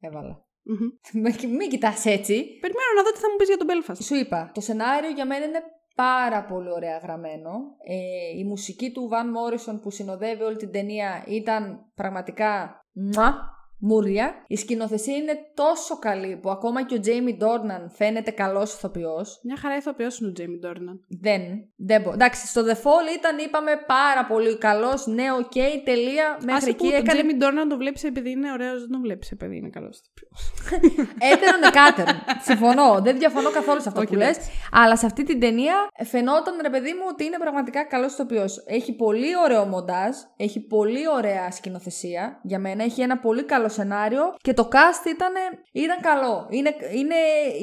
έβαλα. Μην μην κοιτάς έτσι. Περιμένω να δω τι θα μου πεις για τον Belfast. Σου είπα, το σενάριο για μένα είναι πάρα πολύ ωραία γραμμένο. Ε, η μουσική του Van Morrison που συνοδεύει όλη την ταινία ήταν πραγματικά μουα, μούρια. Η σκηνοθεσία είναι τόσο καλή που ακόμα και ο Jamie Dornan φαίνεται καλός ηθοποιός. Μια χαρά ηθοποιός είναι ο Jamie Dornan. Δεν, δεν μπορώ. Εντάξει, στο The Fall ήταν, είπαμε, πάρα πολύ καλός, ναι, οκ, τελεία, μέχρι Άσε που εκεί τον έκανε Jamie Dornan τον βλέπεις επειδή είναι ωραίος, δεν τον βλέπεις επειδή είναι καλός ηθοποιός. Έτερον εκάτερον. Συμφωνώ. Δεν διαφωνώ καθόλου σε αυτό Όχι, που λες. εντάξει. Αλλά σε αυτή την ταινία φαινόταν, ρε παιδί μου, ότι είναι πραγματικά καλός ηθοποιός. Έχει πολύ ωραίο μοντάζ. Έχει πολύ ωραία σκηνοθεσία για μένα. Έχει ένα πολύ καλό σενάριο. Και το cast ήταν, ήταν καλό. Είναι, είναι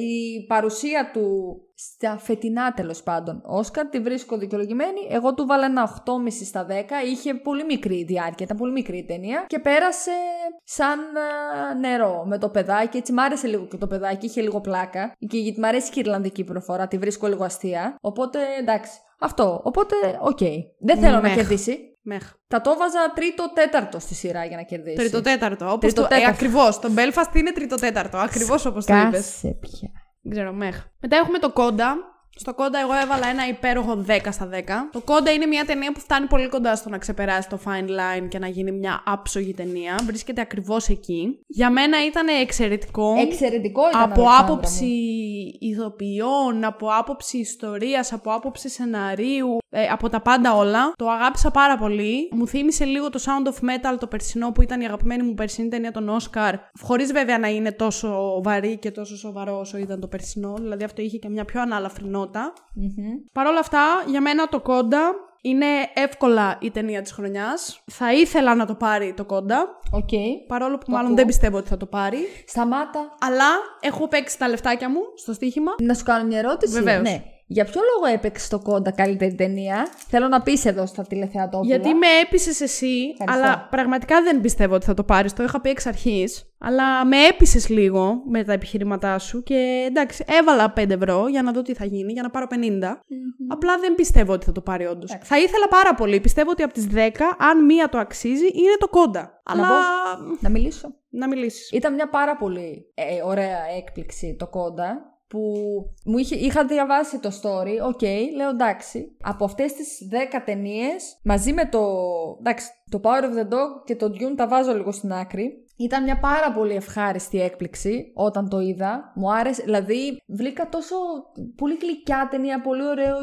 η παρουσία του στα φετινά τέλος πάντων. Όσκαρ τη βρίσκω δικαιολογημένη. Εγώ του βάλα ένα 8,5 στα 10. Είχε πολύ μικρή διάρκεια, ήταν πολύ μικρή η ταινία. Και πέρασε σαν α, νερό με το παιδάκι. Έτσι μ' άρεσε λίγο και το παιδάκι, είχε λίγο πλάκα. Και γιατί μ' αρέσει και η Ιρλανδική προφορά, τη βρίσκω λίγο αστεία. Οπότε εντάξει. Αυτό. Οπότε, οκ. Δεν θέλω να Meh. κερδίσει. Meh. Θα το βάζα τρίτο-τέταρτο στη σειρά για να κερδίσει. Τριτοτέταρτο. Όπως το. Τριτοτέταρτο. Ε, Ακριβώς. Το Belfast είναι τριτοτέταρτο. Ακριβώς όπως το είπες. Σκάσε πια. Δεν ξέρω, μέχ. Μετά έχουμε το Κόντα. Στο Κόντα εγώ έβαλα ένα υπέροχο 10 στα 10. Το Κόντα είναι μια ταινία που φτάνει πολύ κοντά στο να ξεπεράσει το fine line και να γίνει μια άψογη ταινία. Βρίσκεται ακριβώς εκεί. Για μένα ήταν εξαιρετικό. Εξαιρετικό ήταν. από Αλεξάνδρα άποψη μου. ηθοποιών, από άποψη ιστορίας, από άποψη σεναρίου, ε, από τα πάντα όλα. Το αγάπησα πάρα πολύ. Μου θύμισε λίγο το Sound of Metal το περσινό που ήταν η αγαπημένη μου περσινή ταινία των Oscar. Χωρίς βέβαια να είναι τόσο βαρύ και τόσο σοβαρό όσο ήταν το περσινό. Δηλαδή αυτό είχε και μια πιο ανάλαφρη νότα. Μμμ. Παρ' όλα αυτά, για μένα το CODA είναι εύκολα η ταινία της χρονιάς. Θα ήθελα να το πάρει το CODA. Ok. Παρόλο που Το μάλλον ακούω. δεν πιστεύω ότι θα το πάρει. Σταμάτα. Αλλά έχω παίξει τα λεφτάκια μου στο στοίχημα. Να σου κάνω μια ερώτηση. Βεβαίως. Ναι. Για ποιο λόγο έπαιξε το CODA καλύτερη ταινία; Θέλω να πεις εδώ στα τηλεθεατόπουλα. Γιατί με έπεισες εσύ, Ευχαριστώ. αλλά πραγματικά δεν πιστεύω ότι θα το πάρει. Το είχα πει εξ αρχής. Αλλά με έπεισες λίγο με τα επιχειρήματά σου και εντάξει, έβαλα 5 ευρώ για να δω τι θα γίνει, για να πάρω 50. Απλά δεν πιστεύω ότι θα το πάρει όντως. Θα ήθελα πάρα πολύ. Πιστεύω ότι από τις 10, αν μία το αξίζει, είναι το CODA. Αλλά. Να μιλήσω. Να μιλήσεις. Ήταν μια πάρα πολύ ε, ωραία έκπληξη το CODA που μου είχε, είχα διαβάσει το story, ok, λέω εντάξει, από αυτές τις 10 ταινίες μαζί με το, εντάξει, το Power of the Dog και το Dune τα βάζω λίγο στην άκρη. Ήταν μια πάρα πολύ ευχάριστη έκπληξη όταν το είδα. Μου άρεσε, δηλαδή βρήκα τόσο πολύ γλυκιά ταινία, πολύ ωραίο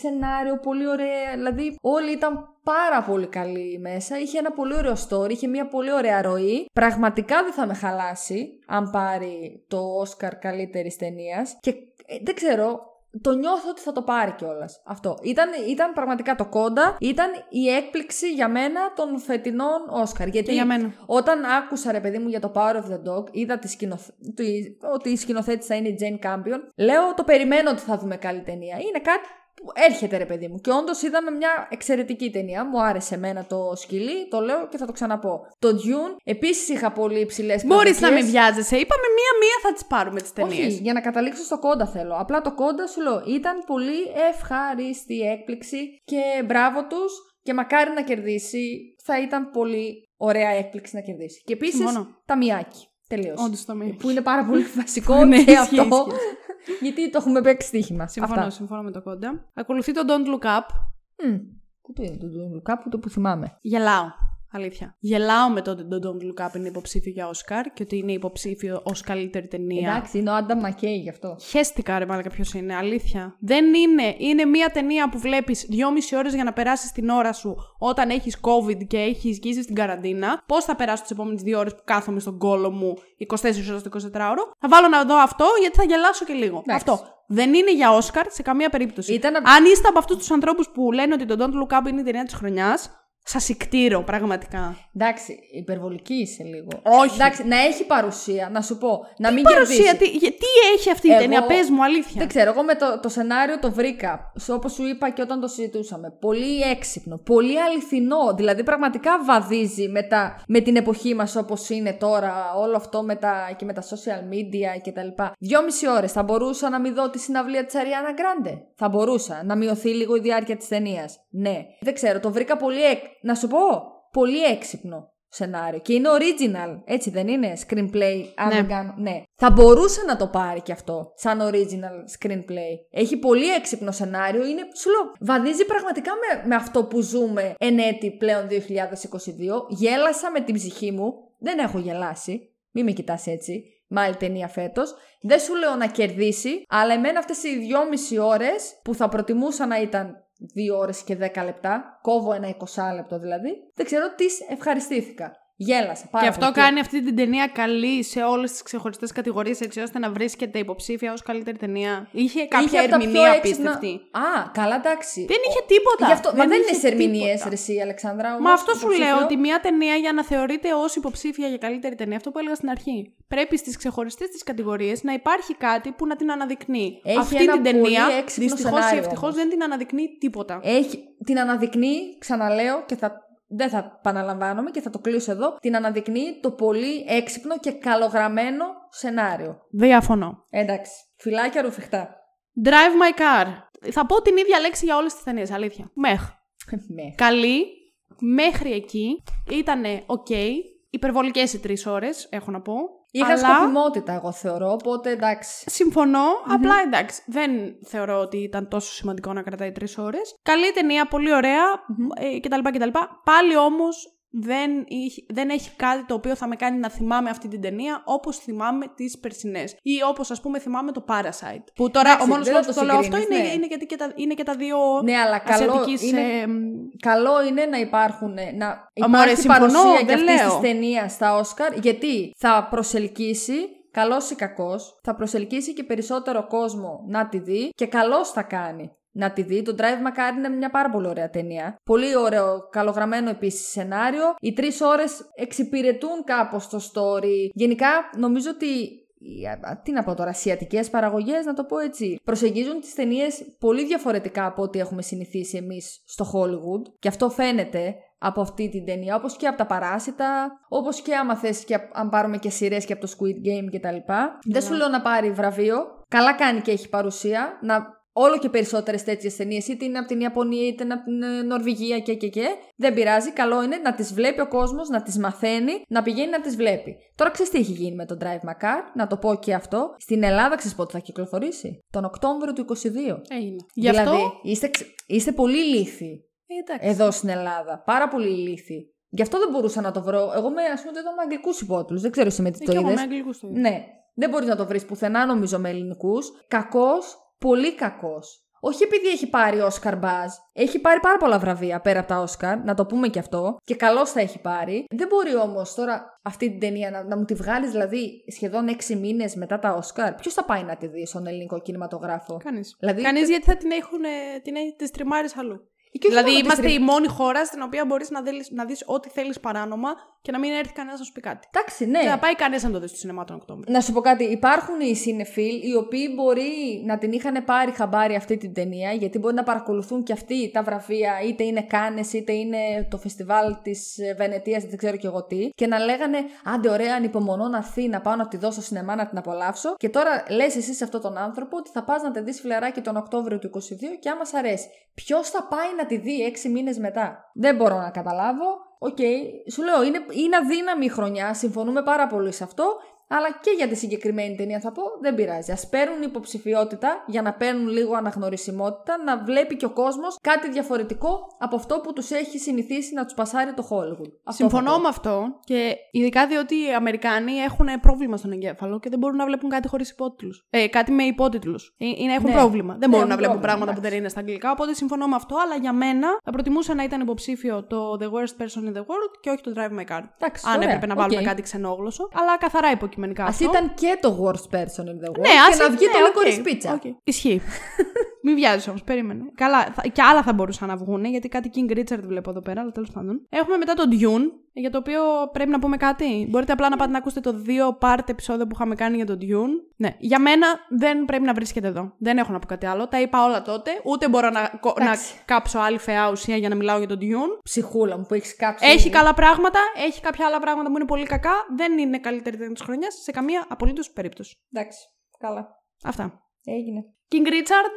σενάριο, πολύ ωραία, δηλαδή όλοι ήταν πάρα πολύ καλοί μέσα. Είχε ένα πολύ ωραίο story, είχε μια πολύ ωραία ροή. Πραγματικά δεν θα με χαλάσει αν πάρει το Oscar καλύτερης ταινίας. Και ε, δεν ξέρω, το νιώθω ότι θα το πάρει κιόλας. Αυτό. Ήταν, ήταν πραγματικά το κόντα, ήταν η έκπληξη για μένα των φετινών Όσκαρ. Γιατί Και για μένα. όταν άκουσα ρε παιδί μου για το Power of the Dog, είδα τη σκηνοθ... τη- ότι η σκηνοθέτησα είναι η Jane Campion, λέω το περιμένω ότι θα δούμε καλή ταινία. Είναι κάτι που έρχεται ρε παιδί μου. Και όντως είδαμε μια εξαιρετική ταινία. Μου άρεσε εμένα το σκυλί, το λέω και θα το ξαναπώ. Το Dune, επίσης είχα πολύ υψηλές Μπορείς να μην βιάζεσαι. Είπαμε μία-μία θα τις πάρουμε τις ταινίες. όχι, για να καταλήξω στο κόντα θέλω. Απλά το κόντα σου λέω ήταν πολύ ευχάριστη έκπληξη και μπράβο τους και μακάρι να κερδίσει. Θα ήταν πολύ ωραία έκπληξη να κερδίσει. Και επίσης Συμφωνώ. τα μιάκι. Τελείω. Όντως το μία. Που είναι πάρα πολύ βασικό Ναι, και ισχύει, αυτό. Ισχύει. γιατί το έχουμε παίξει στοίχημα. Συμφωνώ, Αυτά. συμφωνώ με το κόντα. Ακολουθεί το Don't Look Up. Μμ. Πού το είναι το Don't Look Up, ούτε που θυμάμαι. Γελάω. Αλήθεια. Γελάω με το ότι το Don't Look Up είναι υποψήφιο για Όσκαρ και ότι είναι υποψήφιο ως καλύτερη ταινία. Εντάξει, είναι ο Άντα Μακέι γι' αυτό. Χαίστηκα ρε μάλακα ποιος είναι, αλήθεια. Δεν είναι. Είναι μια ταινία που βλέπεις δυόμιση ώρες για να περάσεις την ώρα σου όταν έχεις COVID και έχεις γύσει στην καραντίνα. Πώς θα περάσω τις επόμενες δύο ώρες που κάθομαι στον κόλο μου 24 ώρες το 24ωρο. Θα βάλω να δω αυτό γιατί θα γελάσω και λίγο. Εντάξει. Αυτό. Δεν είναι για Όσκαρ σε καμία περίπτωση. Ήταν απ' Αν είστε από αυτούς τους ανθρώπους που λένε ότι το Don't Look Up είναι η ταινία της χρονιάς, σασικτήρο, πραγματικά. Εντάξει, υπερβολική είσαι λίγο. Όχι. Εντάξει, να έχει παρουσία, να σου πω. Να μην Παρουσία, κερδίσει. τι, για- τι έχει αυτή η Εγώ- ταινία, πες μου, αλήθεια. Δεν ξέρω, εγώ με το, το σενάριο το βρήκα, όπως σου είπα και όταν το συζητούσαμε, πολύ έξυπνο, πολύ αληθινό, δηλαδή πραγματικά βαδίζει με, τα, με την εποχή μας όπως είναι τώρα, όλο αυτό με τα, και με τα social media και τα λοιπά. Δυόμιση ώρες, θα μπορούσα να μην δω τη συναυλία της Αριάννα Γκράντε. Θα μπορούσα να μειωθεί λίγο η διάρκεια της ταινίας; Ναι. Δεν ξέρω, το βρήκα πολύ, εκ... να σου πω, πολύ έξυπνο σενάριο. Και είναι original, έτσι δεν είναι, screenplay, αν Ναι. δεν κάνω. Ναι. Θα μπορούσε να το πάρει και αυτό, σαν original screenplay. Έχει πολύ έξυπνο σενάριο, είναι, σου λέω, βαδίζει πραγματικά με, με αυτό που ζούμε εν έτη πλέον 2022. Γέλασα με την ψυχή μου, δεν έχω γελάσει, μη με κοιτάς έτσι. Με άλλη ταινία φέτος. Δεν σου λέω να κερδίσει, αλλά εμένα αυτές οι δυόμιση ώρες που θα προτιμούσα να ήταν 2 ώρες και 10 λεπτά, κόβω ένα 20 λεπτό δηλαδή, δεν ξέρω τις ευχαριστήθηκα. Γέλασα πάρα Και αυτό πολύ. κάνει αυτή την ταινία καλή σε όλες τις ξεχωριστές κατηγορίες, έτσι ώστε να βρίσκεται υποψήφια ως καλύτερη ταινία. Είχε κάποια Είχε από τα πιο ερμηνεία έξυπνα- απίστευτη. Α, καλά, εντάξει. Δεν είχε τίποτα. Γι' αυτό, μα δεν είναι είχε σε ερμηνείες, τίποτα. ρε, εσύ, Αλεξάνδρα. Μα όμως, αυτό σου υποψήφιο. λέω ότι μια ταινία για να θεωρείται ως υποψήφια για καλύτερη ταινία, αυτό που έλεγα στην αρχή. Πρέπει στις ξεχωριστές της κατηγορίες να υπάρχει κάτι που να την αναδεικνύει. Έχει Αυτή ένα την ταινία πολύ έξυπνο δυστυχώς ή σενάριο ευτυχώς όμως. δεν την αναδεικνύει τίποτα. Έχει, την αναδεικνύει, ξαναλέω και θα, δεν θα επαναλαμβάνομαι και θα το κλείσω εδώ, την αναδεικνύει το πολύ έξυπνο και καλογραμμένο σενάριο. Διαφωνώ. Εντάξει, φιλάκια ρουφηχτά. Drive my car. Θα πω την ίδια λέξη για όλες τις ταινίες, αλήθεια. Meh. Ναι. Καλή, μέχρι εκεί, ήταν οκ. Υπερβολικές οι τρεις ώρες, έχω να πω. Είχε αλλά σκοπιμότητα, εγώ θεωρώ, οπότε εντάξει. συμφωνώ. Απλά εντάξει, δεν θεωρώ ότι ήταν τόσο σημαντικό να κρατάει τρεις ώρες. Καλή ταινία, πολύ ωραία ε, κτλ, κτλ. Πάλι όμως δεν, είχε- δεν έχει κάτι το οποίο θα με κάνει να θυμάμαι αυτή την ταινία όπως θυμάμαι τις περσινές. Ή όπως ας πούμε θυμάμαι το Parasite. Που τώρα Εντάξει, ο μόνος δεν λόγος θα που το το λέω αυτό συγκρίνεις, είναι, ναι. είναι γιατί και τα, είναι και τα δύο Ναι, αλλά καλό ασιατικής, είναι, ε, μ, καλό είναι να υπάρχουν, να μωρέ, υπάρχει συμφωνώ, παρουσία και δεν αυτής λέω. της ταινίας στα Όσκαρ, γιατί θα προσελκύσει, καλός ή κακός, θα προσελκύσει και περισσότερο κόσμο να τη δει και καλός θα κάνει να τη δει. Το Drive My Car είναι μια πάρα πολύ ωραία ταινία. Πολύ ωραίο, καλογραμμένο επίσης σενάριο. Οι τρεις ώρες εξυπηρετούν κάπως το story. Γενικά, νομίζω ότι οι, α, τι να πω τώρα, ασιατικέ παραγωγές, να το πω έτσι, προσεγγίζουν τις ταινίες πολύ διαφορετικά από ό,τι έχουμε συνηθίσει εμείς στο Hollywood. Και αυτό φαίνεται από αυτή την ταινία, όπως και από τα παράσιτα, όπως και άμα θες και απ- αν πάρουμε και σειρές και από το Squid Game κτλ. Δεν σου λέω να πάρει βραβείο, καλά κάνει και έχει παρουσία, να όλο και περισσότερες τέτοιες ταινίες, είτε είναι από την Ιαπωνία είτε είναι από την ε, Νορβηγία και και και. Δεν πειράζει, καλό είναι να τις βλέπει ο κόσμος, να τις μαθαίνει, να πηγαίνει να τις βλέπει. Τώρα ξέρεις τι έχει γίνει με το Drive My Car, να το πω και αυτό. Στην Ελλάδα ξέρεις πότε θα κυκλοφορήσει; Τον Οκτώβριο του 22. Έγινε. Γι' δηλαδή, αυτό; είστε, ξε- είστε πολύ λύθοι Ε, εντάξει. εδώ στην Ελλάδα. Πάρα πολύ ηλίθιοι. Γι' αυτό δεν μπορούσα να το βρω. Εγώ με, ας πούμε, το είδα με αγγλικούς υπότιτλους. Δεν ξέρω εσύ με τι Ε, το και εγώ είδες. με αγγλικούς το είδα. Ναι. Δεν μπορείς να το βρεις πουθενά, νομίζω, με ελληνικούς. Κακός, πολύ κακός. Όχι επειδή έχει πάρει Oscar Buzz. Έχει πάρει πάρα πολλά βραβεία πέρα από τα Oscar, να το πούμε και αυτό. Και καλώς θα έχει πάρει. Δεν μπορεί όμως τώρα αυτή την ταινία να, να μου τη βγάλεις δηλαδή σχεδόν 6 μήνες μετά τα Oscar. Ποιος θα πάει να τη δει στον ελληνικό κινηματογράφο; Κανείς. Δηλαδή, Κανείς γιατί θα την έχουν, ε, την έχει τις τριμάρες αλλού. Και όχι δηλαδή μόνο τις είμαστε τρι- η μόνη χώρα στην οποία μπορείς να, δεις, να δεις ό,τι θέλεις παράνομα και να μην έρθει κανένας να σου πει κάτι. Εντάξει, ναι. Δεν θα πάει κανένας να το δει στο σινεμά τον Οκτώβριο. Να σου πω κάτι, υπάρχουν οι σινεφίλ οι οποίοι μπορεί να την είχαν πάρει χαμπάρι αυτή την ταινία, γιατί μπορεί να παρακολουθούν και αυτοί τα βραβεία, είτε είναι Κάνες, είτε είναι το φεστιβάλ της Βενετίας, δεν ξέρω κι εγώ τι, και να λέγανε Άντε, ωραία, ανυπομονώ να έρθει, να πάω να τη δω στο σινεμά να την απολαύσω. Και τώρα λες εσύ σε αυτόν τον άνθρωπο ότι θα πας να τη δεις φιλαράκι τον Οκτώβριο του 22 και άμα σ' αρέσει. Ποιος θα πάει να τη δει έξι μήνες μετά; Δεν μπορώ να καταλάβω. Οκ, σου λέω, είναι, είναι αδύναμη η χρονιά, συμφωνούμε πάρα πολύ σε αυτό, αλλά και για τη συγκεκριμένη ταινία θα πω, δεν πειράζει. Ας παίρνουν υποψηφιότητα για να παίρνουν λίγο αναγνωρισιμότητα, να βλέπει και ο κόσμος κάτι διαφορετικό από αυτό που τους έχει συνηθίσει να τους πασάρει το Hollywood. Αυτό θα Συμφωνώ πω. με αυτό και ειδικά διότι οι Αμερικάνοι έχουν πρόβλημα στον εγκέφαλο και δεν μπορούν να βλέπουν κάτι χωρίς υπότιτλους. Ε, κάτι με υπότιτλους. Ε, Είναι, έχουν Ναι. πρόβλημα. Δεν Ναι, μπορούν να έχουν βλέπουν πρόβλημα, πράγματα που εντάξει. δεν είναι στα αγγλικά, οπότε συμφωνώ με αυτό, αλλά για μένα θα προτιμούσα να ήταν υποψήφιο το The Worst Person in the World και όχι το Drive My Car. Εντάξει, Αν ωραία, έπρεπε να βάλουμε οκ. κάτι ξενόγλωσσο, αλλά καθαρά υποκειμενικά Ας αυτό. ήταν και το worst person in the world Ναι, και ας να είναι- βγει ναι, το ok, Licorice Pizza. ok. Ισχύει. Μην βιάζεσαι όμως, περίμενε. Καλά, θα, και άλλα θα μπορούσαν να βγουν, γιατί κάτι King Richard βλέπω εδώ πέρα, αλλά τέλος πάντων. Έχουμε μετά τον Dune, για το οποίο πρέπει να πούμε κάτι. Μπορείτε απλά να πάτε να ακούσετε το δύο part επεισόδιο που είχαμε κάνει για τον Dune. Ναι, για μένα δεν πρέπει να βρίσκεται εδώ. Δεν έχω να πω κάτι άλλο. Τα είπα όλα τότε. Ούτε μπορώ να, κο- να Εντάξει. κάψω άλλη φαιά ουσία για να μιλάω για τον Dune. Ψυχούλα μου που έχεις κάψει. Έχει καλά πράγματα, έχει κάποια άλλα πράγματα που είναι πολύ κακά. Δεν είναι καλύτερη ταινία της χρονιάς σε καμία απολύτως περίπτωση. Εντάξει. Καλά. Αυτά. Έγινε. King Richard,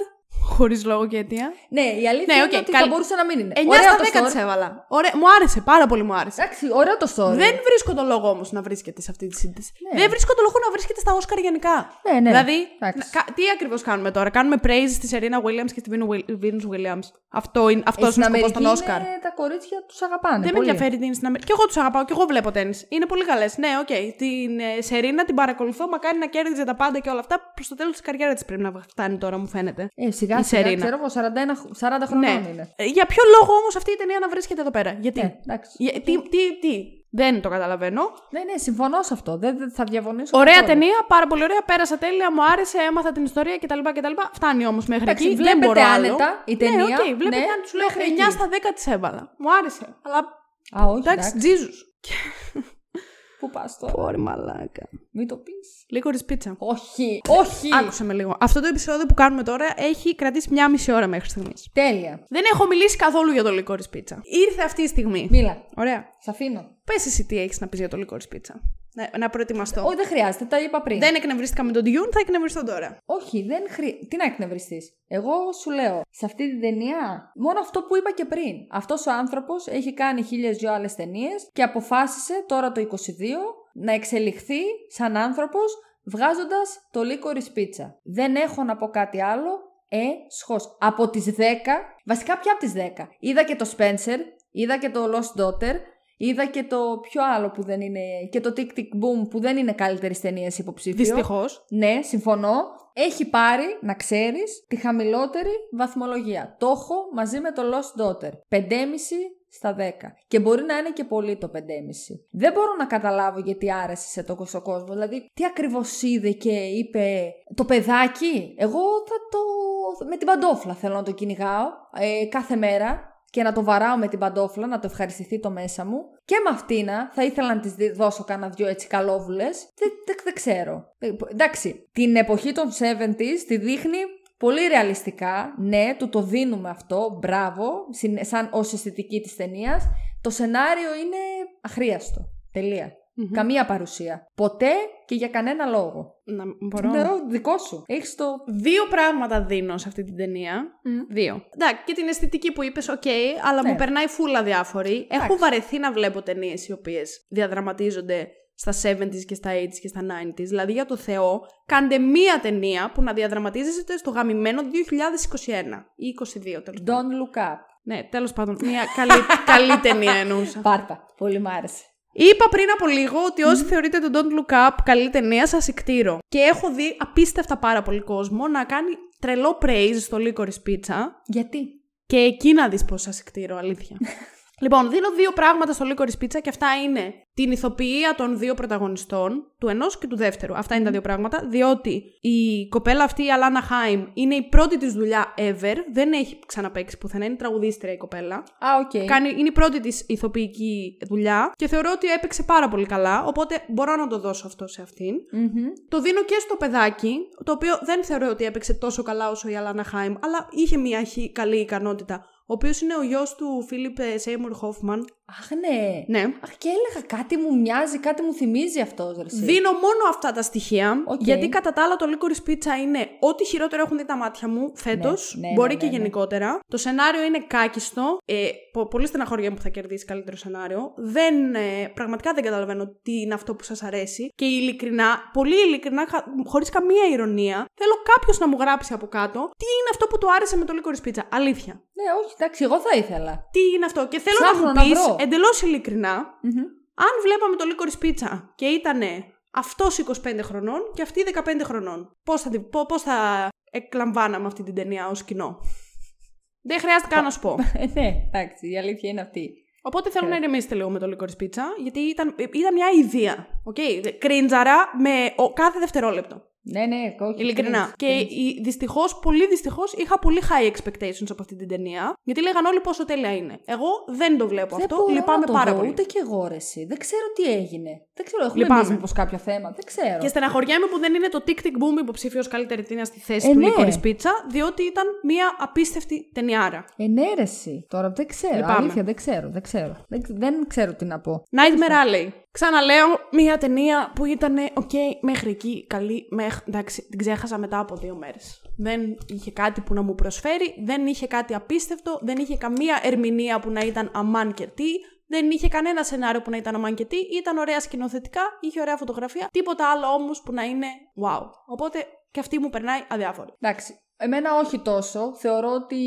χωρίς λόγο και αιτία. Ναι, η αλήθεια Ναι, είναι οκ, ότι καλή. θα μπορούσε να μην είναι. 9 Ωραίο το στα 10 story. της έβαλα. Ωραία, μου άρεσε, πάρα πολύ μου άρεσε. Εντάξει, ωραίο το story. Δεν βρίσκω το λόγο όμως να βρίσκεται σε αυτή τη σύνθεση. Ναι. Δεν βρίσκω το λόγο να βρίσκεται στα Όσκαρ γενικά. Ναι, ναι. Δηλαδή, Εντάξει. να- κα- τι ακριβώς κάνουμε τώρα; Κάνουμε praise στη Σερίνα Williams και στη Venus Williams. Αυτό είναι, Ε, αυτός στην είναι ο σκοπός των Αμερική Όσκαρ. είναι τα κορίτσια τους αγαπάνε. Δεν με πολύ. ενδιαφέρει τι είναι στην Αμερική. Και εγώ τους αγαπάω και εγώ βλέπω τέννη. Είναι πολύ καλές. Ναι, οκ. Την ε, Σερίνα την παρακολουθώ. Μακάρι να κέρδιζε τα πάντα και όλα αυτά. Προς το τέλος της καριέρας της πρέπει να φτάνει τώρα, μου φαίνεται. Ε, σιγά Η σιγά, Σερίνα. ξέρω εγώ, 41, 40 χρονών Ναι. είναι. Ε, Για ποιο λόγο όμως αυτή η ταινία να βρίσκεται εδώ πέρα; Γιατί; Ε, εντάξει. Για- τι, τι, τι; Δεν το καταλαβαίνω. Ναι, ναι, συμφωνώ σε αυτό. Δεν, δεν θα διαφωνήσω. Ωραία καθόλου. ταινία, πάρα πολύ ωραία. Πέρασα τέλεια, μου άρεσε, έμαθα την ιστορία κτλ. κτλ. Φτάνει όμως μέχρι Εντάξει, εκεί. Δεν βλέπεται μπορώ άλλο. άνετα η ταινία. Ναι, οκ, βλέπετε Ναι, άνετα. Σου λέω μέχρι 9 εκεί. στα 10 της έβαλα. Μου άρεσε. Αλλά Α, όχι. εντάξει, Εντάξει. τζίζους. Πού πας τώρα; Πόρη μαλάκα. Μην το πεις. Λίγο πίτσα. Όχι. Όχι. Άκουσε με λίγο. Αυτό το επεισόδιο που κάνουμε τώρα έχει κρατήσει μια μισή ώρα μέχρι στιγμής. Τέλεια. Δεν έχω μιλήσει καθόλου για το λικόρι πίτσα. Ήρθε αυτή η στιγμή. Μίλα. Ωραία. Σ' αφήνω. Πες εσύ τι έχεις να πεις για το λικόρι πίτσα. Να, να προετοιμαστώ. Όχι, δεν χρειάζεται. Τα είπα πριν. Δεν εκνευρίστηκα με τον Dune, θα εκνευριστώ τώρα. Όχι, δεν χρειάζεται. Τι να εκνευριστείς; Εγώ σου λέω, σε αυτή την ταινία, μόνο αυτό που είπα και πριν. Αυτός ο άνθρωπος έχει κάνει χίλιες δυο άλλες ταινίες και αποφάσισε τώρα το 22 να εξελιχθεί σαν άνθρωπος βγάζοντας το Licorice Pizza. Δεν έχω να πω κάτι άλλο. Ε, σχός. Από τις 10, βασικά πια από τις 10. Είδα και το Spencer, είδα και το Lost Daughter, είδα και το πιο άλλο που δεν είναι, και το Tick Tick Boom που δεν είναι καλύτερη ταινία υποψήφιο. Δυστυχώς. Ναι, συμφωνώ. Έχει πάρει, να ξέρεις, τη χαμηλότερη βαθμολογία. Το έχω μαζί με το Lost Daughter. 5,5 στα 10. Και μπορεί να είναι και πολύ το 5,5. Δεν μπορώ να καταλάβω γιατί άρεσε σε το στον κόσμο. Δηλαδή, τι ακριβώς είδε και είπε το παιδάκι. Εγώ θα το... με την παντόφλα θέλω να το κυνηγάω ε, κάθε μέρα και να το βαράω με την παντόφλα, να το ευχαριστηθεί το μέσα μου. Και με αυτήνα θα ήθελα να της δώσω κάνα δυο έτσι καλόβουλες. Δεν, δεν, δεν ξέρω. Ε, Εντάξει, την εποχή των 70s τη δείχνει πολύ ρεαλιστικά. Ναι, του το δίνουμε αυτό, μπράβο, συν- σαν ως αισθητική της ταινίας. Το σενάριο είναι αχρείαστο. Τελεία. Καμία παρουσία. Ποτέ και για κανένα λόγο. Να, μπορώ. Ναι, δικό σου. Έχεις το... Δύο πράγματα δίνω σε αυτή την ταινία. Δύο. Εντάξει, και την αισθητική που είπες, οκ, αλλά Ναι. μου περνάει φουλ αδιάφορη. Έχω Εντάξει. βαρεθεί να βλέπω ταινίες οι οποίες διαδραματίζονται στα 70s και στα 80s και στα 90s. Δηλαδή, για το Θεό, κάντε μία ταινία που να διαδραματίζεται στο γαμημένο 2021 ή 22 τέλος πάντων. Don't look up. Ναι, τέλος πάντων. Μία καλή, καλή ταινία εννοούσα. Πάρτα. Πολύ μ' άρεσε. Είπα πριν από λίγο ότι όσοι θεωρείτε το Don't Look Up καλή ταινία, σας οικτίρω. Και έχω δει απίστευτα πάρα πολύ κόσμο να κάνει τρελό praise στο Licorice Pizza. Γιατί; Και εκεί να δεις πώς σας οικτίρω, αλήθεια. λοιπόν, δίνω δύο πράγματα στο Licorice Pizza και αυτά είναι την ηθοποιία των δύο πρωταγωνιστών, του ενός και του δεύτερου. Αυτά είναι τα δύο πράγματα, διότι η κοπέλα αυτή, η Αλάνα Χάιμ, είναι η πρώτη της δουλειά ever, δεν έχει ξαναπαίξει πουθενά, είναι τραγουδίστρια η κοπέλα. Α, οκ. Κάνει, είναι η πρώτη της ηθοποιική δουλειά και θεωρώ ότι έπαιξε πάρα πολύ καλά, οπότε μπορώ να το δώσω αυτό σε αυτήν. Μμμ. Το δίνω και στο παιδάκι, το οποίο δεν θεωρώ ότι έπαιξε τόσο καλά όσο η Αλάνα Χάιμ, αλλά είχε μια χι- καλή ικανότητα. Ο οποίος είναι ο γιος του Φίλιπ Σέιμουρ Χόφμαν. Αχ, ναι. Ναι. Αχ, και έλεγα κάτι μου μοιάζει, κάτι μου θυμίζει αυτός, ρε. εσύ. Δίνω μόνο αυτά τα στοιχεία, Οκ. γιατί κατά τα άλλα το Licorice Pizza είναι ό,τι χειρότερο έχουν δει τα μάτια μου φέτος. Ναι, ναι, μπορεί ναι, και ναι, ναι. γενικότερα. Το σενάριο είναι κάκιστο. Ε, πο- πολύ στεναχωρία που θα κερδίσει καλύτερο σενάριο. Δεν, ε, πραγματικά δεν καταλαβαίνω τι είναι αυτό που σας αρέσει. Και ειλικρινά, πολύ ειλικρινά, χωρίς καμία ηρωνία, θέλω κάποιος να μου γράψει από κάτω τι είναι αυτό που του άρεσε με το Licorice Pizza. Αλήθεια. Ναι, όχι, εντάξει, εγώ θα ήθελα. Τι είναι αυτό. Και θέλω Ψάχνω να να μου πει βρω. εντελώς ειλικρινά, Μμμ. αν βλέπαμε το Licorice Pizza και ήταν αυτός 25 χρονών και αυτή 15 χρονών, πώς θα, την- πό- πώς θα εκλαμβάναμε αυτή την ταινία ως κοινό; Δεν χρειάζεται καν να σου πω. Ε, ναι, εντάξει, η αλήθεια είναι αυτή. Οπότε θέλω να ηρεμήσετε λίγο με το Licorice Pizza, γιατί ήταν, ήταν μια ιδέα. Okay? Κρίντζαρα με ο, κάθε δευτερόλεπτο. Ναι, ναι, όχι. Ειλικρινά. cringe, Και cringe. δυστυχώς, πολύ δυστυχώς, είχα πολύ high expectations από αυτή την ταινία. Γιατί λέγαν όλοι πόσο τέλεια είναι. Εγώ δεν το βλέπω Δεν αυτό. μπορώ Λυπάμαι να το πάρα δω, πολύ. Ούτε και εγώ ρε, εσύ. Δεν ξέρω τι έγινε. Δεν ξέρω, έχουμε Λυπάμαι. εμείς μήπως κάποιο θέμα. Δεν ξέρω. Και στεναχωριέμαι που δεν είναι το Tick Tick Boom υποψήφιος καλύτερη ταινία στη θέση Ε, του ναι. Λίκορη Πίτσα, διότι ήταν μια απίστευτη ταινιάρα. Ε, ναι, ρε, εσύ. Τώρα δεν ξέρω. Λυπάμαι. Αλήθεια, δεν ξέρω. Δεν ξέρω. Δεν, δεν ξέρω τι να πω. Nightmare Alley. Ξαναλέω, μια ταινία που ήταν οκ μέχρι εκεί, καλή, μέχρι, εντάξει, την ξέχασα μετά από δύο μέρες. Δεν είχε κάτι που να μου προσφέρει, δεν είχε κάτι απίστευτο, δεν είχε καμία ερμηνεία που να ήταν αμάν και τι, δεν είχε κανένα σενάριο που να ήταν αμάν και τι, ήταν ωραία σκηνοθετικά, είχε ωραία φωτογραφία, τίποτα άλλο όμως που να είναι wow. Οπότε και αυτή μου περνάει αδιάφορη. Εντάξει. Εμένα όχι τόσο. Θεωρώ ότι.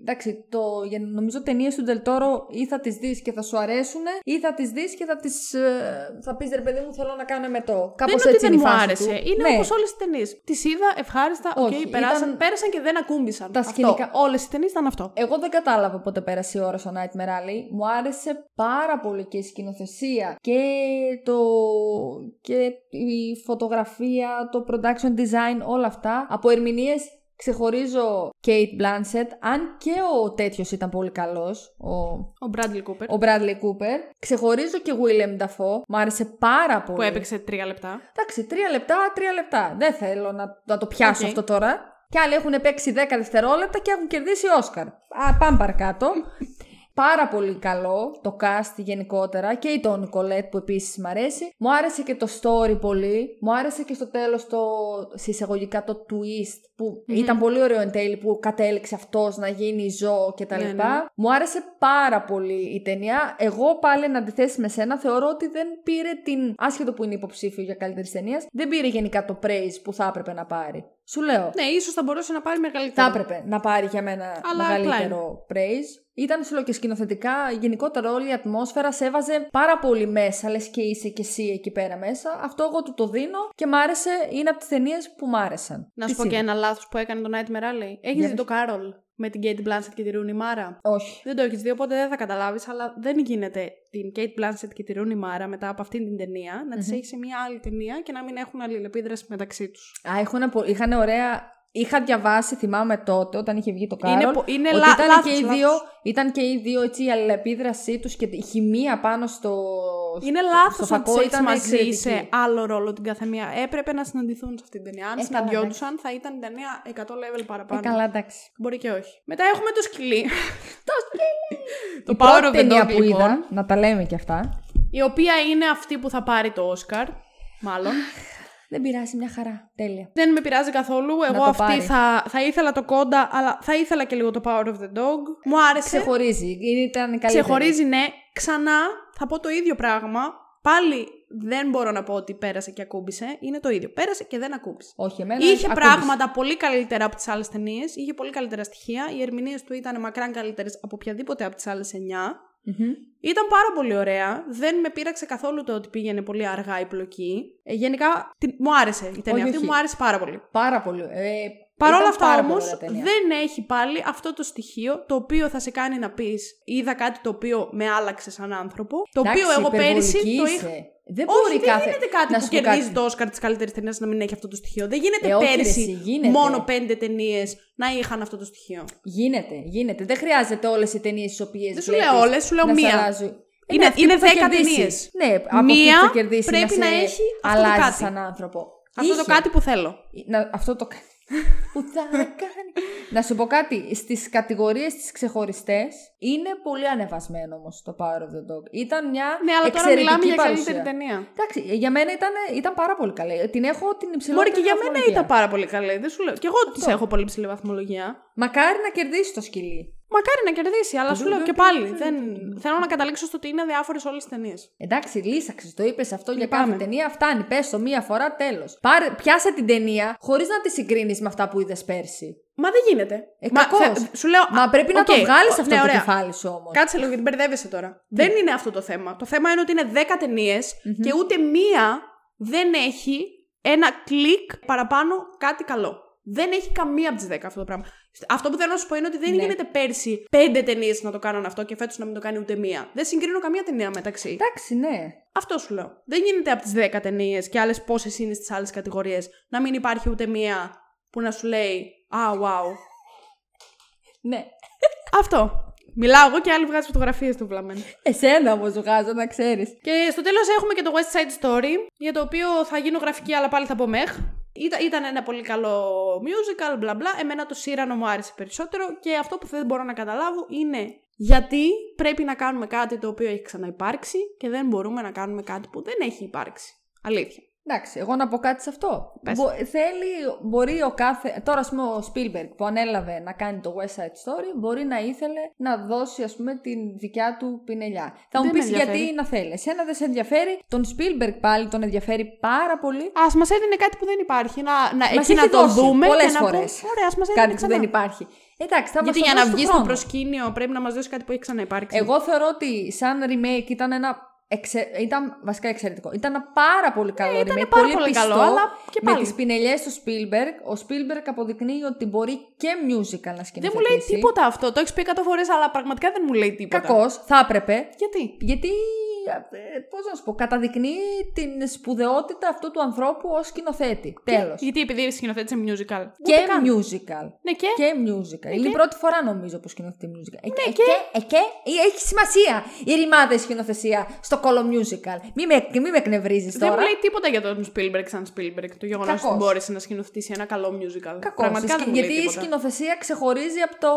Εντάξει, το... για- νομίζω ταινίες του Ντελ Τόρο ή θα τις δεις και θα σου αρέσουν, ή θα τις δεις και θα τις. θα πεις ρε παιδί μου, θέλω να κάνω με το. Κάπως δεν είναι ότι έτσι δεν είναι η μου φάση άρεσε. Του. Είναι ναι. όπως όλες τις ταινίες. Τις είδα, ευχάριστα, οκ, Όχι, περάσαν, ήταν- πέρασαν και δεν ακούμπησαν. Τα Αυτό. σκηνικά- Όλες οι ταινίες ήταν αυτό. Εγώ δεν κατάλαβα πότε πέρασε η ώρα στο Nightmare Alley. Μου άρεσε πάρα πολύ και η σκηνοθεσία και το. και η φωτογραφία, το production design, όλα αυτά. Από ερμηνείες ξεχωρίζω Cate Blanchett, αν και ο τέτοιος ήταν πολύ καλός, ο, Ο Bradley Cooper. ο Bradley Cooper. Ξεχωρίζω και Willem Dafoe, μου άρεσε πάρα πολύ. που έπαιξε τρία λεπτά. Εντάξει, τρία λεπτά, τρία λεπτά. Δεν θέλω να, να το πιάσω Οκ. αυτό τώρα. Και άλλοι έχουν παίξει 10 δευτερόλεπτα και έχουν κερδίσει Όσκαρ. Α, πάμε παρακάτω. Πάρα πολύ καλό το cast γενικότερα και η Τόνι Κολέτ που επίσης μ' αρέσει. Μου άρεσε και το story πολύ. Μου άρεσε και στο τέλος το συσσαγωγικά το twist που ήταν πολύ ωραίο εν τέλει που κατέληξε αυτός να γίνει ζώο κτλ. Ναι, ναι. Μου άρεσε πάρα πολύ η ταινία. Εγώ πάλι εν αντιθέσει με σένα θεωρώ ότι δεν πήρε την. άσχετο που είναι υποψήφιο για καλύτερη ταινία, δεν πήρε γενικά το praise που θα έπρεπε να πάρει. Σου λέω. Ναι, ίσως θα μπορούσε να πάρει μεγαλύτερο. Θα έπρεπε να πάρει για μένα Αλλά μεγαλύτερο praise. Ήταν σου λέω και σκηνοθετικά, γενικότερα όλη η ατμόσφαιρα σε έβαζε πάρα πολύ μέσα, λες και είσαι και εσύ εκεί πέρα μέσα. Αυτό εγώ του το δίνω και μ' άρεσε, είναι από τις ταινίες που μ' άρεσαν. Να σου Τις πω και είδα. ένα λάθος που έκανε το Nightmare Alley. Έχεις Για δει το Carol με την Kate Blanchett και τη Rooney Mara. Όχι. Δεν το έχεις δει, οπότε δεν θα καταλάβεις, αλλά δεν γίνεται την Kate Blanchett και τη Rooney Mara μετά από αυτήν την ταινία να τις έχεις σε μια άλλη ταινία και να μην έχουν αλληλεπίδραση μεταξύ τους. Α, έχουν, πο- είχαν ωραία. Είχα διαβάσει, θυμάμαι τότε, όταν είχε βγει το Είναι Κάρολ, πο- είναι ότι λα- ήταν, λάθος, και οι λάθος. δύο, ήταν και οι δύο έτσι η αλληλεπίδρασή τους και η χημεία πάνω στο Είναι στο λάθος να φακό τι έχει ήταν μαζί εξαιρετική. σε άλλο ρόλο την καθεμία. Έπρεπε να συναντηθούν σε αυτήν την ταινία. Αν Ε, καλά, συναντιόντουσαν, θα ήταν η ταινία 100 level Ε, παραπάνω. καλά, εντάξει. Μπορεί και όχι. Μετά έχουμε το σκυλί. Το σκυλί! Το η Power πρώτη of the ταινία Dog, που λοιπόν. είδα, να τα λέμε και αυτά. η οποία είναι αυτή που θα πάρει το Όσκαρ. Μάλλον. Δεν πειράζει, μια χαρά. Τέλεια. Δεν με πειράζει καθόλου. Εγώ το αυτή πάρει. θα, θα ήθελα το κόντα, αλλά θα ήθελα και λίγο το Power of the Dog. Μου άρεσε. Ξεχωρίζει. Ήταν η καλύτερη. Ξεχωρίζει, ναι. Ξανά θα πω το ίδιο πράγμα. Πάλι δεν μπορώ να πω ότι πέρασε και ακούμπησε. Είναι το ίδιο. Πέρασε και δεν ακούμπησε. Όχι, εμένα. Είχε ακούμπησε. πράγματα πολύ καλύτερα από τις άλλες ταινίες. Είχε πολύ καλύτερα στοιχεία. Οι ερμηνείες του ήταν μακράν καλύτερες από οποιαδήποτε από τις άλλες 9. Μμμ. Ήταν πάρα πολύ ωραία. Δεν με πείραξε καθόλου το ότι πήγαινε πολύ αργά η πλοκή. Ε, γενικά την- μου άρεσε η ταινία Όχι, αυτή. όχι. Μου άρεσε πάρα πολύ. Πάρα πολύ. Ε, Παρ' όλα ήταν αυτά πάρα πολύ όμω ωραία ταινία. δεν έχει πάλι αυτό το στοιχείο το οποίο θα σε κάνει να πεις είδα κάτι το οποίο με άλλαξε σαν άνθρωπο. Το Εντάξει, οποίο εγώ πέρυσι υπερβολική το είσαι. είχα. Δεν Όχι, μπορεί δεν κάθε. γίνεται κάτι να που σου πω κερδίζει κάτι. το Όσκαρ της καλύτερης ταινίας να μην έχει αυτό το στοιχείο. Δεν γίνεται Ε, όχι, ρε, πέρυσι εσύ, γίνεται. μόνο πέντε ταινίες να είχαν αυτό το στοιχείο. Γίνεται, γίνεται. Δεν χρειάζεται όλες οι ταινίες τις οποίες. Δεν σου λέω όλες, σου λέω μία. Ε, Είναι- ναι, αυτή είναι που θα δέκα κερδίσεις. ταινίες. Ναι, από Μία αυτή που θα κερδίσεις πρέπει να, να σε έχει αυτό το αλλάζει κάτι. σαν άνθρωπο. Αυτό το Είχε. κάτι που θέλω. Να, αυτό το κάτι. Που θα κάνει. να σου πω κάτι. Στις κατηγορίες τις ξεχωριστές είναι πολύ ανεβασμένο όμως το Power of the Dog. Ήταν μια Ναι, αλλά τώρα εξαιρετική μιλάμε για παρουσία. καλύτερη ταινία. Εντάξει, για μένα ήταν, ήταν πάρα πολύ καλή. Την έχω την Μπορεί υψηλότερη και για μένα βαθμολογία. ήταν πάρα πολύ καλή. Δεν σου λέω. Και εγώ της έχω πολύ ψηλή βαθμολογία. Μακάρι να κερδίσει το σκυλί. Μακάρι να κερδίσει, αλλά σου λέω και πάλι. Δεν... Θέλω να καταλήξω στο ότι είναι αδιάφορες όλες οι ταινίες. Εντάξει, λύσαξες. Το είπες αυτό για Λυπάμαι. κάθε ταινία. Φτάνει. Πες το μία φορά, τέλος. Πιάσε την ταινία χωρίς να τη συγκρίνεις με αυτά που είδες πέρσι. Μα δεν γίνεται. Ε, Μα, κακώς. θε- σου λέω. Μα πρέπει να οκ, το βγάλεις ο- αυτό ναι, το ωραία. κεφάλι σου όμως. Κάτσε λίγο γιατί μπερδεύεσαι τώρα. Δεν είναι αυτό το θέμα. Το θέμα είναι ότι είναι 10 ταινίες και ούτε μία δεν έχει ένα κλικ παραπάνω κάτι καλό. Δεν έχει καμία από τις 10 αυτό το πράγμα. Αυτό που θέλω να σου πω είναι ότι δεν Ναι. γίνεται πέρσι πέντε ταινίες να το κάνουν αυτό και φέτος να μην το κάνει ούτε μία. Δεν συγκρίνω καμία ταινία μεταξύ. Εντάξει, ναι. Αυτό σου λέω. Δεν γίνεται από τις 10 ταινίες και άλλες πόσες είναι στις άλλες κατηγορίες να μην υπάρχει ούτε μία που να σου λέει Α, wow. Ναι. Αυτό. Μιλάω εγώ και άλλοι βγάζουν φωτογραφίες του βλαμμένου. Εσένα όμως βγάζω, να ξέρεις. Και στο τέλος έχουμε και το West Side Story, για το οποίο θα γίνω γραφική, αλλά πάλι θα πω μεχ. Ήταν, ήταν ένα πολύ καλό musical, μπλα μπλα. Εμένα το Σύρανο μου άρεσε περισσότερο και αυτό που δεν μπορώ να καταλάβω είναι γιατί πρέπει να κάνουμε κάτι το οποίο έχει ξαναυπάρξει και δεν μπορούμε να κάνουμε κάτι που δεν έχει υπάρξει. Αλήθεια. Εντάξει, εγώ να πω κάτι σε αυτό. Πες. Μπο- θέλει, μπορεί ο κάθε. Τώρα, ας πούμε, ο Spielberg που ανέλαβε να κάνει το West Side Story, μπορεί να ήθελε να δώσει, ας πούμε, την δικιά του πινελιά. Θα μου Δεν πεις με ενδιαφέρει. γιατί να θέλει. Εσένα δεν σε ενδιαφέρει. Τον Spielberg πάλι τον ενδιαφέρει πάρα πολύ. Α μας έδινε κάτι που δεν υπάρχει. Να, να, Μας εκεί έχει να το δώσει δούμε πολλές και να φορές. πούμε. Ωραία, ας μας έδινε Κάτι που ξανά. δεν υπάρχει. Εντάξει, θα μας Γιατί το για να δώσει του βγεις στο χρόνου. προσκήνιο πρέπει να μας δώσει κάτι που έχει ξαναυπάρξει. Εγώ θεωρώ ότι σαν remake ήταν ένα. Εξε... Ήταν βασικά εξαιρετικό. Ήταν ένα πάρα πολύ καλό remake. Ε, πάρα πολύ πιστό, καλό, αλλά και Με πάλι. τις πινελιές του Spielberg. Ο Spielberg αποδεικνύει ότι μπορεί και musical να σκηνοθετήσει. Δεν μου λέει τίποτα αυτό. Το έχεις πει 100 φορές, αλλά πραγματικά δεν μου λέει τίποτα. Κακός, θα έπρεπε. Γιατί; Γιατί, ε, πώς να σου πω, καταδεικνύει την σπουδαιότητα αυτού του ανθρώπου ως σκηνοθέτη. Τέλος. Γιατί επειδή σκηνοθέτησε musical. Και Ούτε καν. musical. Ναι, και; Και musical. Είναι η πρώτη φορά νομίζω που σκηνοθετεί musical. Ε, Ναι, ε, και- ε, και; Έχει σημασία η ρημάδα η σκηνοθεσία στο κολο musical. Μη με, μη με εκνευρίζεις Δεν τώρα. μου λέει τίποτα για τον Spielberg σαν Spielberg. Το γεγονός Κακός. ότι μπόρεσε να σκηνοθετήσει ένα καλό musical. Κακός. Πραγματικά δεν μου Γιατί λέει η τίποτα. σκηνοθεσία ξεχωρίζει από, το,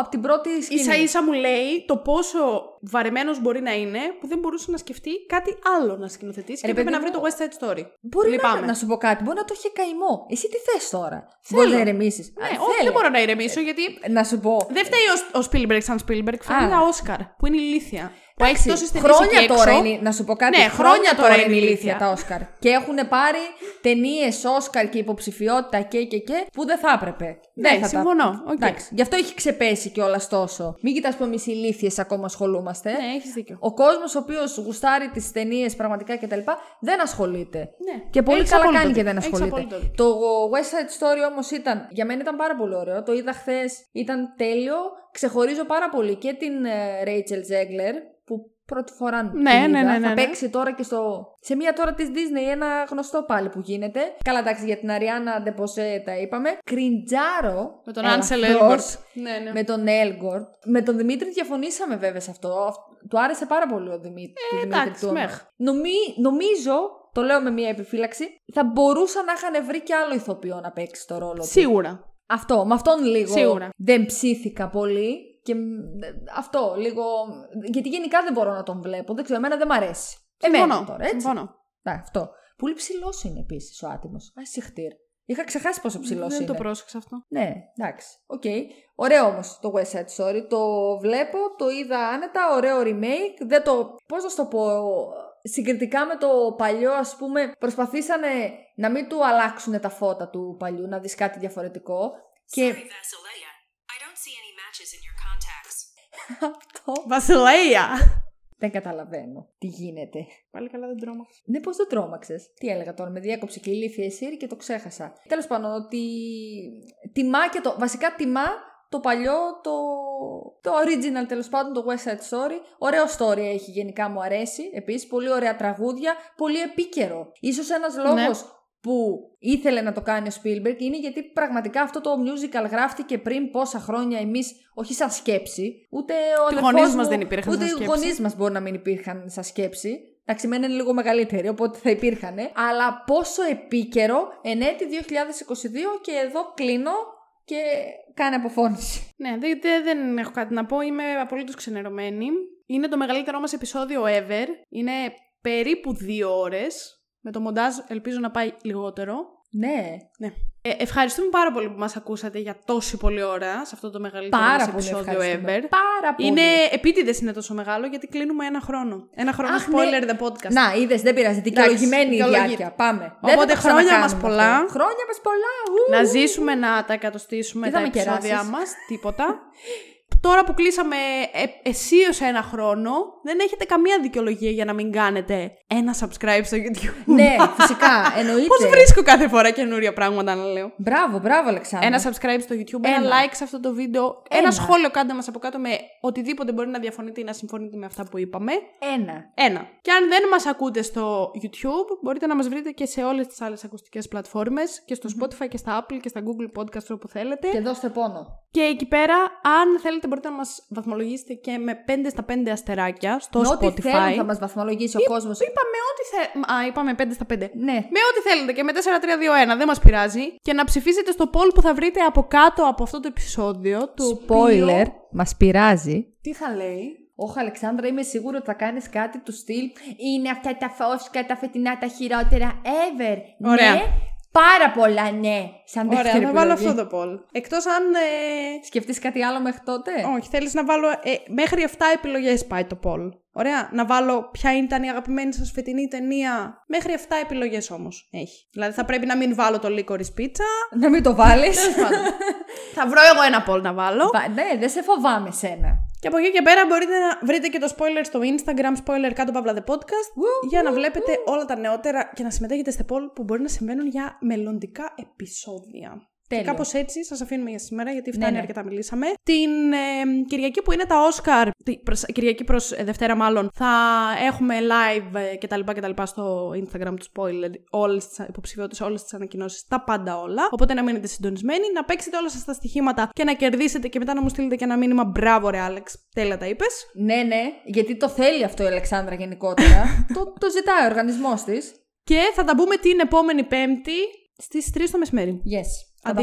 από την πρώτη σκηνή. σα ίσα μου λέει το πόσο βαρεμένος μπορεί να είναι που δεν μπορούσε να σκεφτεί κάτι άλλο να σκηνοθετήσει και Ρε, έπρεπε να παιδί βρει το μου, West Side Story. Μπορεί να, Λυπάμαι. να σου πω κάτι, μπορεί να το είχε καημό. Εσύ τι θες τώρα; Θέλω. Μπορεί να ηρεμήσεις. Ναι, όχι, δεν μπορώ να ηρεμήσω γιατί Να σου πω. δεν φταίει ο, ο Spielberg σαν Spielberg. Φταίει Α. τα Όσκαρ που είναι ηλίθια. Που έχει Εντάξει, τόσε ταινίε χρόνια εκεί τώρα έξω. είναι, να σου πω κάτι. Ναι, χρόνια τώρα είναι ηλίθια ηλίθια. τα Όσκαρ. Και έχουν πάρει ταινίες Όσκαρ και υποψηφιότητα και και και που δεν θα έπρεπε. Ναι, Δεν θα τα- συμφωνώ. Οκ. Εντάξει, γι' αυτό έχει ξεπέσει κιόλας τόσο. Μην κοιτάς που εμείς ηλίθιες ακόμα ασχολούμαστε. Ναι, έχεις δίκιο. Ο κόσμος ο οποίος γουστάρει τις ταινίες πραγματικά κτλ. δεν ασχολείται. Ναι. Και πολύ Έχεις καλά απόλυτο κάνει και δίκιο. δεν Έχεις ασχολείται. απόλυτο δίκιο. Το West Side Story όμως ήταν, για μένα ήταν πάρα πολύ ωραίο. Το είδα χθες, ήταν τέλειο. Ξεχωρίζω πάρα πολύ και την ε, Rachel Zegler που πρώτη φορά Ναι, την ναι, είδα. ναι, ναι, Θα ναι. παίξει τώρα και στο. Σε μία τώρα της Disney, ένα γνωστό πάλι που γίνεται. Καλά, εντάξει, για την Αριάννα Ντεποσέ τα είπαμε. Κριντζάρο. Με τον ελαφρώς, Ansel Elgort. Ναι, ναι. Με τον Elgort. Με τον Δημήτρη διαφωνήσαμε βέβαια σε αυτό. Αυ- Του άρεσε πάρα πολύ ο Δημήτρη. του Δημήτρη εντάξει, του. μεχ. Νομί- νομίζω, το λέω με μία επιφύλαξη, θα μπορούσαν να είχαν βρει και άλλο ηθοποιό να παίξει το ρόλο του. Σίγουρα. Αυτό, με αυτόν λίγο Σίγουρα. δεν ψήθηκα πολύ. Και μ, αυτό, λίγο. Γιατί γενικά δεν μπορώ να τον βλέπω. Δεν ξέρω, εμένα δεν μ' αρέσει. Εμένα Συμφωνώ. τώρα, έτσι. Συμφωνώ. Ναι, αυτό. Πολύ ψηλός είναι επίσης ο άτιμος. Α, σιχτίρ. Είχα ξεχάσει πόσο ψηλός είναι. Δεν το πρόσεξα αυτό. Ναι, εντάξει. Οκ. Ωραίο όμως το West Side Story. Το βλέπω, το είδα άνετα. Ωραίο remake. Δεν το. Πώς να σου το πω. Συγκριτικά με το παλιό, ας πούμε, προσπαθήσανε να μην του αλλάξουν τα φώτα του παλιού, να δεις κάτι διαφορετικό. Και Sorry, Basileia. I don't see any matches in your contacts. αυτό Βασιλεία! δεν καταλαβαίνω τι γίνεται. Πάλι καλά δεν τρόμαξα. Ναι, πώς δεν τρόμαξες. Τι έλεγα τώρα, με διέκοψε και η ηλίθεια η Σύρη και το ξέχασα. Τέλος πάντων, ότι τιμά και το. Βασικά τιμά το παλιό, το, το original τέλος πάντων, το West Side Story. Ωραίο story έχει γενικά, μου αρέσει. Επίσης, πολύ ωραία τραγούδια, πολύ επίκαιρο. Σω ένας λόγος Ναι. που ήθελε να το κάνει ο Spielberg είναι γιατί πραγματικά αυτό το musical γράφτηκε πριν πόσα χρόνια εμείς, όχι σαν σκέψη, ούτε ο Οι αδερφός γονείς μου, μας δεν υπήρχαν ούτε σαν οι σκέψη. γονείς μας μπορεί να μην υπήρχαν σαν σκέψη. Εντάξει, μένα είναι λίγο μεγαλύτερη, οπότε θα υπήρχαν. Αλλά πόσο επίκαιρο εν έτη 2022 και εδώ κλείνω και κάνει αποφώνηση. Ναι, δεν, δεν, δεν έχω κάτι να πω. Είμαι απολύτως ξενερωμένη. Είναι το μεγαλύτερό μας επεισόδιο ever. Είναι περίπου δύο ώρες. Με το μοντάζ ελπίζω να πάει λιγότερο. Ναι, Ναι. Ε, ευχαριστούμε πάρα πολύ που μας ακούσατε για τόση πολλή ώρα σε αυτό το μεγαλύτερο πάρα μας πολύ επεισόδιο ευχαριστούμε. ever. Πάρα πολύ. Είναι επίτηδες είναι τόσο μεγάλο γιατί κλείνουμε ένα χρόνο. Ένα χρόνο Αχ, spoiler ναι. the podcast. Να, είδες, δεν πειράζει. Δικαιολογημένη η δικαιολογείται. διάρκεια. Πάμε. Οπότε δεν θα το χρόνια ξανακάνουμε μας αυτό. πολλά. Χρόνια μας πολλά. ου. Να ζήσουμε να τα εκατοστήσουμε Και τα θα με επεισόδια κεράσεις. μας. Τίποτα. τώρα που κλείσαμε ε, αισίως ένα χρόνο, δεν έχετε καμία δικαιολογία για να μην κάνετε ένα subscribe στο YouTube. ναι, φυσικά, εννοείται. Πώς βρίσκω κάθε φορά καινούρια πράγματα να λέω. Μπράβο, μπράβο, Αλεξάνδρα. Ένα subscribe στο YouTube, ένα, Ένα. like σε αυτό το βίντεο, ένα, Ένα. σχόλιο κάντε μας από κάτω με οτιδήποτε μπορεί να διαφωνείτε ή να συμφωνείτε με αυτά που είπαμε. Ένα. Ένα. Και αν δεν μας ακούτε στο YouTube, μπορείτε να μας βρείτε και σε όλες τις άλλες ακουστικές πλατφόρμες και στο Spotify και στα Apple και στα Google Podcast όπου θέλετε. Και δώστε πόνο. Και εκεί πέρα, αν θέλετε, μπορείτε να μας βαθμολογήσετε και με 5 στα 5 αστεράκια στο Με ό,τι Spotify. θέλουν θα μας βαθμολογήσει ο κόσμος. Είπαμε ό,τι θέλετε. Α, είπαμε 5 στα 5. Ναι. Με ό,τι θέλετε και με 4-3-2-1, δεν μας πειράζει. Και να ψηφίσετε στο poll που θα βρείτε από κάτω από αυτό το επεισόδιο. Το Spoiler, οποίο- μας πειράζει. Τι θα λέει; Όχι, Αλεξάνδρα, είμαι σίγουρη ότι θα κάνεις κάτι του στυλ. Είναι αυτά τα φώσκα, τα φετινά, τα χειρότερα ever. Ωραία. Ναι, πάρα πολλά ναι. Σαν Ωραία, δεύτερη θα βάλω επιλογή. αυτό το poll. Εκτός αν... Ε... Σκεφτείς κάτι άλλο μέχρι τότε; Όχι, θέλεις να βάλω... Ε, μέχρι 7 επιλογές πάει το poll. Ωραία, να βάλω ποια ήταν η αγαπημένη σας φετινή ταινία. Μέχρι 7 επιλογές όμως έχει. Δηλαδή θα πρέπει να μην βάλω το Licorice Pizza. Να μην το βάλεις. θα βρω εγώ ένα poll να βάλω. ναι, δεν σε φοβάμαι σένα. Και από εκεί και πέρα μπορείτε να βρείτε και το spoiler στο Instagram, spoiler κάτω παύλα the podcast, για να βλέπετε όλα τα νεότερα και να συμμετέχετε σε poll που μπορεί να συμβαίνουν για μελλοντικά επεισόδια. Τέλειο. Και κάπως έτσι σας αφήνουμε για σήμερα, γιατί φτάνει ναι. αρκετά μιλήσαμε. Την ε, Κυριακή που είναι τα Oscar, τη- προς- Κυριακή προς Δευτέρα μάλλον, θα έχουμε live ε, κτλ. κτλ στο Instagram του spoiler, όλες τις υποψηφιότητες, όλες τις ανακοινώσεις, τα πάντα όλα. Οπότε να μείνετε συντονισμένοι, να παίξετε όλα σας τα στοιχήματα και να κερδίσετε και μετά να μου στείλετε και ένα μήνυμα. Μπράβο, ρε Άλεξ, τέλεια τα είπες. Ναι, ναι, γιατί το θέλει αυτό η Αλεξάνδρα γενικότερα. το, το ζητάει ο οργανισμός της. Και θα τα πούμε την επόμενη Πέμπτη στις 3 το μεσημέρι. Yes. Θα τα